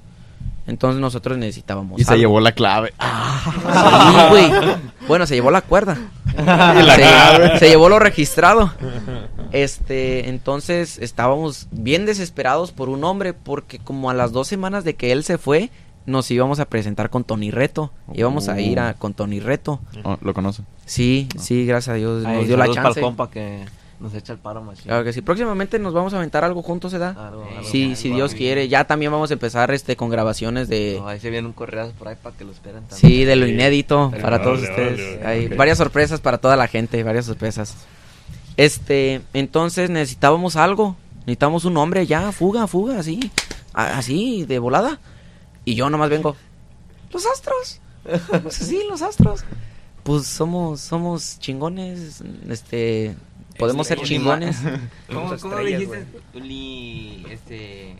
Entonces nosotros necesitábamos. Y se llevó la clave. Sí, güey. Bueno, se llevó la cuerda. se, se llevó lo registrado. Este, entonces estábamos bien desesperados por un hombre porque como a las dos semanas de que él se fue, nos íbamos a presentar con Tony Reto. Íbamos a ir a, con Tony Reto. Oh, ¿Lo conoce? Sí, sí, gracias a Dios Ay, nos dio la chance. el compa que nos echa el paro machín. Claro que sí. Próximamente nos vamos a aventar algo juntos, ¿se da? Algo- algo- Sí, algo si Dios quiere. Ya también vamos a empezar este con grabaciones de No, ahí se viene un correo por ahí para que lo esperen también. Sí, de lo Sí. inédito Vale, para todos vale, ustedes. vale, Hay varias sorpresas para toda la gente, varias sorpresas. Este, entonces necesitábamos algo. Necesitamos un nombre ya, fuga, fuga, así. Así, de volada. Y yo nomás vengo. Los astros. Pues sí, los astros. Pues somos, somos chingones. Este, podemos ser chingones. ¿Cómo, cómo dijiste? Uli, este...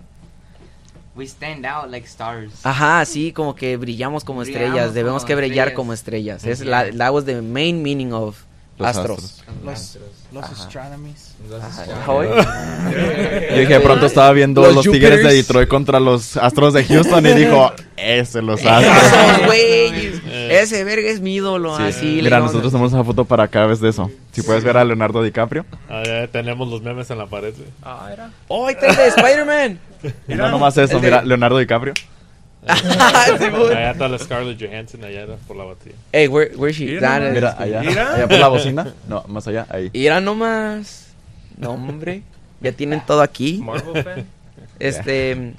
We stand out like stars. Ajá, sí, como que brillamos como Brillamos estrellas. Debemos como que brillar estrellas. como estrellas. Es la, that was the main meaning of Los astros. astros. Los, los Ajá. astronomies. Ajá, ¿hoy? Yo dije, de pronto estaba viendo Los los, Tigres de. Detroit contra los Astros de Houston y dijo, ese los Astros. Esos güeyes. Ese verga es mi ídolo. Sí. Así Mira, nosotros tenemos una foto para cada vez de eso. Si puedes ver a Leonardo DiCaprio. Ah, ya tenemos los memes en la pared. Ah, era. ¡Oh, ahí está el de Spider-Man! Y no nomás eso, de- mira, Leonardo DiCaprio. Allá está la Scarlett Johansson, allá por la batalla. Hey, where, where is she? Mira That nomás. is- Mira, allá, Mira. allá por la bocina. No, más allá, ahí. Mira nomás. No, hombre. Ya tienen todo aquí. Marvel fan. Este,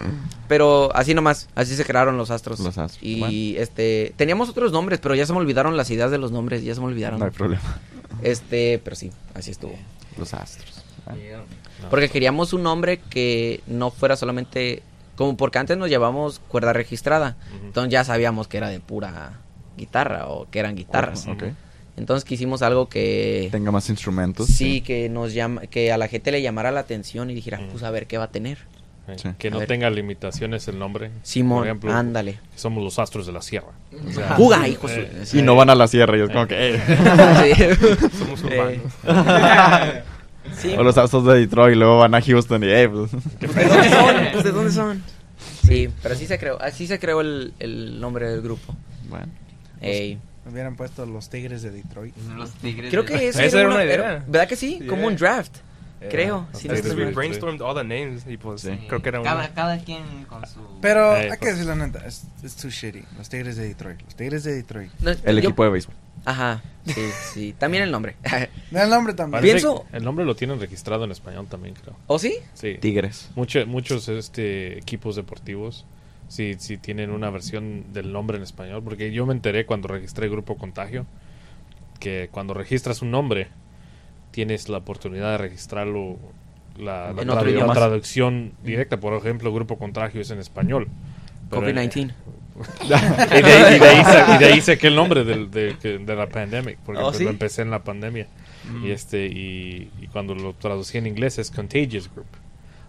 pero así nomás, así se crearon los astros. Los astros, Y bueno. este, teníamos otros nombres, pero ya se me olvidaron las ideas de los nombres, ya se me olvidaron. No hay problema. Este, pero sí, así estuvo. Los Astros. Yeah. Porque queríamos un nombre que no fuera solamente como porque antes nos llevamos cuerda registrada. Entonces ya sabíamos que era de pura guitarra o que eran guitarras. Entonces quisimos algo que Tenga más instrumentos. sí, que nos llama que a la gente le llamara la atención y dijera, Ujú. pues a ver qué va a tener. Eh, Sí. Que A no ver. tenga limitaciones el nombre. Simón, Por ejemplo, ándale. que somos los astros de la sierra. O sea, Juga, hijos. eh, Y no van a la sierra y es como que... eh. Sí. Somos Eh, urbanos. sí. O los Astros de Detroit y luego van a Houston y... eh, pues. ¿De dónde son? Pues, ¿de dónde son? Sí, pero así se creó, así se creó el, el nombre del grupo. Bueno. Ey. Me hubieran puesto los Tigres de Detroit. Los tigres. Creo de- que Esa era era una era- idea. ¿Verdad que sí? Como un draft. Creo. Si no estoy brainstormed all the names y pues Sí. creo que era Cada, uno. cada quien con su... Pero Eh, hay que pues. decir la neta, es it's too shitty. Los Tigres de Detroit. Los Tigres de Detroit. No, El yo- equipo de béisbol. Ajá, sí, sí. También el nombre. El nombre también. Pienso- El nombre lo tienen registrado en español también, creo. ¿O sí? Sí. Tigres. Mucho- muchos este, equipos deportivos sí, sí tienen una versión del nombre en español. Porque yo me enteré cuando registré Grupo Contagio que cuando registras un nombre tienes la oportunidad de registrarlo la, la otro la traducción directa. Por ejemplo, Grupo Contagio es en español. Pero, COVID-19. y, de ahí, y de ahí y de ahí saqué el nombre de, que- de la pandemia, porque Oh, pues, ¿sí? lo empecé en la pandemia. Y este y, y cuando lo traducí en inglés es Contagious Group.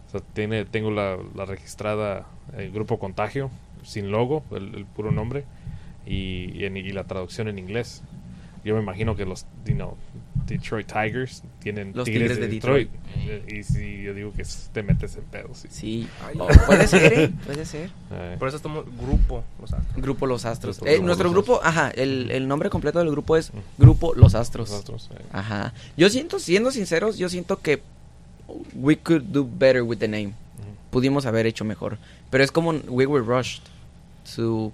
O sea, tiene, tengo la, la registrada el Grupo Contagio, sin logo, el, el puro nombre, y, y en- y la traducción en inglés. Yo me imagino que los you know, Detroit Tigers tienen Los Tigres, Tigres de de Detroit. Y si yo digo que te metes en pedos. Sí. Sí. Oh, puede ser, ¿eh? Puede ser. Por eso estamos grupo, o sea, Grupo Los Astros. Grupo Eh, Los nuestro Astros. grupo, ajá, el, el nombre completo del grupo es Grupo Los Astros. nosotros, eh, Ajá. Yo siento, siendo sinceros, yo siento que we could do better with the name. Pudimos haber hecho mejor. Pero es como we were rushed to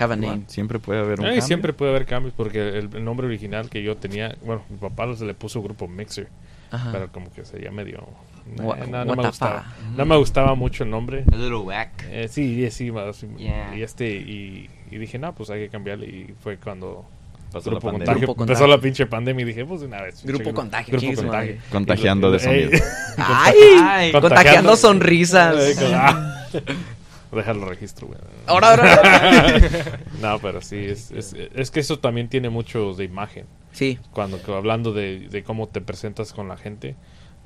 have a name. Siempre puede haber un Ay, cambio. siempre puede haber cambios porque el, el nombre original que yo tenía, bueno, mi papá se le puso grupo Mixer, Ajá. pero como que sería medio... eh, Wha- no, no what me the gustaba. No me gustaba mucho el nombre. A little whack. Eh, sí, sí, más, Yeah. y este y, y dije, no, pues hay que cambiarle y fue cuando Pasó Grupo la pandemia. Contagio Grupo empezó Contagio. la pinche pandemia y dije, pues una vez. Grupo pinche Contagio, Grupo Contagio. madre. Contagiando de sonido. ¡Ay! Ay, Contagiando Eh, sonrisas. con- ah. Déjalo registro, güey. Ahora, ahora. no, pero sí, es, es, es que eso también tiene mucho de imagen. Sí, Cuando hablando de, de cómo te presentas con la gente,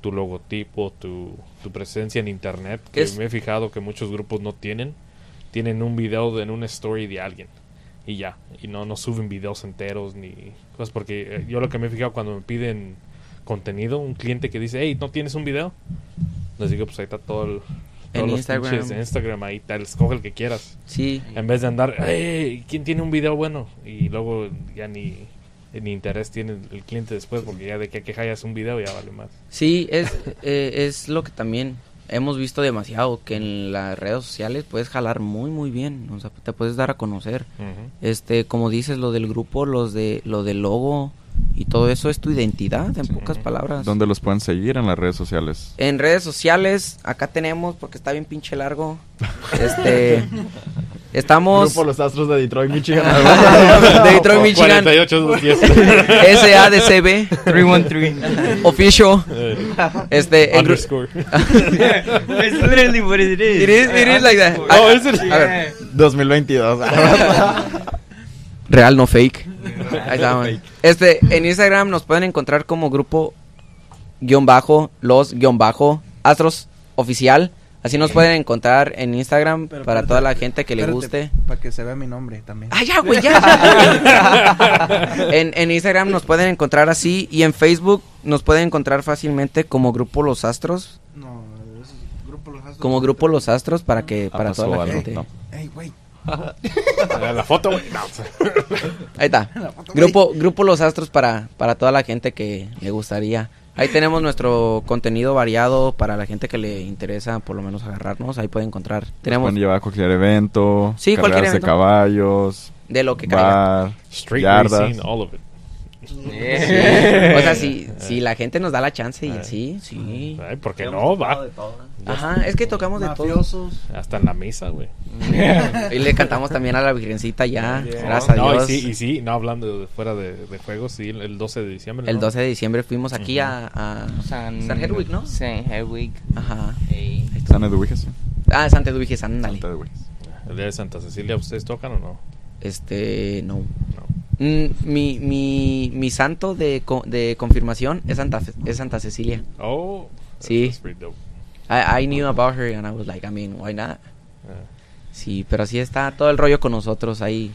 tu logotipo, tu, tu presencia en internet, que Es- me he fijado que muchos grupos no tienen, tienen un video de, en una story de alguien y ya, y no, no suben videos enteros ni cosas, porque eh, yo lo que me he fijado cuando me piden contenido, un cliente que dice, hey, ¿no tienes un video? Les digo, pues ahí está todo el... En los Instagram. pinches En Instagram, ahí está, escoge el que quieras. sí. En vez de andar, hey, ¿quién tiene un video bueno? Y luego ya ni, ni interés tiene el cliente después, porque ya de que que hayas un video ya vale más. Sí, es, eh, es lo que también hemos visto demasiado, que en las redes sociales puedes jalar muy, muy bien. O sea, te puedes dar a conocer. Este, como dices, lo del grupo, los de, lo del logo y todo eso es tu identidad, en pocas palabras. ¿Dónde los pueden seguir en las redes sociales? En redes sociales, acá tenemos, porque está bien pinche largo. Este. estamos. Los Astros de Detroit, Michigan. de Detroit, Michigan. 48, 210. SADCB 313. Official. Este. en gru- Underscore. It's literally what it is. It is, it is like that. Oh, is it? a ver, 2022. Real, no fake. Ahí estamos. Este, en Instagram nos pueden encontrar como grupo guion bajo, los guion bajo, Astros oficial. Así nos pueden encontrar en Instagram Pero para espérate, toda la gente que le guste. Para que se vea mi nombre también. Ah, ya, güey, ya. en, en Instagram nos pueden encontrar así y en Facebook nos pueden encontrar fácilmente como Grupo Los Astros. No, es Grupo Los Astros. Como Grupo Los Astros para que Ah, para pasó toda la algo, gente. no. Ey, güey. La foto, güey. No, sea. Ahí está. Grupo, Grupo Los Astros para, para toda la gente que le gustaría. Ahí tenemos nuestro contenido variado para la gente que le interesa por lo menos agarrarnos. Ahí puede encontrar. Tenemos Pueden llevar a cualquier evento. Sí, cualquier carreras evento. de caballos. de lo que caiga. Bar. Street yardas. racing, all of it. O sea, si, si la gente nos da la chance y así, sí. Ay, ¿por qué no? Va. Ajá, es que tocamos de todo. Hasta en la misa, güey. Y le cantamos también a la Virgencita ya. Gracias a No, y Dios. sí, y sí, no hablando de fuera de, de juegos, sí, el, el 12 de diciembre. El ¿no? 12 de diciembre fuimos aquí a, a San, San Hedwig, ¿no? San Hedwig. Ajá. Ey. San sí. Ah, Santa Eduviges, ándale. Santa. El día de Santa Cecilia, ¿ustedes tocan o no? Este, no. No. Mm, mi, mi, mi santo de, de confirmación es Santa, es Santa Cecilia. Oh, Sí. I, I knew about her and I was like, I mean, why not? Sí, pero así está todo el rollo con nosotros ahí.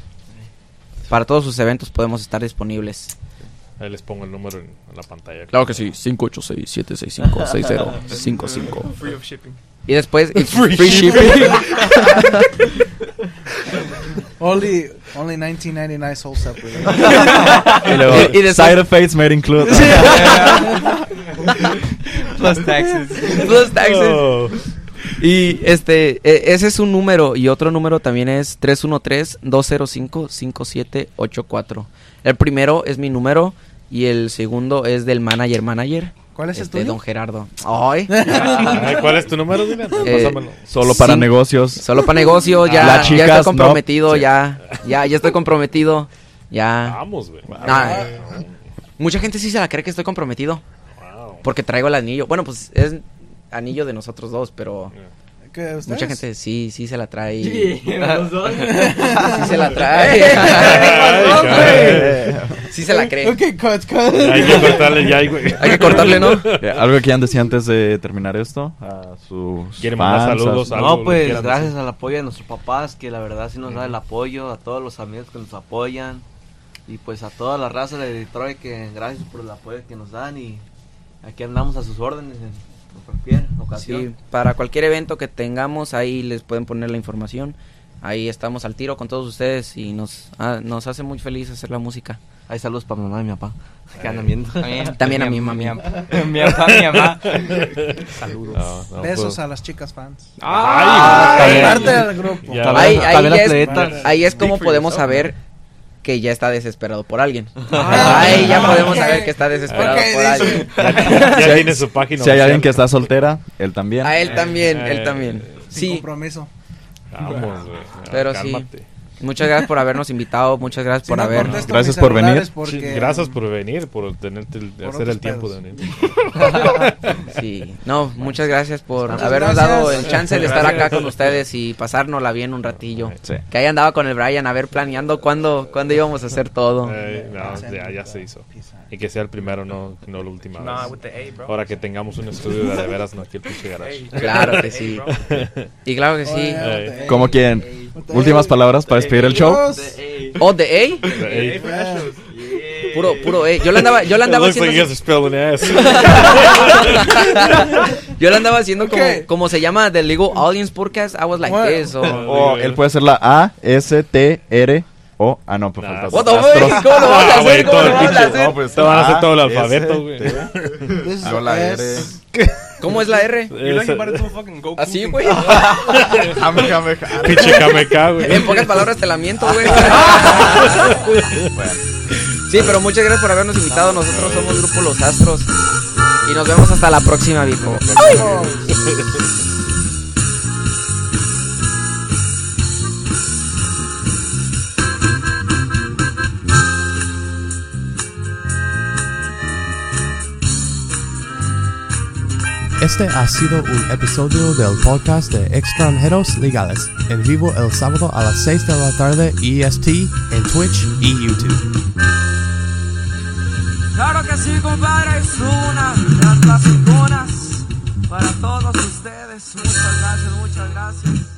Para todos sus eventos podemos estar disponibles. Ahí les pongo el número en, en la pantalla. Claro que sí, 586-765-6055. Free of shipping. Y después, y free, shipping. Only, only 1999 sold separately. Y luego, Y- y después- side effects may include. Plus taxes. Plus taxes. Oh. Y este, e- ese es un número. Y otro número también es 313-205-5784. El primero es mi número. Y el segundo es del manager manager. ¿Cuál es el este, tuyo? Don Gerardo. Ay. Ay, ¿Cuál es tu número? Eh, Pásamelo. Solo para Sí. negocios. Solo para negocio, ya, ya chicas, estoy no. comprometido, ya, ya, ya estoy comprometido, ya. Vamos, güey. Ah, mucha gente sí se la cree que estoy comprometido, Wow. porque traigo el anillo. Bueno, pues es, anillo de nosotros dos, pero Mucha gente sí, sí se la trae. Sí, los dos. Sí se la trae. sí se la cree. Ok, cut, cut. Hay que cortarle ya, güey. Hay que cortarle, ¿no? Eh, ¿Algo que quieran decir antes de terminar esto? A sus ¿Quieren mandar fans, a saludos? Algo No, pues gracias decir. al apoyo de nuestros papás, que la verdad sí nos da el apoyo, a todos los amigos que nos apoyan y pues a toda la raza de Detroit que gracias por el apoyo que nos dan y aquí andamos a sus órdenes en cualquier ocasión. Sí, para cualquier evento que tengamos, ahí les pueden poner la información. Ahí estamos al tiro con todos ustedes y nos, ah, nos hace muy feliz hacer la música. Hay saludos para mi mamá y mi papá que andan viendo. También, También a mi mami. Mi papá, mi mamá. Saludos. No, no, Besos pues- a las chicas fans. Ay, Parte del grupo. Ahí, ahí es, ahí es como podemos saber que ya está desesperado por alguien. Ahí ya podemos saber que está desesperado por dice. alguien. Ya, ya tiene su página. Si hay alguien que está soltera, él también. A él también, Eh, él también. Sin Sí, compromiso. Vamos, güey. Pero sí. Muchas gracias por habernos invitado, muchas gracias Si por no haber... Gracias por venir. Sí, Gracias por venir, por tenerte el- Por hacer el tiempo de pedos. venir. Sí, no, muchas gracias por Muchas habernos gracias. dado el chance de estar acá con ustedes y pasárnosla bien un ratillo. Sí. Que ahí andaba con el Brian a ver planeando cuándo, cuándo íbamos a hacer todo. Eh, no, ya, ya se hizo. Y que sea el primero, no, no la última Nah, vez. with the A, bro. Ahora que tengamos un estudio de, de veras, no aquí el pinche garage. Claro que sí. Y claro que sí. Eh, ¿Cómo quieren? Últimas palabras para despedir el show. Dios. Oh, de Ey, A, puro, puro A. Yo la andaba, yo la It andaba haciendo, a yo la andaba haciendo como, Ok. como se llama The Legal Audience Podcast. I was like Bueno. this. o- O él puede ser la A, S, T, R, O. Ah, no, pues falta What the astros. fuck? ¿Cómo lo vamos a Ah, hacer? güey, ¿Cómo todo lo a hacer? No, pues Te van a hacer todo el alfabeto, güey. Yo la R. ¿Cómo es la R? Así, güey. Jame, jame, Kameka, güey. En pocas palabras te la miento, güey. Sí, pero muchas gracias por habernos invitado. Nosotros somos Grupo Los Astros. Y nos vemos hasta la próxima, viejo. Este ha sido un episodio del podcast de Extranjeros Legales, en vivo el sábado a las 6 de la tarde EST en Twitch y YouTube. Claro que sí, compadre, es una clasiconas para todos ustedes. Muchas gracias, muchas gracias.